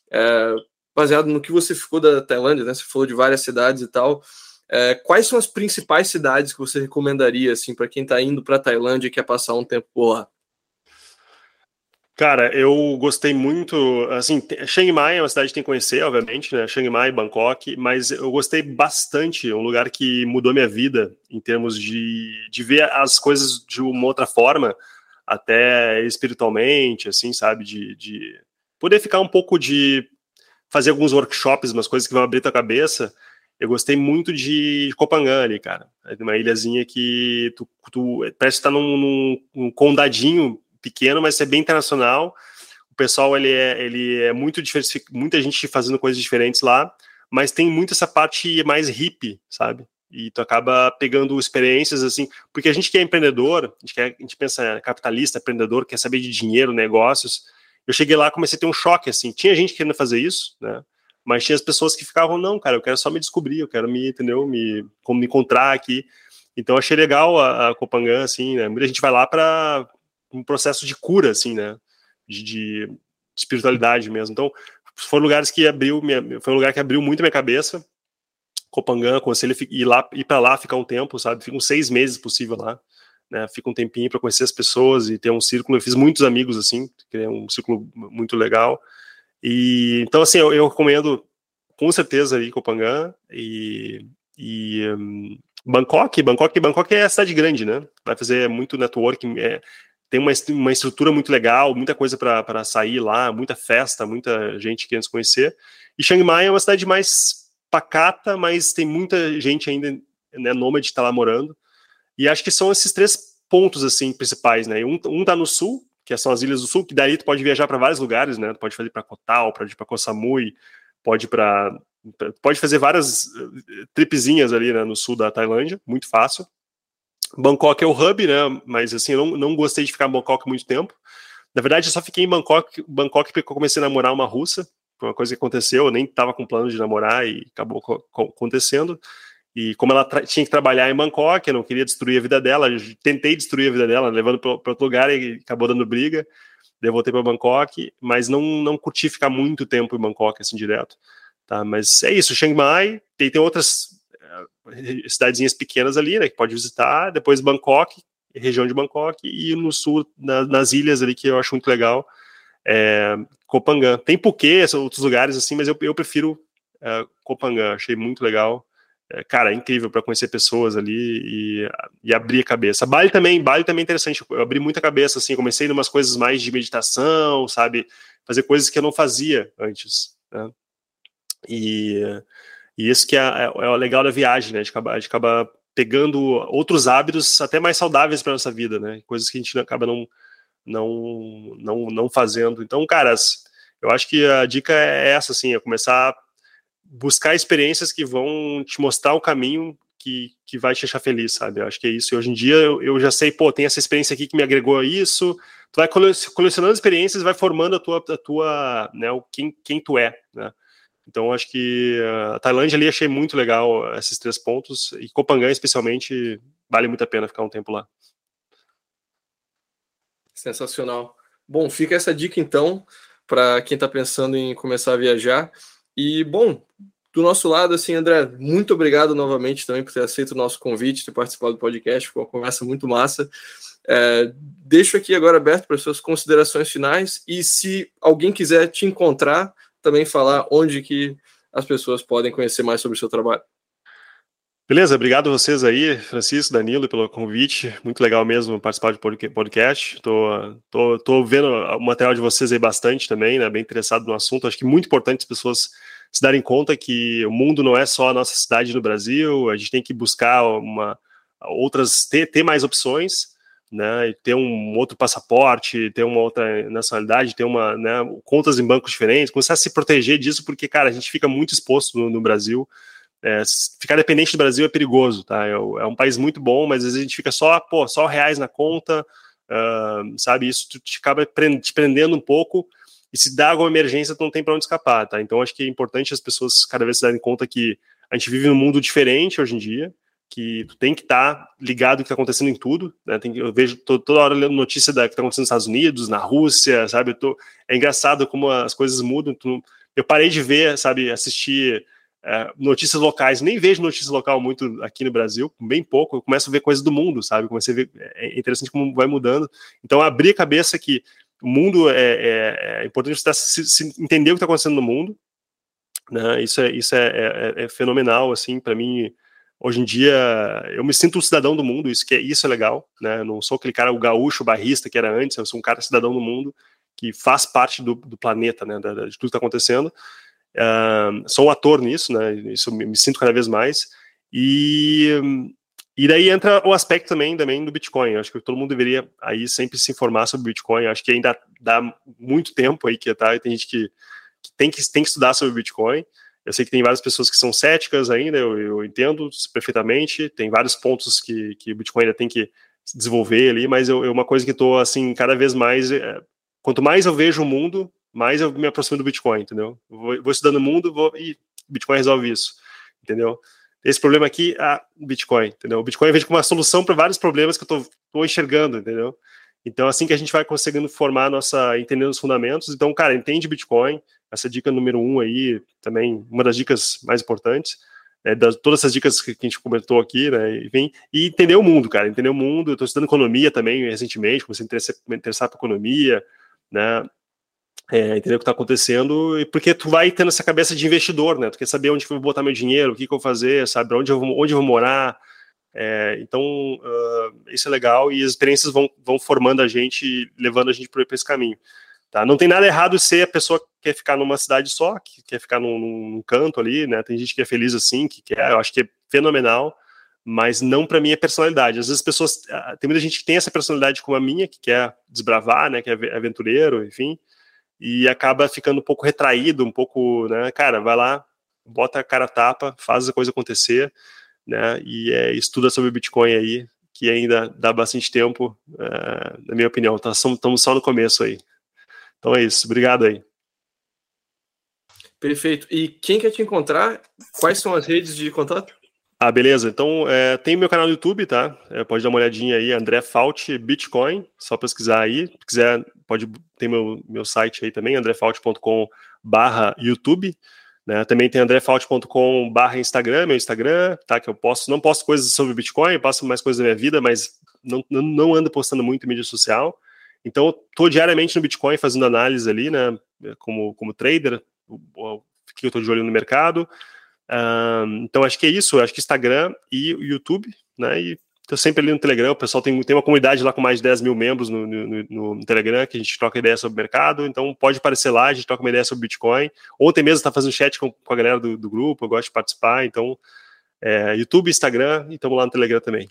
é, baseado no que você ficou da Tailândia, né? Você falou de várias cidades e tal. É, quais são as principais cidades que você recomendaria, assim, para quem está indo para a Tailândia e quer passar um tempo por lá? Cara, eu gostei muito, assim, Chiang Mai é uma cidade que tem que conhecer, obviamente, né, Chiang Mai, Bangkok, mas eu gostei bastante, é um lugar que mudou minha vida em termos de, de ver as coisas de uma outra forma, até espiritualmente, assim, sabe, de, de poder ficar um pouco de fazer alguns workshops, umas coisas que vão abrir tua cabeça. Eu gostei muito de Copangan ali, cara. É uma ilhazinha que tu, tu parece estar num, num, num condadinho pequeno, mas é bem internacional. O pessoal ele é, ele é muito diversificado, muita gente fazendo coisas diferentes lá, mas tem muito essa parte mais hippie, sabe? E tu acaba pegando experiências assim, porque a gente que é empreendedor, a gente, quer, a gente pensa capitalista, empreendedor, quer saber de dinheiro, negócios. Eu cheguei lá, comecei a ter um choque assim. Tinha gente querendo fazer isso, né? Mas tinha as pessoas que ficavam, não, cara, eu quero só me descobrir, eu quero me, entendeu? Me, como me encontrar aqui. Então achei legal a, a Copangan, assim, né? Muita gente vai lá para um processo de cura, assim, né? De, de espiritualidade mesmo. Então, foram lugares que abriu, minha, foi um lugar que abriu muito minha cabeça. Copangan, aconselho ir lá, ir para lá, ficar um tempo, sabe? Fica uns seis meses possível lá, né? Fica um tempinho para conhecer as pessoas e ter um círculo. Eu fiz muitos amigos assim, que é um círculo muito legal. E então assim, eu, eu recomendo com certeza aí Copangan e, e um, Bangkok, Bangkok, Bangkok é a cidade grande, né? Vai fazer muito networking, é, tem uma, uma estrutura muito legal, muita coisa para sair lá, muita festa, muita gente querendo se conhecer. E Chiang Mai é uma cidade mais pacata, mas tem muita gente ainda, né, nômade está lá morando. E acho que são esses três pontos assim principais, né? Um, um tá no sul, que são as ilhas do sul, que daí tu pode viajar para vários lugares, né? Tu pode fazer para Kotal, pode ir para Koh Samui, pode para pode fazer várias eh, tripezinhas ali né, no sul da Tailândia, muito fácil. Bangkok é o hub, né? Mas assim, eu não, não gostei de ficar em Bangkok muito tempo. Na verdade, eu só fiquei em Bangkok, Bangkok porque eu comecei a namorar uma russa. Foi uma coisa que aconteceu, eu nem estava com plano de namorar e acabou acontecendo. E como ela tinha que trabalhar em Bangkok, eu não queria destruir a vida dela, tentei destruir a vida dela, levando para outro lugar e acabou dando briga. daí eu voltei para Bangkok, mas não, não curti ficar muito tempo em Bangkok, assim, direto, tá? Mas é isso, Chiang Mai, tem, tem outras cidadezinhas pequenas ali, né, que pode visitar, depois Bangkok, região de Bangkok, e no sul, na, nas ilhas ali, que eu acho muito legal, é, Kopangan. Tem Phuket, outros lugares assim, mas eu, eu prefiro uh, Kopangan, achei muito legal, é, cara, é incrível para conhecer pessoas ali e, e, abrir a cabeça. Bali também, Bali também é interessante. Eu abri muita cabeça, assim, comecei em umas coisas mais de meditação, sabe? Fazer coisas que eu não fazia antes. Né? E, e isso que é, é, é, o legal da viagem, né? De acabar, de acabar pegando outros hábitos até mais saudáveis para nossa vida, né? Coisas que a gente acaba não, não, não, não fazendo. Então, caras, eu acho que a dica é essa, assim, é começar buscar experiências que vão te mostrar o caminho que, que vai te deixar feliz, sabe? Eu acho que é isso. E hoje em dia eu, eu, já sei, pô, tem essa experiência aqui que me agregou a isso. Tu vai colecionando experiências, vai formando a tua, a tua né, quem, quem tu é, né? Então acho que a Tailândia ali achei muito legal esses três pontos e Copangan especialmente vale muito a pena ficar um tempo lá. Sensacional. Bom, fica essa dica então para quem está pensando em começar a viajar. E, bom, do nosso lado, assim, André, muito obrigado novamente também por ter aceito o nosso convite, ter participado do podcast, foi uma conversa muito massa. É, deixo aqui agora aberto para as suas considerações finais e se alguém quiser te encontrar, também falar onde que as pessoas podem conhecer mais sobre o seu trabalho. Beleza, obrigado a vocês aí, Francisco, Danilo, pelo convite. Muito legal mesmo participar de podcast. Tô, tô, tô vendo o material de vocês aí bastante também, né? Bem interessado no assunto. Acho que é muito importante as pessoas se darem conta que o mundo não é só a nossa cidade no Brasil, a gente tem que buscar uma, outras, ter, ter mais opções, né? E ter um outro passaporte, ter uma outra nacionalidade, ter uma, né, contas em bancos diferentes, começar a se proteger disso, porque, cara, a gente fica muito exposto no, no Brasil é, ficar dependente do Brasil é perigoso, tá? É, é, um país muito bom, mas às vezes a gente fica só, pô, só reais na conta, uh, sabe? Isso te acaba te prendendo um pouco e se dá alguma emergência, tu não tem para onde escapar, tá? Então acho que é importante as pessoas cada vez se darem conta que a gente vive num mundo diferente hoje em dia, que tu tem que estar tá ligado o que está acontecendo em tudo, né? Tem, eu vejo tô, toda hora lendo notícia da que está acontecendo nos Estados Unidos, na Rússia, sabe? Tô, é engraçado como as coisas mudam. Tu, eu parei de ver, sabe, assistir é, notícias locais, nem vejo notícias local muito aqui no Brasil, bem pouco, eu começo a ver coisas do mundo, sabe? Comecei a ver, é interessante como vai mudando. Então, abrir a cabeça que o mundo é, é, é importante você se, se entender o que está acontecendo no mundo, né? Isso é, isso é, é, é fenomenal, assim, para mim. Hoje em dia, eu me sinto um cidadão do mundo, isso que é, isso é legal, né? Eu não sou aquele cara, o gaúcho, o barrista que era antes, eu sou um cara cidadão do mundo que faz parte do, do planeta, né? de tudo que está acontecendo. Uh, sou um ator nisso, né? Isso me, me, sinto cada vez mais. E, e daí entra o aspecto também, também do Bitcoin. acho que todo mundo deveria aí sempre se informar sobre Bitcoin. acho que ainda dá muito tempo aí que tá. Tem gente que, que, tem que tem que estudar sobre Bitcoin. Eu sei que tem várias pessoas que são céticas ainda, eu, eu entendo perfeitamente. Tem vários pontos que, que o Bitcoin ainda tem que desenvolver ali, mas eu uma coisa que estou assim cada vez mais, é, quanto mais eu vejo o mundo, mais eu me aproximo do Bitcoin, entendeu? Vou, vou estudando o mundo vou, e Bitcoin resolve isso, entendeu? Esse problema aqui, ah, Bitcoin, entendeu? O Bitcoin vem como uma solução para vários problemas que eu estou enxergando, entendeu? Então, assim que a gente vai conseguindo formar nossa, entendendo os fundamentos. Então, cara, entende Bitcoin, essa dica número um aí, também uma das dicas mais importantes, é, das, todas essas dicas que a gente comentou aqui, né, enfim, e entender o mundo, cara, entender o mundo. Eu estou estudando economia também recentemente, comecei a interessar, me interessar por economia, né, é, entender o que está acontecendo, e porque tu vai tendo essa cabeça de investidor, né? Tu quer saber onde que eu vou botar meu dinheiro, o que, que eu vou fazer, sabe? Onde eu vou, onde eu vou morar. É, então, uh, isso é legal e as experiências vão, vão formando a gente, levando a gente por esse caminho. Tá? Não tem nada errado ser a pessoa que quer ficar numa cidade só, que quer ficar num, num canto ali, né? Tem gente que é feliz assim, que quer, eu acho que é fenomenal, mas não para minha personalidade. Às vezes as pessoas, ah, tem muita gente que tem essa personalidade como a minha, que quer desbravar, né? Que é aventureiro, enfim e acaba ficando um pouco retraído, um pouco, né, cara, vai lá, bota a cara a tapa, faz a coisa acontecer, né, e é, estuda sobre Bitcoin aí, que ainda dá bastante tempo, é, na minha opinião, tá, estamos só no começo aí. Então é isso, obrigado aí. Perfeito. E quem quer te encontrar? Quais são as redes de contato? Ah, beleza. Então, é, tem meu canal no YouTube, tá? É, pode dar uma olhadinha aí, André Fault Bitcoin, só pesquisar aí. Se quiser, pode ter meu, meu site aí também, andrefault.com barra YouTube. Né? Também tem andrefault.com barra Instagram, meu Instagram, tá? Que eu posto, não posto coisas sobre Bitcoin, passo mais coisas da minha vida, mas não, não, ando postando muito em mídia social. Então, tô diariamente no Bitcoin fazendo análise ali, né? Como, como trader, o, que eu estou de olho no mercado. Um, então acho que é isso, acho que Instagram e YouTube, né? E tô sempre ali no Telegram, o pessoal tem, tem uma comunidade lá com mais de 10 mil membros no, no, no, Telegram, que a gente troca ideia sobre o mercado, então pode aparecer lá, a gente troca uma ideia sobre Bitcoin. Ontem mesmo tá fazendo chat com, com a galera do, do, grupo, eu gosto de participar, então é, YouTube, Instagram e estamos lá no Telegram também.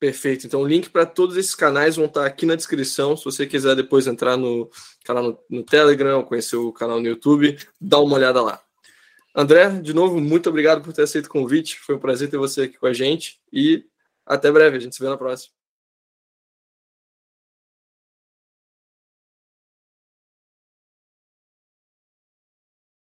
Perfeito. Então, o link para todos esses canais vão estar aqui na descrição. Se você quiser depois entrar no canal no, no Telegram, conhecer o canal no YouTube, dá uma olhada lá. André, de novo, muito obrigado por ter aceito o convite. Foi um prazer ter você aqui com a gente e até breve. A gente se vê na próxima.